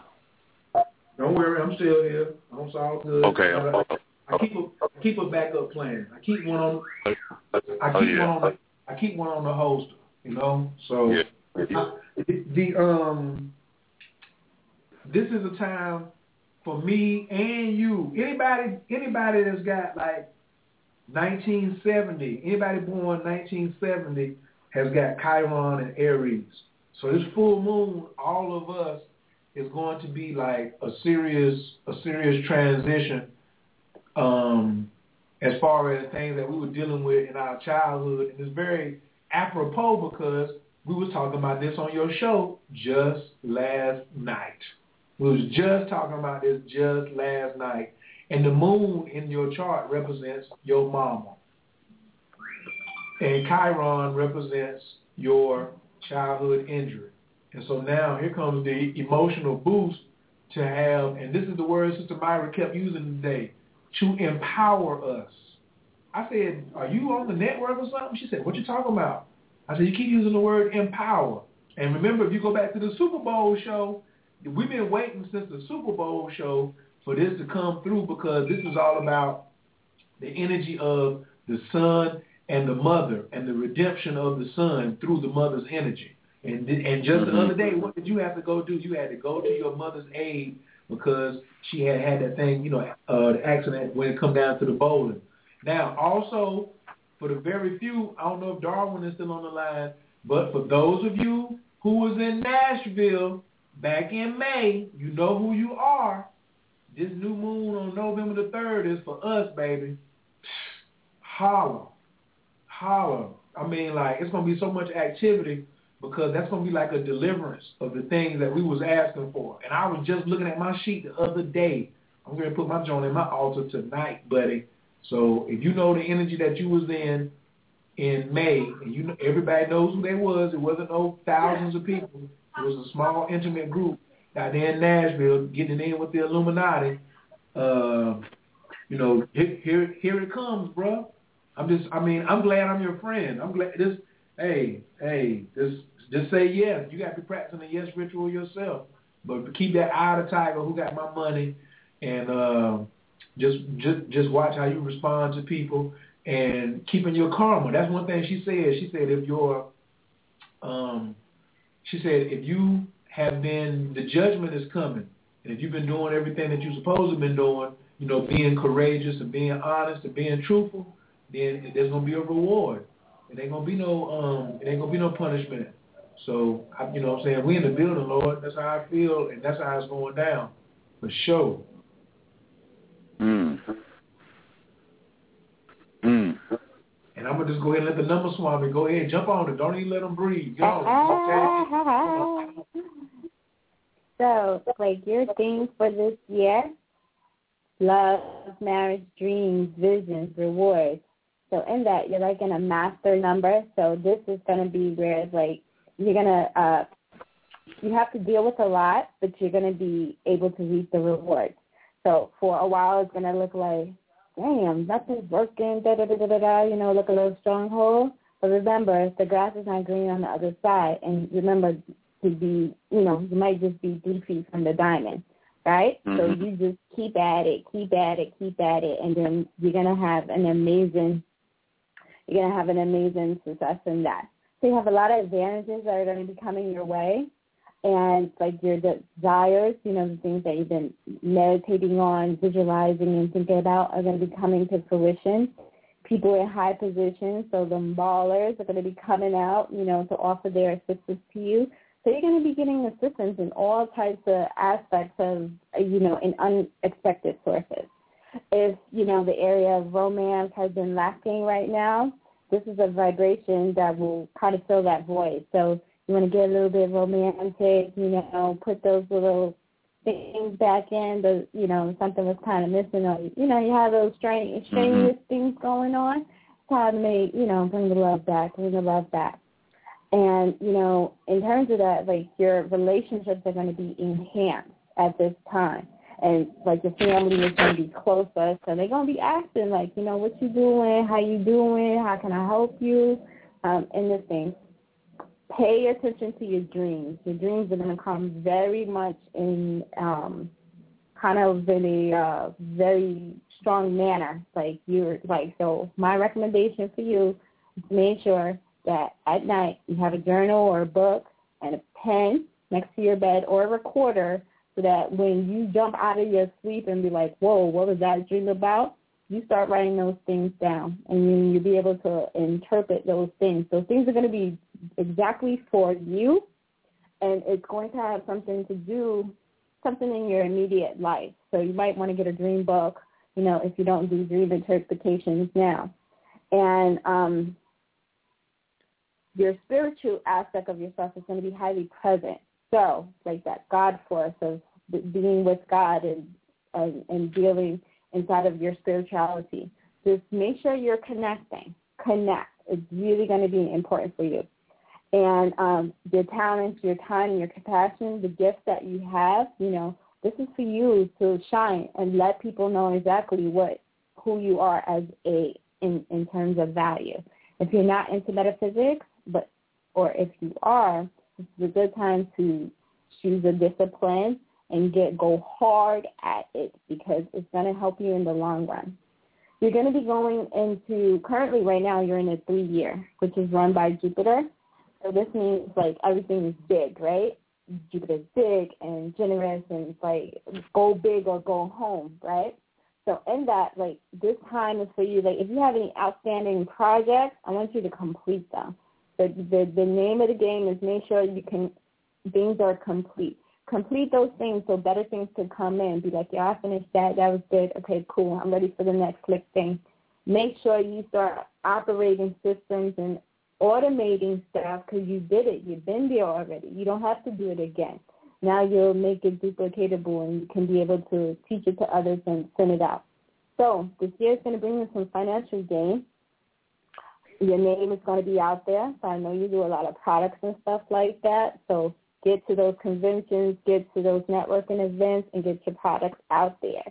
Don't worry, I'm still here. I'm all good. Okay. I, I keep a I keep a backup plan. I keep one on. I Oh, keep yeah. one on. I keep one on the holster. You know, so Yeah. I, the um. This is a time for me and you. Anybody, anybody that's got like 1970, anybody born 1970 has got Chiron and Aries. So this full moon, all of us is going to be like a serious, a serious transition um, as far as things that we were dealing with in our childhood. And it's very apropos because we was talking about this on your show just last night. We was just talking about this just last night. And the moon in your chart represents your mama. And Chiron represents your childhood injury. And so now here comes the emotional boost to have, and this is the word Sister Myra kept using today, to empower us. I said, are you on the network or something? She said, what you talking about? I said, you keep using the word empower. And remember, if you go back to the Super Bowl show, we've been waiting since the Super Bowl show for this to come through because this is all about the energy of the son and the mother and the redemption of the son through the mother's energy. And and just the other day, what did you have to go do? You had to go to your mother's aid because she had had that thing, you know, uh, the accident when it come down to the bowling. Now, also for the very few, I don't know if Darwin is still on the line, but for those of you who was in Nashville back in May, you know who you are. This new moon on November the third is for us, baby. Holler, holler. I mean, like it's gonna be so much activity because that's gonna be like a deliverance of the things that we was asking for. And I was just looking at my sheet the other day. I'm gonna put my joint in my altar tonight, buddy. So if you know the energy that you was in in May, and you know everybody knows who they was, it wasn't no thousands of people. It was a small, intimate group out there in Nashville getting in with the Illuminati. Uh, you know, here, here, here it comes, bro. I'm just, I mean, I'm glad I'm your friend. I'm glad this. Hey, hey, just, just say yes. You got to be practicing the yes ritual yourself, but keep that eye the tiger. Who got my money? And uh, just, just, just watch how you respond to people and keeping your karma. That's one thing she said. She said if your, um, she said if you have been the judgment is coming. And if you've been doing everything that you're supposed to have been doing, you know, being courageous and being honest and being truthful, then there's gonna be a reward. It ain't gonna be no um it ain't gonna be no punishment. So you know what I'm saying, we in the building, Lord, that's how I feel and that's how it's going down. For sure. Mm. Mm. And I'm gonna just go ahead and let the number swami go ahead, and jump on it. Don't even let them breathe. Get on it. So, like your theme for this year, love, marriage, dreams, visions, rewards. So in that, you're like in a master number. So this is going to be where it's like you're going to, uh, you have to deal with a lot, but you're going to be able to reap the rewards. So for a while, it's going to look like, damn, nothing's working, da da da da da da, you know, look a little stronghold. But remember, the grass is not green on the other side. And remember to be, you know, you might just be three feet from the diamond, right? Mhm. So you just keep at it, keep at it, keep at it, and then you're going to have an amazing, you're going to have an amazing success in that. So you have a lot of advantages that are going to be coming your way. And like your desires, you know, the things that you've been meditating on, visualizing, and thinking about are going to be coming to fruition. People in high positions, so the ballers are going to be coming out, you know, to offer their assistance to you. So you're going to be getting assistance in all types of aspects of, you know, in unexpected sources. If, you know, the area of romance has been lacking right now, this is a vibration that will kind of fill that void. So you want to get a little bit romantic, you know, put those little things back in, the you know, something was kind of missing or, you know, you have those strange, strenuous things going on. It's time to make, you know, bring the love back, bring the love back. And, you know, in terms of that, like your relationships are going to be enhanced at this time. And like your family is going to be closer, so they're going to be asking, like, you know, what you doing, how you doing, how can I help you, um, and this thing. Pay attention to your dreams. Your dreams are going to come very much in um, kind of in a uh, very strong manner. Like you're like, so my recommendation for you is make sure that at night you have a journal or a book and a pen next to your bed or a recorder so that when you jump out of your sleep and be like, whoa, what was that dream about? You start writing those things down and you, you'll be able to interpret those things. So things are going to be exactly for you and it's going to have something to do, something in your immediate life. So you might want to get a dream book, you know, if you don't do dream interpretations now. And um, your spiritual aspect of yourself is going to be highly present. So, like that God force of being with God and and, and dealing inside of your spirituality. Just make sure you're connecting. Connect. It's really going to be important for you. And um, your talents, your time, your compassion, the gifts that you have, you know, this is for you to shine and let people know exactly what who you are as a in in terms of value. If you're not into metaphysics, but or if you are, this is a good time to choose a discipline and get go hard at it because it's going to help you in the long run. You're going to be going into currently right now you're in a three year, which is run by Jupiter. So this means like everything is big, right? Jupiter's big and generous and like go big or go home, right? So in that, like this time is for you. Like if you have any outstanding projects, I want you to complete them. The the the name of the game is make sure you can things are complete. Complete those things so better things can come in. Be like, yeah, I finished that. That was good. Okay, cool. I'm ready for the next click thing. Make sure you start operating systems and automating stuff because you did it. You've been there already. You don't have to do it again. Now you'll make it duplicatable and you can be able to teach it to others and send it out. So this year is going to bring you some financial gain. Your name is going to be out there. So I know you do a lot of products and stuff like that. So get to those conventions, get to those networking events, and get your products out there.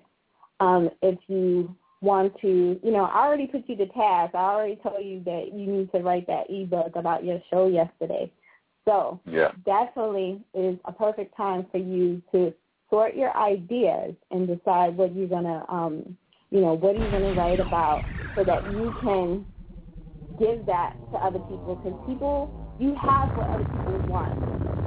Um, if you want to, you know, I already put you to task. I already told you that you need to write that ebook about your show yesterday. So Yeah. definitely is a perfect time for you to sort your ideas and decide what you're gonna, um, you know, what are you gonna write about, so that you can give that to other people. Because people, you have what other people want.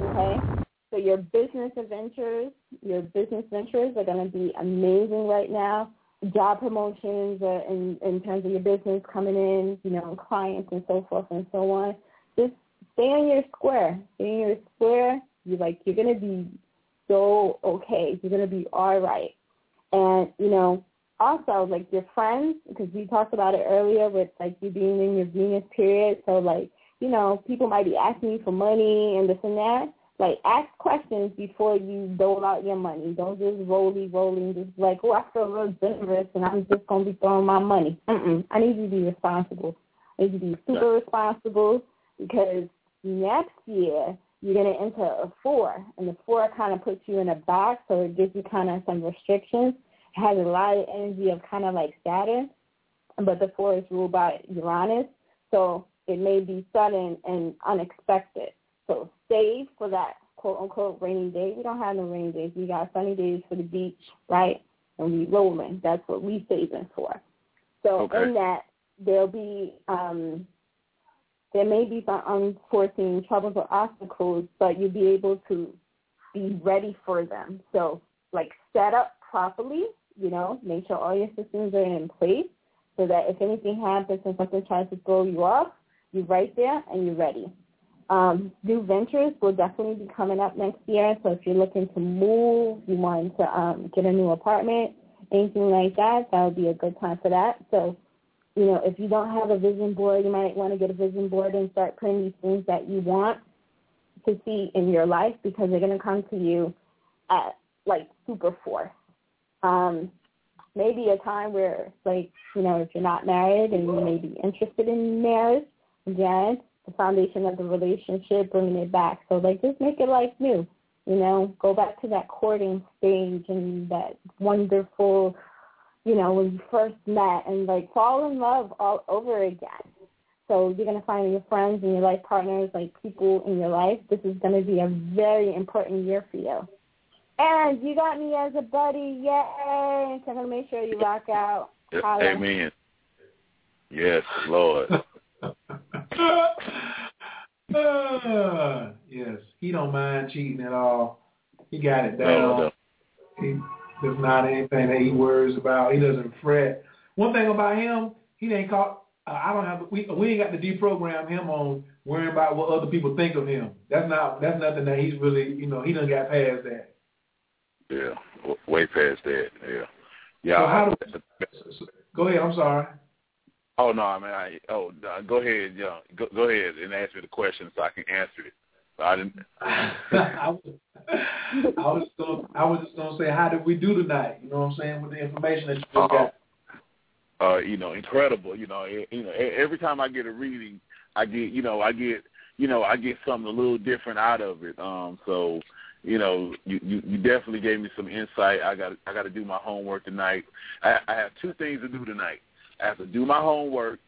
Okay, So your business adventures, your business ventures are going to be amazing right now. Job promotions uh, in, in terms of your business coming in, you know, clients and so forth and so on. Just stay on your square. Stay on your square. You like you're going to be so okay. You're going to be all right. And you know, also like your friends, because we talked about it earlier with like you being in your Venus period. So like you know, people might be asking you for money and this and that like ask questions before you dole out your money. Don't just rolly rolling, just like, oh, I feel real generous and I'm just gonna be throwing my money. Mm-mm. I need you to be responsible. I need you to be super responsible because next year you're gonna enter a four, and the four kind of puts you in a box, so it gives you kind of some restrictions. It has a lot of energy of kind of like Saturn, but the four is ruled by Uranus, so it may be sudden and unexpected. So save for that quote unquote rainy day. We don't have no rainy days. We got sunny days for the beach, right? And we rolling. That's what we saving for. So Okay. in that there'll be um there may be some unforeseen troubles or obstacles, but you'll be able to be ready for them. So like set up properly, you know, make sure all your systems are in place so that if anything happens and something tries to throw you off, you're right there and you're ready. Um, new ventures will definitely be coming up next year. So if you're looking to move, you want to um, get a new apartment, anything like that, that would be a good time for that. So, you know, if you don't have a vision board, you might want to get a vision board and start putting these things that you want to see in your life because they're going to come to you at like super force. Um, maybe a time where, like, you know, if you're not married and you may be interested in marriage, again, the foundation of the relationship, bringing it back. So like just make it like new, you know, go back to that courting stage and that wonderful, you know, when you first met and like fall in love all over again. So you're going to find your friends and your life partners, like people in your life. This is going to be a very important year for you. And you got me as a buddy. Yay. So I'm going to make sure you rock out. Holla. Amen. Yes, Lord. Uh, yes, he don't mind cheating at all. He got it down. He there's not anything that he worries about. He doesn't fret. One thing about him, he ain't caught. Uh, I don't have. We we ain't got to deprogram him on worrying about what other people think of him. That's not. That's nothing that he's really. You know, he done got past that. Yeah, way past that. Yeah, yeah. So how Go ahead. I'm sorry. Oh no, I mean, I, oh, no, go ahead, yeah, go, go ahead and ask me the question so I can answer it. I didn't. I was, I was gonna, I was just gonna say, how did we do tonight? You know what I'm saying with the information that you just got. uh, you know, incredible. You know, you know, every time I get a reading, I get, you know, I get, you know, I get something a little different out of it. Um, so, you know, you, you, you definitely gave me some insight. I got, I got to do my homework tonight. I, I have two things to do tonight. I have to do my homework,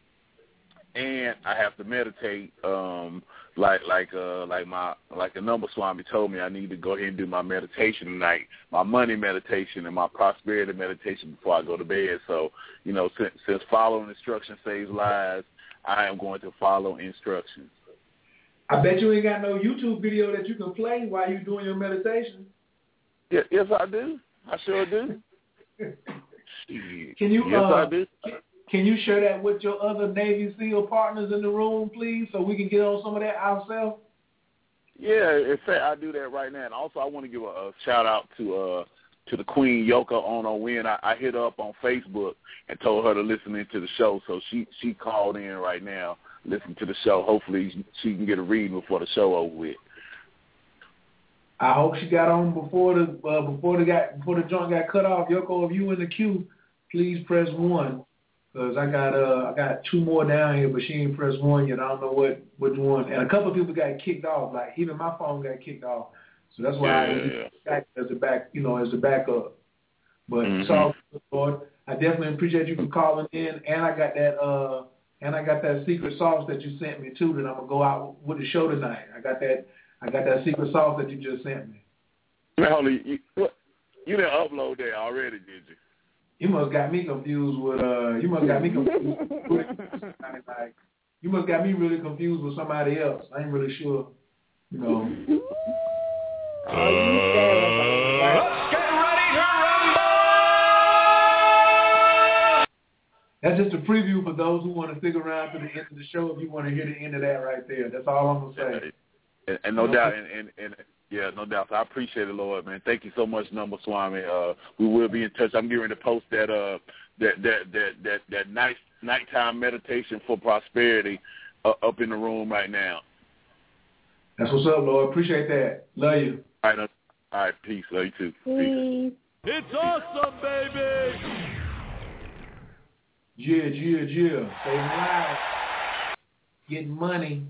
and I have to meditate. Um, like, like, uh, like my, like a number swami told me, I need to go ahead and do my meditation tonight, my money meditation and my prosperity meditation before I go to bed. So, you know, since, since following instructions saves lives, I am going to follow instructions. I bet you ain't got no YouTube video that you can play while you're doing your meditation. Yes, yes, I do. I sure do. Can you Yes, uh, I do. Can you share that with your other Navy SEAL partners in the room, please, so we can get on some of that ourselves? Yeah, in fact, I do that right now. And also, I want to give a, a shout out to uh to the Queen Yoko Ono Win. I, I hit her up on Facebook and told her to listen into the show. So she she called in right now, listen to the show. Hopefully, she can get a reading before the show over with. I hope she got on before the uh, before the got before the joint got cut off. Yoko, if you in the queue, please press one. Cause I got uh I got two more down here, but she ain't pressed one yet. I don't know what which one. And a couple of people got kicked off. Like even my phone got kicked off. So that's why I Yeah, yeah. As a back, you know, as a backup. But it's Mhm. all good, Lord. I definitely appreciate you for calling in, and I got that uh and I got that secret sauce that you sent me too. That I'm gonna go out with the show tonight. I got that I got that secret sauce that you just sent me. Melanie, you, what, you didn't upload that already, did you? You must got me confused with uh. You must got me confused. with somebody like you must got me really confused with somebody else. I ain't really sure. You know. All you said was get ready to That's just a preview for those who want to stick around to the end of the show. If you want to hear the end of that right there, that's all I'm gonna say. And, and no doubt, and, and, and yeah, no doubt. So I appreciate it, Lord, man. Thank you so much, Number Swami. Uh, we will be in touch. I'm getting ready to post that uh that that that that that night nighttime meditation for prosperity uh, up in the room right now. That's what's up, Lord. Appreciate that. Love you. All right, uh, all right. Peace. Love you too. Peace. It's awesome, baby. Yeah, yeah, yeah. Saving lives. Getting money.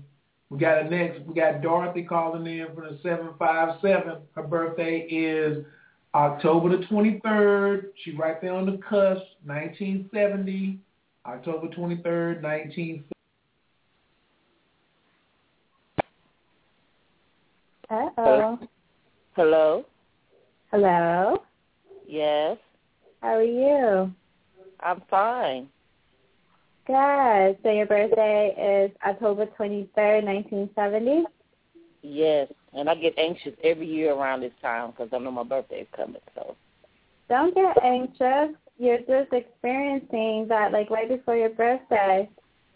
We got a next. We got Dorothy calling in from the seven five seven. Her birthday is October the twenty third. She right there on the cusp. Nineteen seventy. October twenty third, nineteen. Uh-oh. Hello? Hello? Yes, How are you? I'm fine. Good. So your birthday is October 23rd, 1970? Yes, and I get anxious every year around this time because I know my birthday is coming. So Don't get anxious. You're just experiencing that, like, right before your birthday,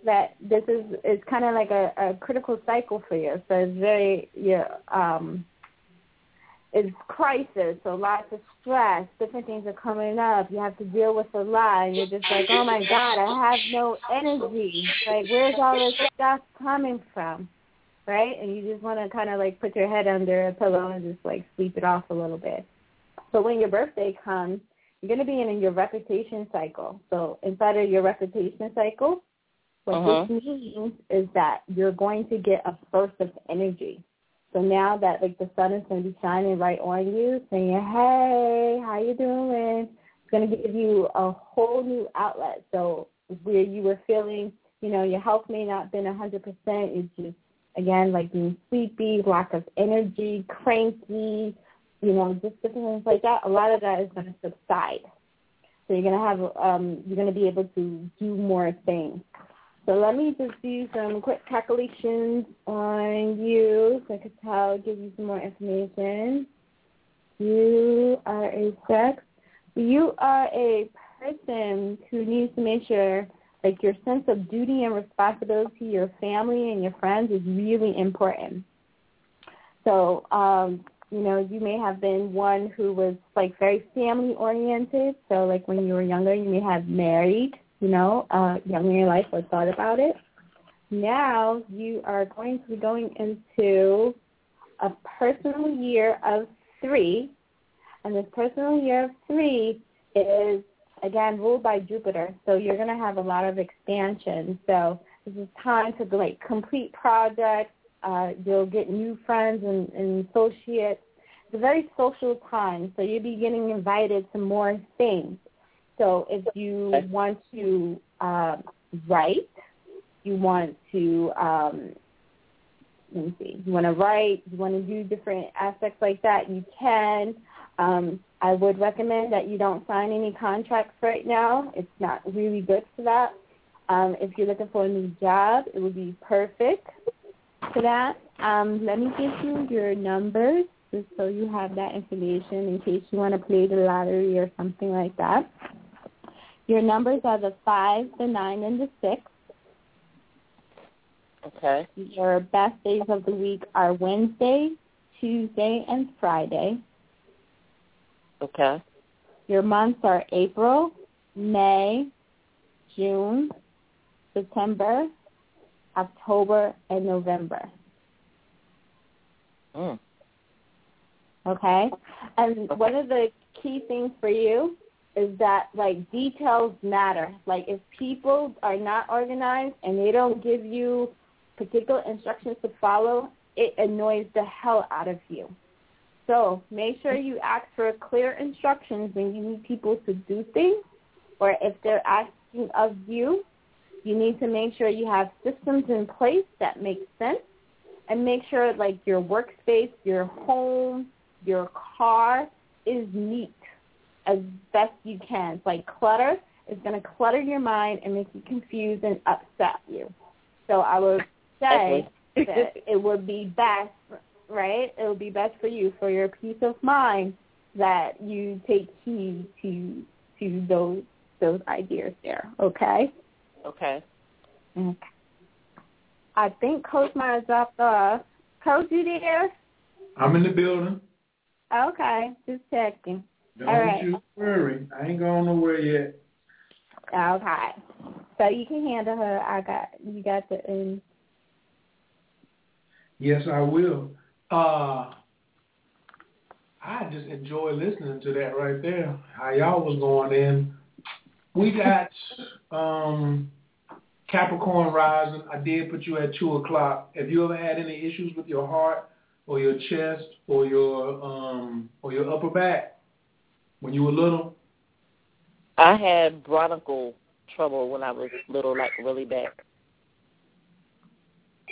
that this is it's kind of like a, a critical cycle for you. So it's very, you um, it's crisis, so lots of stress, different things are coming up. You have to deal with a lot, and you're just like, oh my god, I have no energy. Like, where's all this stuff coming from, right? And you just want to kind of like put your head under a pillow and just like sleep it off a little bit. So when your birthday comes, you're going to be in your reputation cycle. So inside of your reputation cycle, what Uh-huh. this means is that you're going to get a burst of energy. So now that like the sun is going to be shining right on you, saying, "Hey, how you doing?" It's going to give you a whole new outlet. So where you were feeling, you know, your health may not have been a hundred percent. It's just again like being sleepy, lack of energy, cranky, you know, just different things like that. A lot of that is going to subside. So you're going to have, um, you're going to be able to do more things. So let me just do some quick calculations on you so I could tell, give you some more information. You are a sex. You are a person who needs to make sure like your sense of duty and responsibility, your family and your friends is really important. So, um, you know, you may have been one who was like very family oriented. So like when you were younger you may have married you know, uh, young in your life or thought about it. Now you are going to be going into a personal year of three, and this personal year of three is again ruled by Jupiter. So you're going to have a lot of expansion. So this is time to like complete projects. Uh, you'll get new friends and, and associates. It's a very social time, so you'll be getting invited to more things. So if you want to uh, write, you want to um, let me see, you want to write, you want to do different aspects like that, you can. Um, I would recommend that you don't sign any contracts right now. It's not really good for that. Um, if you're looking for a new job, it would be perfect for that. Um, let me give you your numbers just so you have that information in case you want to play the lottery or something like that. Your numbers are the 5, the 9, and the 6. okay, Your best days of the week are Wednesday, Tuesday, and Friday. okay, Your months are April, May, June, September, October, and November. mm. Okay? And one of the key things for you is that like details matter. Like if people are not organized and they don't give you particular instructions to follow, it annoys the hell out of you. So make sure you ask for clear instructions when you need people to do things or if they're asking of you, you need to make sure you have systems in place that make sense and make sure like your workspace, your home, your car is neat as best you can. It's like clutter is going to clutter your mind and make you confused and upset you. So I would say that it would be best right? It would be best for you, for your peace of mind, that you take heed to to those those ideas there. Okay. Okay. Okay. I think Coach might have dropped off. Coach, you there? I'm in the building. Okay, just checking. Don't All right. you worry. I ain't going nowhere yet. Okay. So you can handle her. I got you got the um Yes, I will. Uh, I just enjoy listening to that right there. How y'all was going in. We got um, Capricorn rising. I did put you at two o'clock. Have you ever had any issues with your heart or your chest or your um or your upper back when you were little? I had bronchial trouble when I was little, like really bad.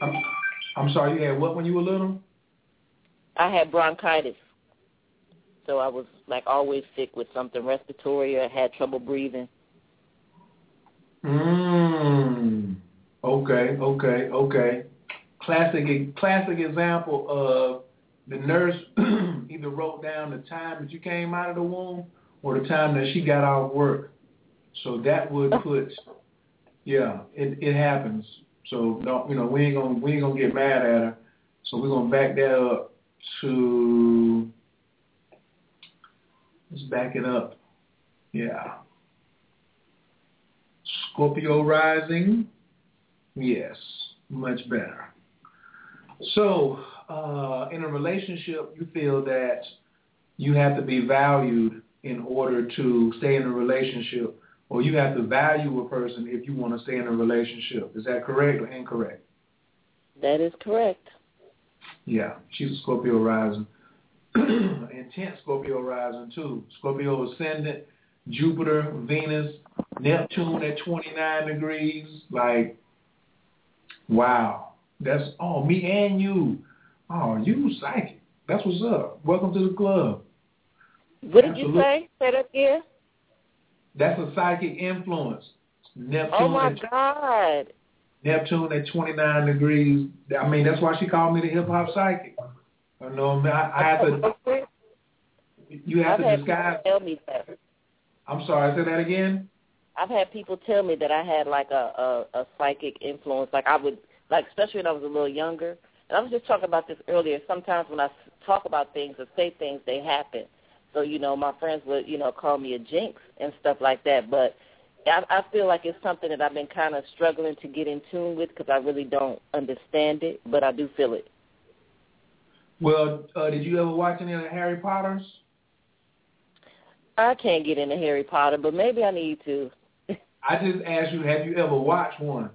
I'm, I'm sorry, you had what when you were little? I had bronchitis. So I was like always sick with something respiratory or had trouble breathing. Mm. Okay, okay, okay. Classic classic example of the nurse either wrote down the time that you came out of the womb or the time that she got off work. So that would oh. put yeah, it it happens. So no you know, we ain't gonna we ain't gonna get mad at her. So we're gonna back that up to let's back it up. Yeah. Scorpio rising. Yes, much better. So, uh, in a relationship, you feel that you have to be valued in order to stay in a relationship, or you have to value a person if you want to stay in a relationship. Is that correct or incorrect? That is correct. Yeah, she's a Scorpio rising. Intense Scorpio rising too. Scorpio ascendant, Jupiter, Venus, Neptune at 29 degrees. Like, wow. That's, all. me and you. Oh, you psychic. That's what's up. Welcome to the club. What did you say? Say that again. That's a psychic influence. Oh, Neptune Oh my at, God. Neptune at 29 degrees. I mean, that's why she called me the hip hop psychic. I know, man. I, I have to. You have I've to disguise. tell me that. I'm sorry. Say that again. I've had people tell me that I had like a, a a psychic influence. Like I would like, especially when I was a little younger. And I was just talking about this earlier. Sometimes when I talk about things or say things, they happen. So you know, my friends would you know call me a jinx and stuff like that. But I, I feel like it's something that I've been kind of struggling to get in tune with because I really don't understand it, but I do feel it. Well, uh, did you ever watch any of the Harry Potters? I can't get into Harry Potter, but maybe I need to. I just asked you, have you ever watched one?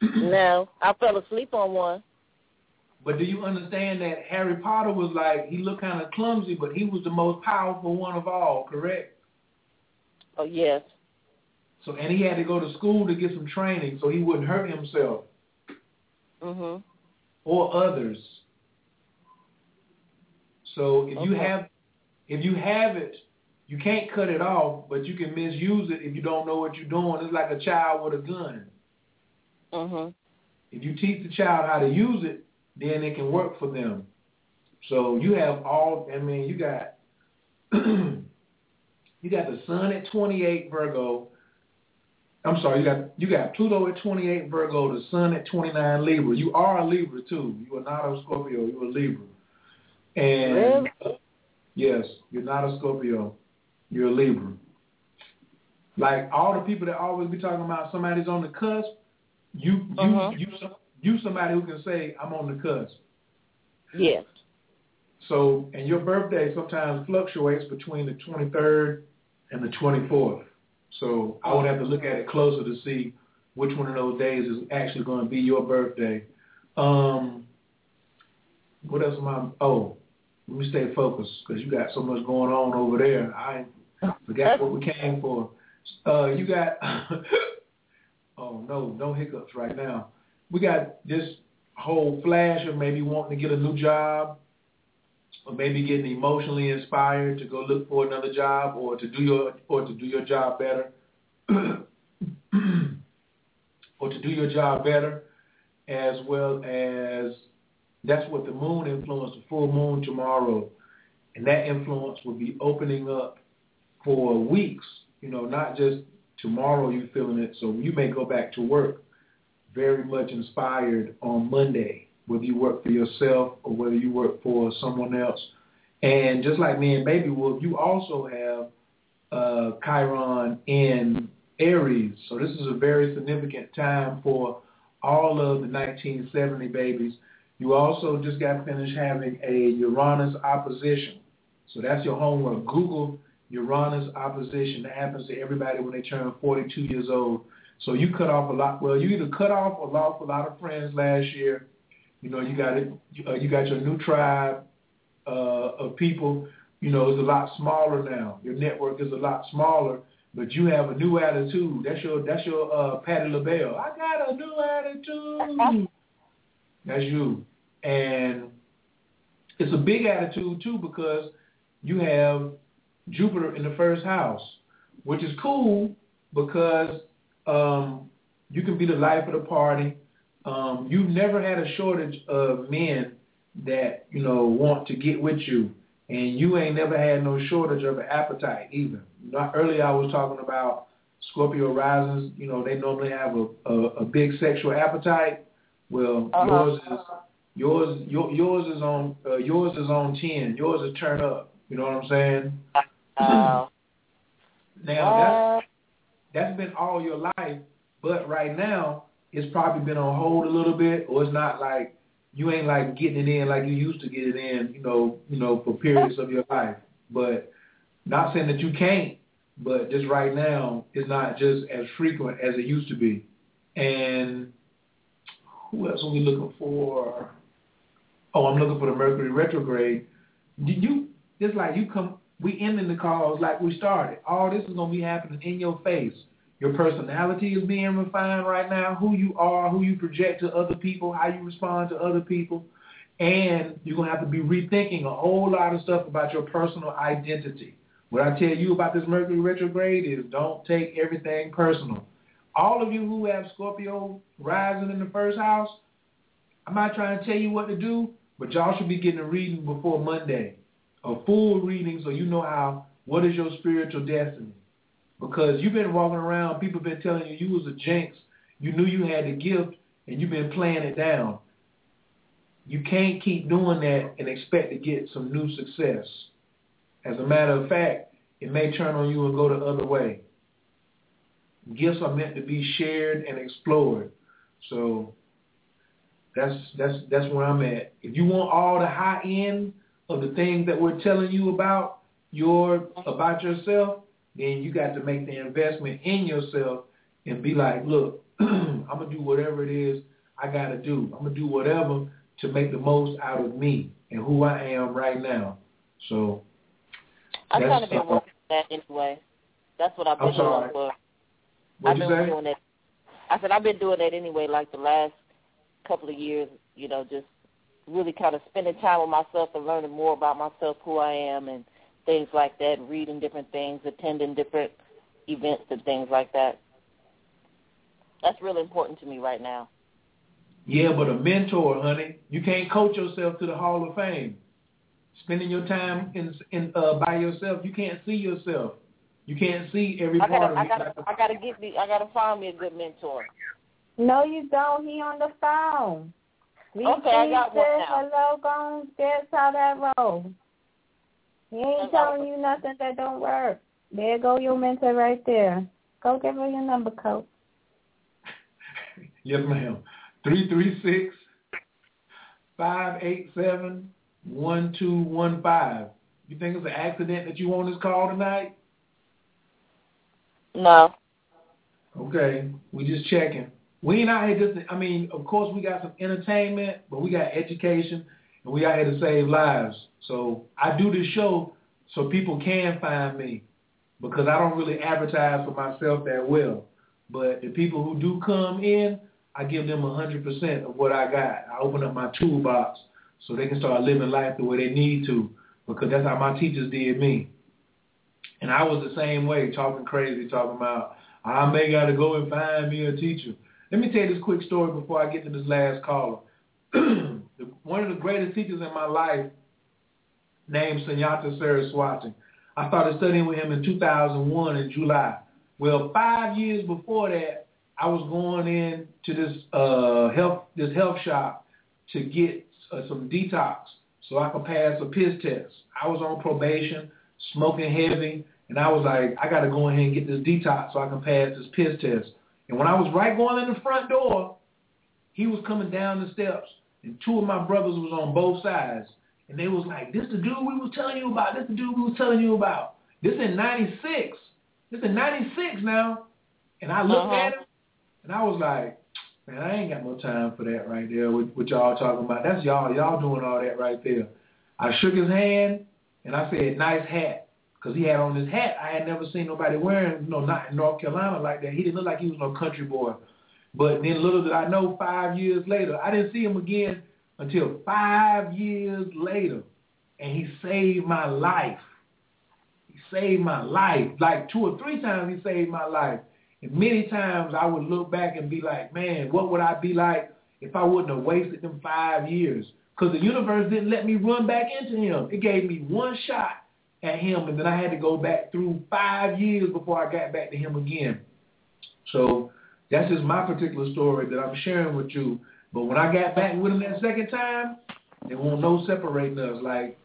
No, I fell asleep on one. But do you understand that Harry Potter was like he looked kind of clumsy, but he was the most powerful one of all, correct? Oh yes. So and he had to go to school to get some training so he wouldn't hurt himself Mhm. or others. So if you have if you have it, you can't cut it off, but you can misuse it if you don't know what you're doing. It's like a child with a gun. Mhm. If you teach the child how to use it, then it can work for them. So you have all. I mean, you got you got the sun at 28 Virgo. I'm sorry, you got you got Pluto at 28 Virgo, the sun at 29 Libra. You are a Libra too. You are not a Scorpio. You're a Libra. And yes, you're not a Scorpio. You're a Libra. Like all the people that always be talking about somebody's on the cusp, you you Uh-huh. you you somebody who can say I'm on the cusp. Yes. So, and your birthday sometimes fluctuates between the 23rd and the 24th. So I would have to look at it closer to see which one of those days is actually going to be your birthday. Um, what else am I? Oh, let me stay focused because you got so much going on over there. I forgot what we came for. Uh, you got. oh no, no hiccups right now. We got this whole flash of maybe wanting to get a new job or maybe getting emotionally inspired to go look for another job or to do your or to do your job better or to do your job better as well as That's what the moon influence, the full moon tomorrow, and that influence will be opening up for weeks. You know, not just tomorrow you're feeling it. So you may go back to work very much inspired on Monday, whether you work for yourself or whether you work for someone else. And just like me and Baby Wolf, you also have uh, Chiron in Aries. So this is a very significant time for all of the 1970 babies. You also just got finished having a Uranus opposition. So that's your homework. Google Uranus opposition. That happens to everybody when they turn 42 years old. So you cut off a lot. Well, you either cut off or lost a lot of friends last year. You know, you got it. Uh, you got your new tribe uh, of people. You know, it's a lot smaller now. Your network is a lot smaller, but you have a new attitude. That's your that's your uh, Patti LaBelle. I got a new attitude. That's you, and it's a big attitude too because you have Jupiter in the first house, which is cool because um, you can be the life of the party. Um, you've never had a shortage of men that you know want to get with you, and you ain't never had no shortage of an appetite either. Not earlier, I was talking about Scorpio risings. You know, they normally have a a, a big sexual appetite. Well, uh-huh. yours is yours your, yours is on uh, yours is on ten. Yours is turn up. You know what I'm saying? Uh, now that's that's been all your life, but right now it's probably been on hold a little bit, or it's not like you ain't like getting it in like you used to get it in, you know, you know, for periods of your life. But not saying that you can't, but just right now it's not just as frequent as it used to be. And who else are we looking for? Oh, I'm looking for the Mercury retrograde. Did you It's like you come we ending the calls like we started. All this is to be happening in your face. Your personality is being refined right now, who you are, who you project to other people, how you respond to other people. And you're to have to be rethinking a whole lot of stuff about your personal identity. What I tell you about this Mercury retrograde is don't take everything personal. All of you who have Scorpio rising in the first house, I'm not trying to tell you what to do, but y'all should be getting a reading before Monday a full reading so you know how what is your spiritual destiny. Because you've been walking around, people been telling you you was a jinx, you knew you had the gift, and you've been playing it down. You can't keep doing that and expect to get some new success. As a matter of fact, it may turn on you and go the other way. Gifts are meant to be shared and explored. So that's that's that's where I'm at. If you want all the high end of the things that we're telling you about your about yourself, then you got to make the investment in yourself and be like, look, I'm gonna do whatever it is I gotta do. I'm gonna do whatever to make the most out of me and who I am right now. So I've kind of been uh, working that anyway. That's what I've been doing for. I've been say? doing that. I said I've been doing that anyway, like the last couple of years. You know, just really kind of spending time with myself and learning more about myself, who I am, and things like that, reading different things, attending different events and things like that. That's really important to me right now. Yeah, but a mentor, honey, you can't coach yourself to the Hall of Fame. Spending your time in in uh, by yourself, you can't see yourself. You can't see every I part gotta, of I gotta, I gotta get me. I gotta find me a good mentor. No, you don't. He on the phone. We okay, I got one now. Hello, go that's how that roll. He ain't telling you nothing that don't work. There go your mentor right there. Go give her your number, coach. yes, ma'am. Three three six five eight seven one two one five. You think it's an accident that you on this call tonight? No. Okay, we just checking we ain't out here just, I mean, of course we got some entertainment, but we got education, and we out here to save lives. So I do this show so people can find me because I don't really advertise for myself that well. But the people who do come in, I give them 100% of what I got. I open up my toolbox so they can start living life the way they need to because that's how my teachers did me. And I was the same way, talking crazy, talking about, I may got to go and find me a teacher. Let me tell you this quick story before I get to this last caller. one of the greatest teachers in my life, named Sunyata Saraswati. I started studying with him in 2001 in July. Well, five years before that, I was going in to this uh, health this health shop to get uh, some detox so I could pass a piss test. I was on probation, smoking heavy, and I was like, I got to go ahead and get this detox so I can pass this piss test. And when I was right going in the front door, he was coming down the steps, and two of my brothers was on both sides, and they was like, "This the dude we was telling you about. This the dude we was telling you about. This in '96. This in '96 now." And I looked Uh-huh. at him, and I was like, "Man, I ain't got no time for that right there. What, what y'all talking about? That's y'all. Y'all doing all that right there." I shook his hand, and I said, "Nice hat." Because he had on his hat, I had never seen nobody wearing, you know, not in North Carolina like that. He didn't look like he was no country boy. But then little did I know, five years later, I didn't see him again until five years later, and he saved my life. He saved my life. Like two or three times he saved my life. And many times I would look back and be like, man, what would I be like if I wouldn't have wasted them five years? Because the universe didn't let me run back into him. It gave me one shot at him, and then I had to go back through five years before I got back to him again. So that's just my particular story that I'm sharing with you. But when I got back with him that second time, there won't no separating us. Like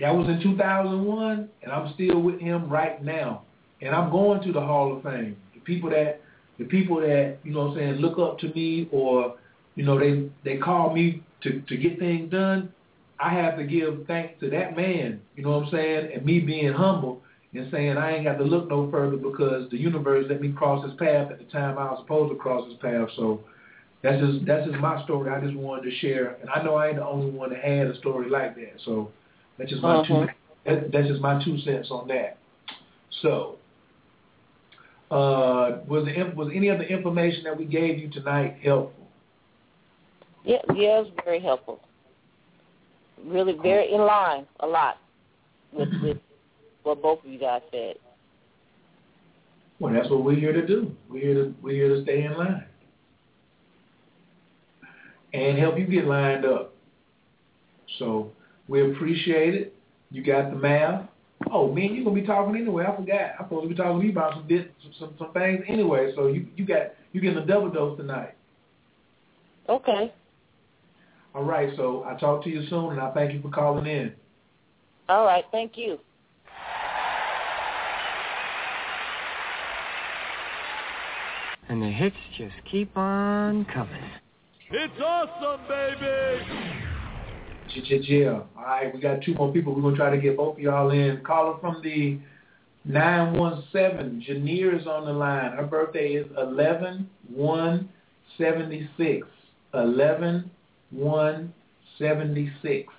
that was in 2001, and I'm still with him right now. And I'm going to the Hall of Fame. The people that, the people that you know, what I'm saying, look up to me, or you know, they they call me to to get things done. I have to give thanks to that man. You know what I'm saying, and me being humble and saying I ain't got to look no further because the universe let me cross his path at the time I was supposed to cross his path. So that's just that's just my story. I just wanted to share, and I know I ain't the only one that had a story like that. So that's just my Uh-huh. two. That, that's just my two cents on that. So, uh, was the was any of the information that we gave you tonight helpful? Yeah, yeah, it was very helpful. Really, very in line a lot with mm-hmm. with what both of you guys said. Well, that's what we're here to do. We're here to we're here to stay in line and help you get lined up. So we appreciate it. You got the math. Oh man, you're gonna be talking anyway. I forgot. I'm supposed to be talking to you about some some, some some things anyway. So you you got you getting a double dose tonight. Okay. All right. So I'll talk to you soon, and I thank you for calling in. All right. Thank you. And the hits just keep on coming. It's awesome, baby. Yeah. All right, we got two more people. We're gonna try to get both of y'all in. Caller from the nine one seven. Jeniere is on the line. Her birthday is eleven one seventy six. Eleven one seventy six.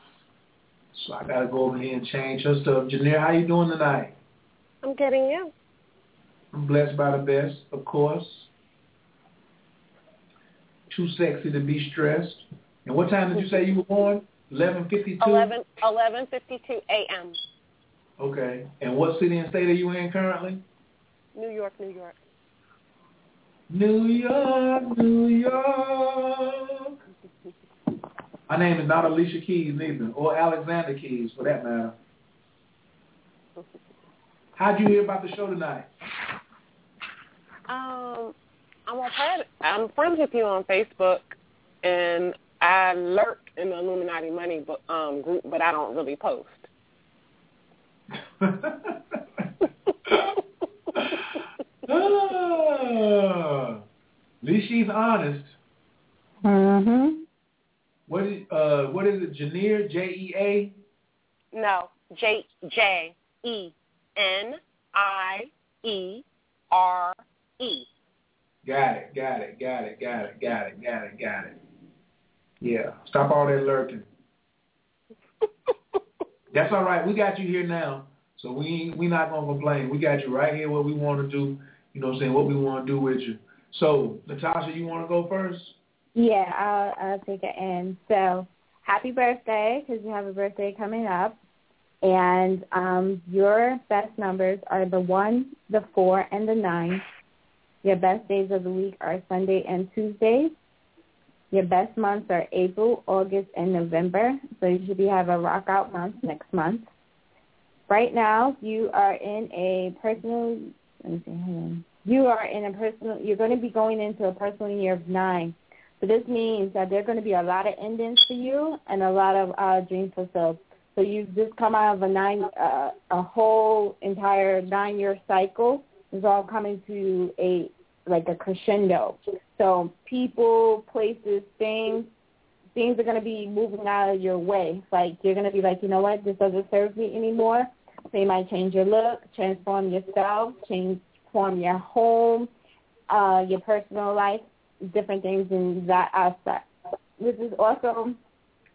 So I gotta go over here and change her stuff. Jeniere, how you doing tonight? I'm getting you. I'm blessed by the best, of course. Too sexy to be stressed. And what time did you say you were born? Eleven fifty two. Eleven eleven fifty two a.m. Okay. And what city and state are you in currently? New York, New York. New York, New York. My name is not Alicia Keys neither, or Alexander Keys for that matter. How'd you hear about the show tonight? Um, I'm on Pred- I'm friends with you on Facebook, and I lurk in the Illuminati Money bo- um, group, but I don't really post. Ah, at least she's honest. Mm-hmm. What is uh what is it? Jeniere J E A. No, J J E N I E R E. Got it, got it, got it, got it, got it, got it, got it. Yeah. Stop all that lurking. That's all right. We got you here now. So we we not gonna complain. We got you right here what we wanna do, you know what I'm saying, what we wanna do with you. So, Natasha, you wanna go first? Yeah, I'll, I'll take it in. So, happy birthday because you have a birthday coming up. And um, your best numbers are the 1, the 4, and the 9. Your best days of the week are Sunday and Tuesdays. Your best months are April, August, and November. So you should be have a rock out month next month. Right now, you are in a personal. Let me see. You are in a personal. You're going to be going into a personal year of nine. So this means that there are going to be a lot of endings for you and a lot of uh, dreams fulfilled. So you've just come out of a nine, uh, a whole entire nine-year cycle. It's all coming to a like a crescendo. So people, places, things, things are going to be moving out of your way. Like you're going to be like, you know what, this doesn't serve me anymore. So you might change your look, transform yourself, transform your home, uh, your personal life, different things in that aspect. This is also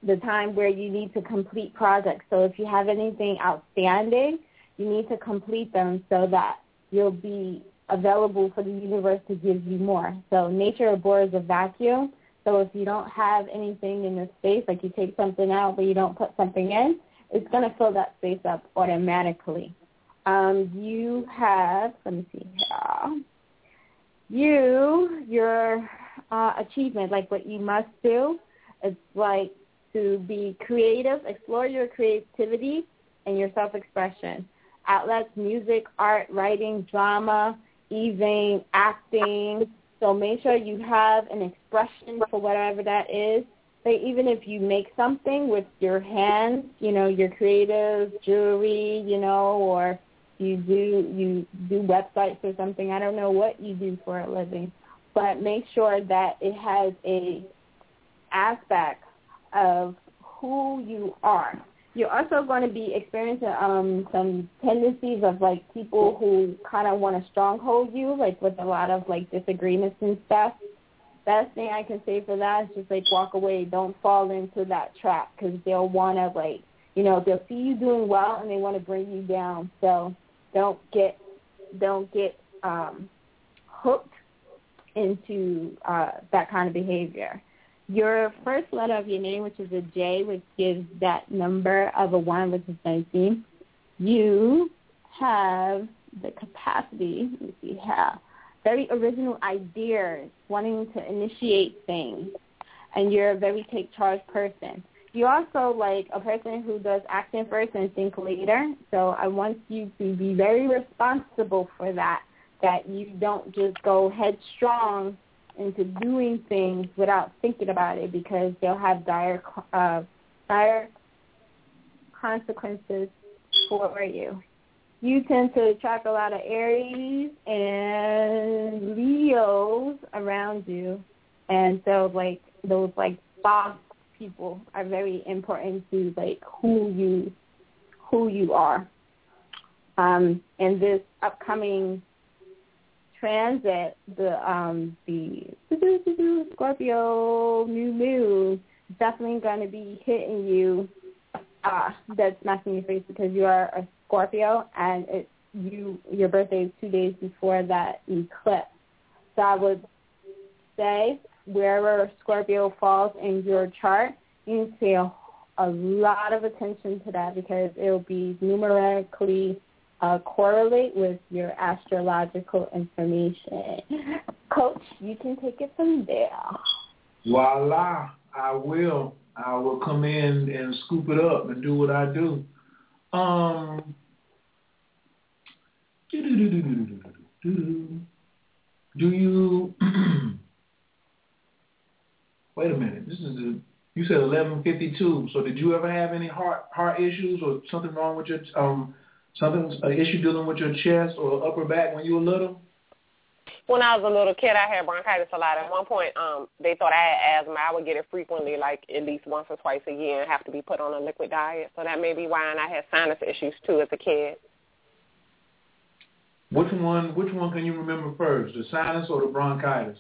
the time where you need to complete projects. So if you have anything outstanding, you need to complete them so that you'll be available for the universe to give you more. So nature abhors a vacuum. So if you don't have anything in the space, like you take something out but you don't put something in, it's going to fill that space up automatically. Um, you have, let me see here. You, your uh, achievement, like what you must do, it's like to be creative, explore your creativity and your self-expression. Outlets, music, art, writing, drama, even acting. So make sure you have an expression for whatever that is. So even if you make something with your hands, you know, your creative jewelry, you know, or you do you do websites or something. I don't know what you do for a living, but make sure that it has a aspect of who you are. You're also going to be experiencing um, some tendencies of like people who kind of want to stronghold you, like with a lot of like disagreements and stuff. Best thing I can say for that is just like walk away. Don't fall into that trap because they'll want to like, you know, they'll see you doing well and they want to bring you down. So don't get, don't get um, hooked into uh, that kind of behavior. Your first letter of your name, which is a J, which gives that number of a 1, which is 19, you have the capacity, let see how, very original ideas, wanting to initiate things, and you're a very take charge person. You're also like a person who does action first and think later, so I want you to be very responsible for that, that you don't just go headstrong into doing things without thinking about it because they'll have dire uh, dire consequences for you. You tend to attract a lot of Aries and Leos around you, and so like those like boss people are very important to like who you who you are. Um, and this upcoming transit, the um the Scorpio new moon definitely going to be hitting you. Uh, that's smacking your face because you are a Scorpio and it you your birthday is two days before that eclipse. So I would say wherever Scorpio falls in your chart, you need to pay a, a lot of attention to that because it will be numerically uh, correlate with your astrological information. Coach, you can take it from there. Voila, I will. I will come in and scoop it up and do what I do. Um, do you? Wait a minute. This is a. You said eleven fifty two. So did you ever have any heart heart issues or something wrong with your um something an issue dealing with your chest or upper back when you were little? When I was a little kid, I had bronchitis a lot. At one point, um, they thought I had asthma. I would get it frequently, like at least once or twice a year, and have to be put on a liquid diet. So that may be why. And I had sinus issues too as a kid. Which one? Which one can you remember first, the sinus or the bronchitis?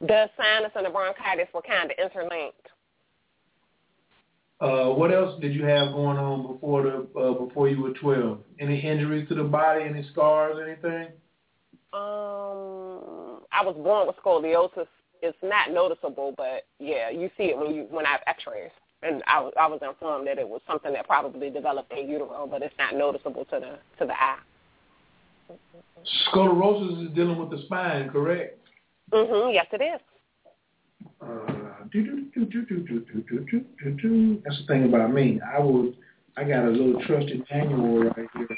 The sinus and the bronchitis were kind of interlinked. Uh, what else did you have going on before the uh, before you were twelve? Any injuries to the body? Any scars? Anything? Um, I was born with scoliosis. It's not noticeable, but yeah, you see it when you when I have X-rays. And I was I was informed that it was something that probably developed in utero, but it's not noticeable to the to the eye. Sclerosis is dealing with the spine, correct? Mhm. Yes, it is. That's the thing about me. I would, I got a little trusted manual right here.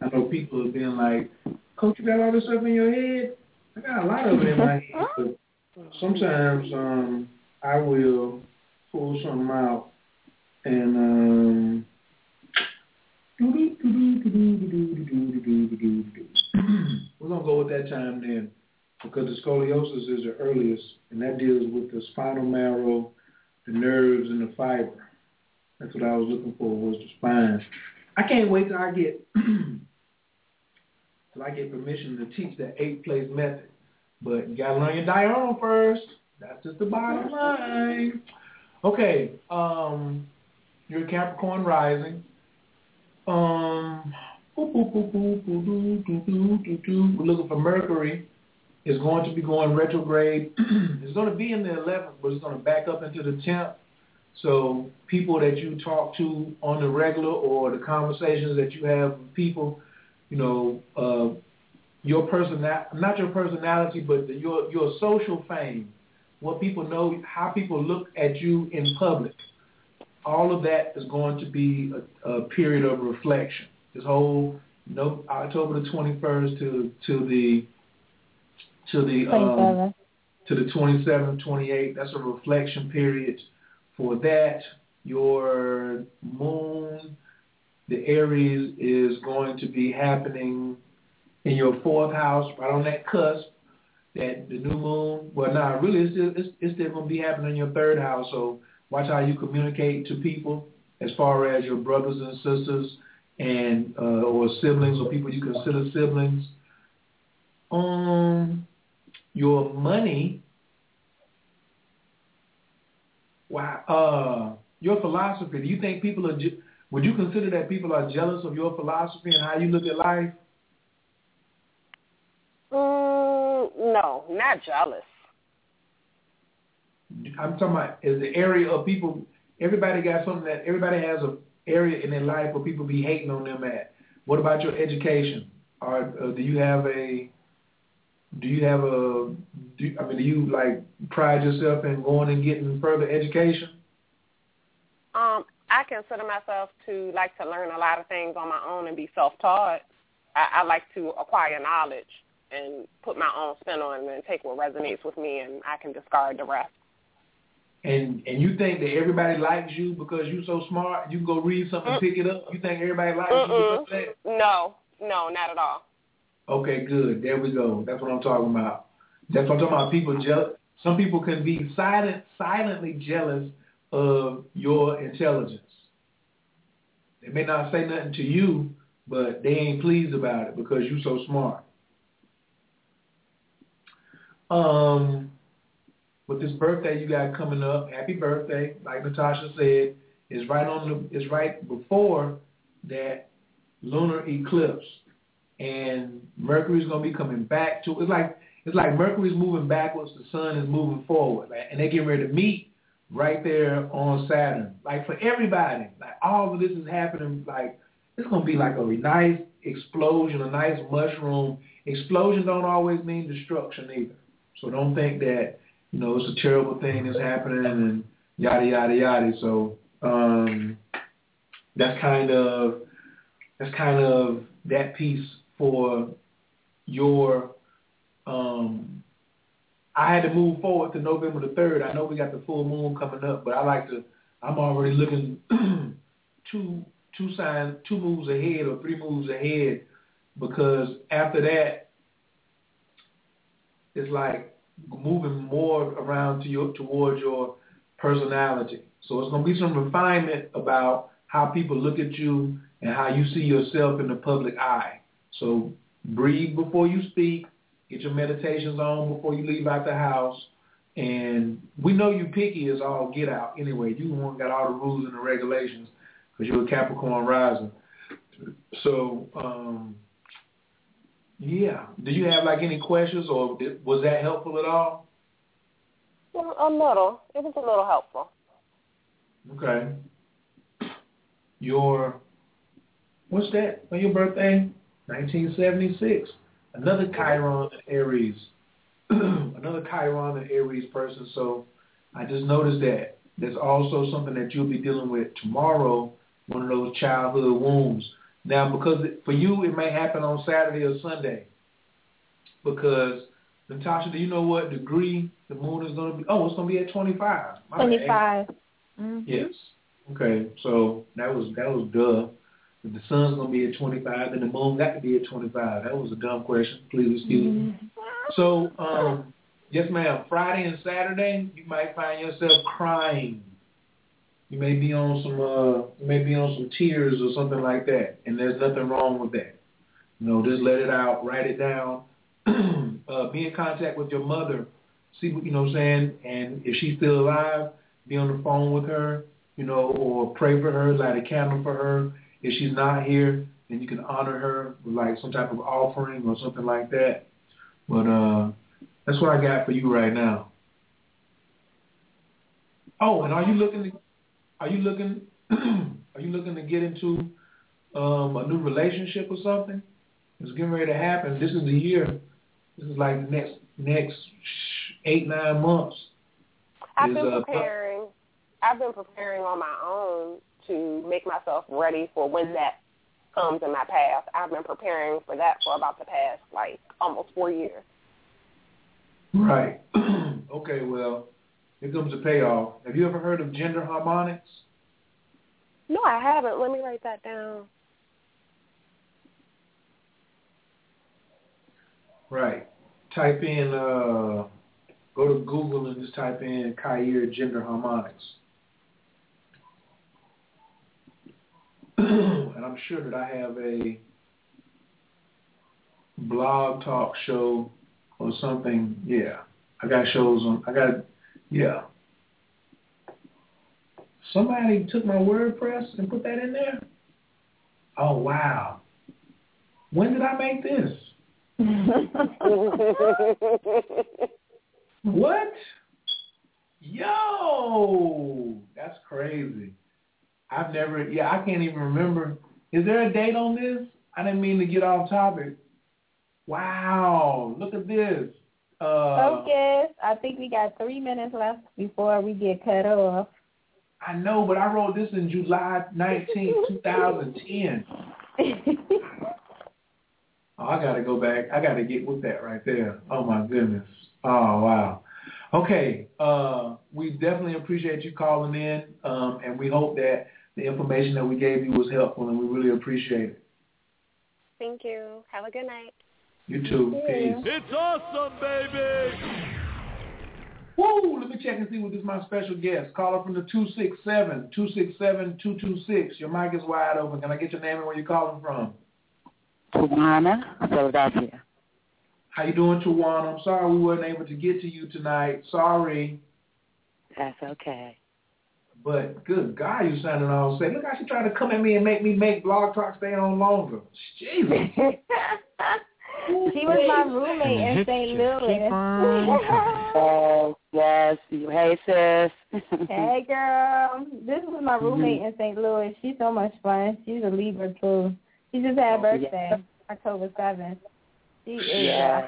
I know people have been like, Coach, you got all this stuff in your head? I got a lot of it in my head. But sometimes um, I will pull something out and um, we're gonna go with that time then, because the scoliosis is the earliest, and that deals with the spinal marrow, the nerves, and the fiber. That's what I was looking for was the spine. I can't wait till I get till I get permission to teach the eight place method. But you gotta learn your diurnal first. That's just the bottom line. Okay, um, you're Capricorn rising. Um, we're looking for Mercury it's going to be going retrograde. it's going to be in the 11th, but it's going to back up into the 10th. So people that you talk to on the regular or the conversations that you have with people, you know, uh, your person not your personality, but the, your your social fame, what people know, how people look at you in public. All of that is going to be a, a period of reflection. This whole no October the twenty first to to the to the um, to the twenty seventh, twenty eighth. That's a reflection period for that. Your moon, the Aries is going to be happening in your fourth house, right on that cusp, that the new moon. Well, nah, really, it's still it's, it's still going to be happening in your third house. So watch how you communicate to people, as far as your brothers and sisters, and uh, or siblings or people you consider siblings. Um, your money. Wow. Uh, your philosophy. Do you think people are? Je- would you consider that people are jealous of your philosophy and how you look at life? Mm, no, not jealous. I'm talking about is the area of people. Everybody got something that everybody has a area in their life where people be hating on them at. What about your education? Or uh, do you have a? Do you have a? Do, I mean, do you like pride yourself in going and getting further education? Um, I consider myself to like to learn a lot of things on my own and be self-taught. I, I like to acquire knowledge and put my own spin on it and take what resonates with me, and I can discard the rest. And and you think that everybody likes you because you're so smart? You can go read something, mm. pick it up. You think everybody likes Mm-mm. you because that? No, no, not at all. Okay, good. There we go. That's what I'm talking about. That's what I'm talking about. People jealous. Some people can be silent, silently jealous of your intelligence. They may not say nothing to you, but they ain't pleased about it because you're so smart. Um, with this birthday you got coming up, happy birthday! Like Natasha said, is right on the is right before that lunar eclipse, and Mercury's gonna be coming back to. It's like it's like Mercury's moving backwards, the Sun is moving forward, and they get ready to meet right there on Saturn. Like for everybody, like all of this is happening. Like it's gonna be like a nice explosion, a nice mushroom. Explosion don't always mean destruction either. So don't think that you know it's a terrible thing that's happening and yada yada yada. So um, that's kind of that's kind of that piece for your. Um, I had to move forward to November the third. I know we got the full moon coming up, but I like to. I'm already looking two two signs, two moves ahead or three moves ahead, because after that, it's like moving more around to your towards your personality. So it's to be some refinement about how people look at you and how you see yourself in the public eye. So breathe before you speak. Get your meditations on before you leave out the house. And we know you picky as all get out anyway. You one got all the rules and the regulations because you're a Capricorn rising. So um, yeah. Do you have like any questions, or was that helpful at all? Well, a little. It was a little helpful. Okay. Your what's that? On your birthday, 1976. Another Chiron in Aries. Another Chiron in Aries person. So I just noticed that there's also something that you'll be dealing with tomorrow, one of those childhood wounds. Now, because it, for you, it may happen on Saturday or Sunday. Because, Natasha, do you know what degree the moon is going to be? Oh, it's going to be at 25. My 25. Mm-hmm. Yes. Okay, so that was that was duh. If the sun's gonna be at 25, then the moon got to be at 25. That was a dumb question. Please excuse me. Mm-hmm. So, um, yes, ma'am. Friday and Saturday, you might find yourself crying. You may be on some, uh, you may be on some tears or something like that, and there's nothing wrong with that. You know, just let it out, write it down. uh, be in contact with your mother. See what you know what I'm saying, and if she's still alive, be on the phone with her. You know, or pray for her, light a candle for her. If she's not here, then you can honor her with like some type of offering or something like that. But uh that's what I got for you right now. Oh, and are you looking to, are you looking are you looking to get into um a new relationship or something? It's getting ready to happen. This is the year. This is like next next eight, nine months. I've is, been uh, preparing. I've been preparing on my own to make myself ready for when that comes in my path. I've been preparing for that for about the past like almost four years. Right. okay, well, here comes the payoff. Have you ever heard of gender harmonics? No, I haven't. Let me write that down. Right. Type in, uh, go to Google and just type in Khayr gender harmonics. and I'm sure that I have a blog talk show or something. Yeah. I got shows on, I got, yeah. Somebody took my WordPress and put that in there? Oh, wow. When did I make this? what? Yo, that's crazy. I've never, yeah, I can't even remember. Is there a date on this? I didn't mean to get off topic. Wow, look at this. Uh, Focus. I think we got three minutes left before we get cut off. I know, but I wrote this in July 19, 2010. Oh, I got to go back. I got to get with that right there. Oh, my goodness. Oh, wow. Okay. Uh, we definitely appreciate you calling in, um, and we hope that the information that we gave you was helpful, and we really appreciate it. Thank you. Have a good night. You too. Peace. It's awesome, baby. Woo! Let me check and see what this is my special guest. Caller from the 267, 267-226. Your mic is wide open. Can I get your name and where you're calling from? Tawana, Philadelphia. How you doing, Tawana? I'm sorry we weren't able to get to you tonight. Sorry. That's okay. But good God, you sounding all say. Look how she trying to come at me and make me make Blog Talk stay on longer. Jesus. she was my roommate in St. Louis. oh, yes. Hey, sis. hey, girl. This was my roommate in St. Louis. She's so much fun. She's a Libra, too. She just had Oh, birthday, yeah. October 7th. She is, Yeah.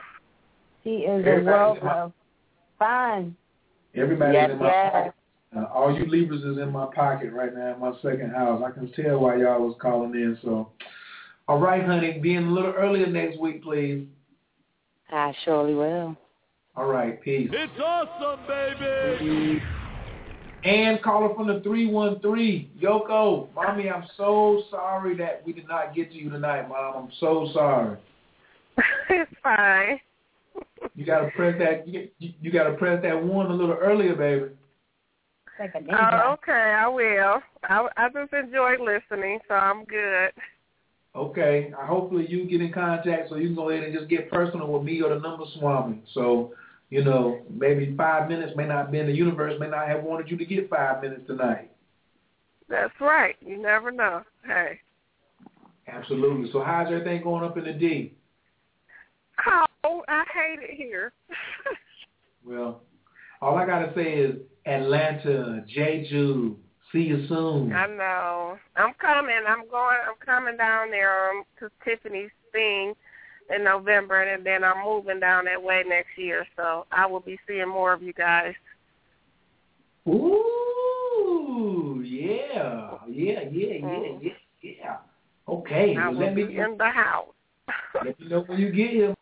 she is a Everybody's world in my- of fun. Everybody's Yes, in my yes. pocket. Uh, all you Libras is in my pocket right now in my second house. I can tell why y'all was calling in. So, all right, honey, be in a little earlier next week, please. I surely will. All right, peace. It's awesome, baby. And caller from the 313, Yoko. Mommy, I'm so sorry that we did not get to you tonight, Mom. I'm so sorry. it's fine. You gotta press that. You, you, you gotta press that one a little earlier, baby. Like a Oh, okay, I will. I, I just enjoy listening, so I'm good. Okay. I hopefully you get in contact so you can go ahead and just get personal with me or the number swami. So, you know, maybe five minutes may not be in the universe may not have wanted you to get five minutes tonight. That's right. You never know. Hey. Absolutely. So how's everything going up in the D? Oh, I hate it here. Well, all I gotta say is Atlanta, Jeju. See you soon. I know. I'm coming. I'm going. I'm coming down there um, to Tiffany's thing in November, and then I'm moving down that way next year. So I will be seeing more of you guys. Ooh, yeah, yeah, yeah, mm. yeah, mm-hmm. yeah, yeah. Okay, I will let me be in the house. let me know when you get here,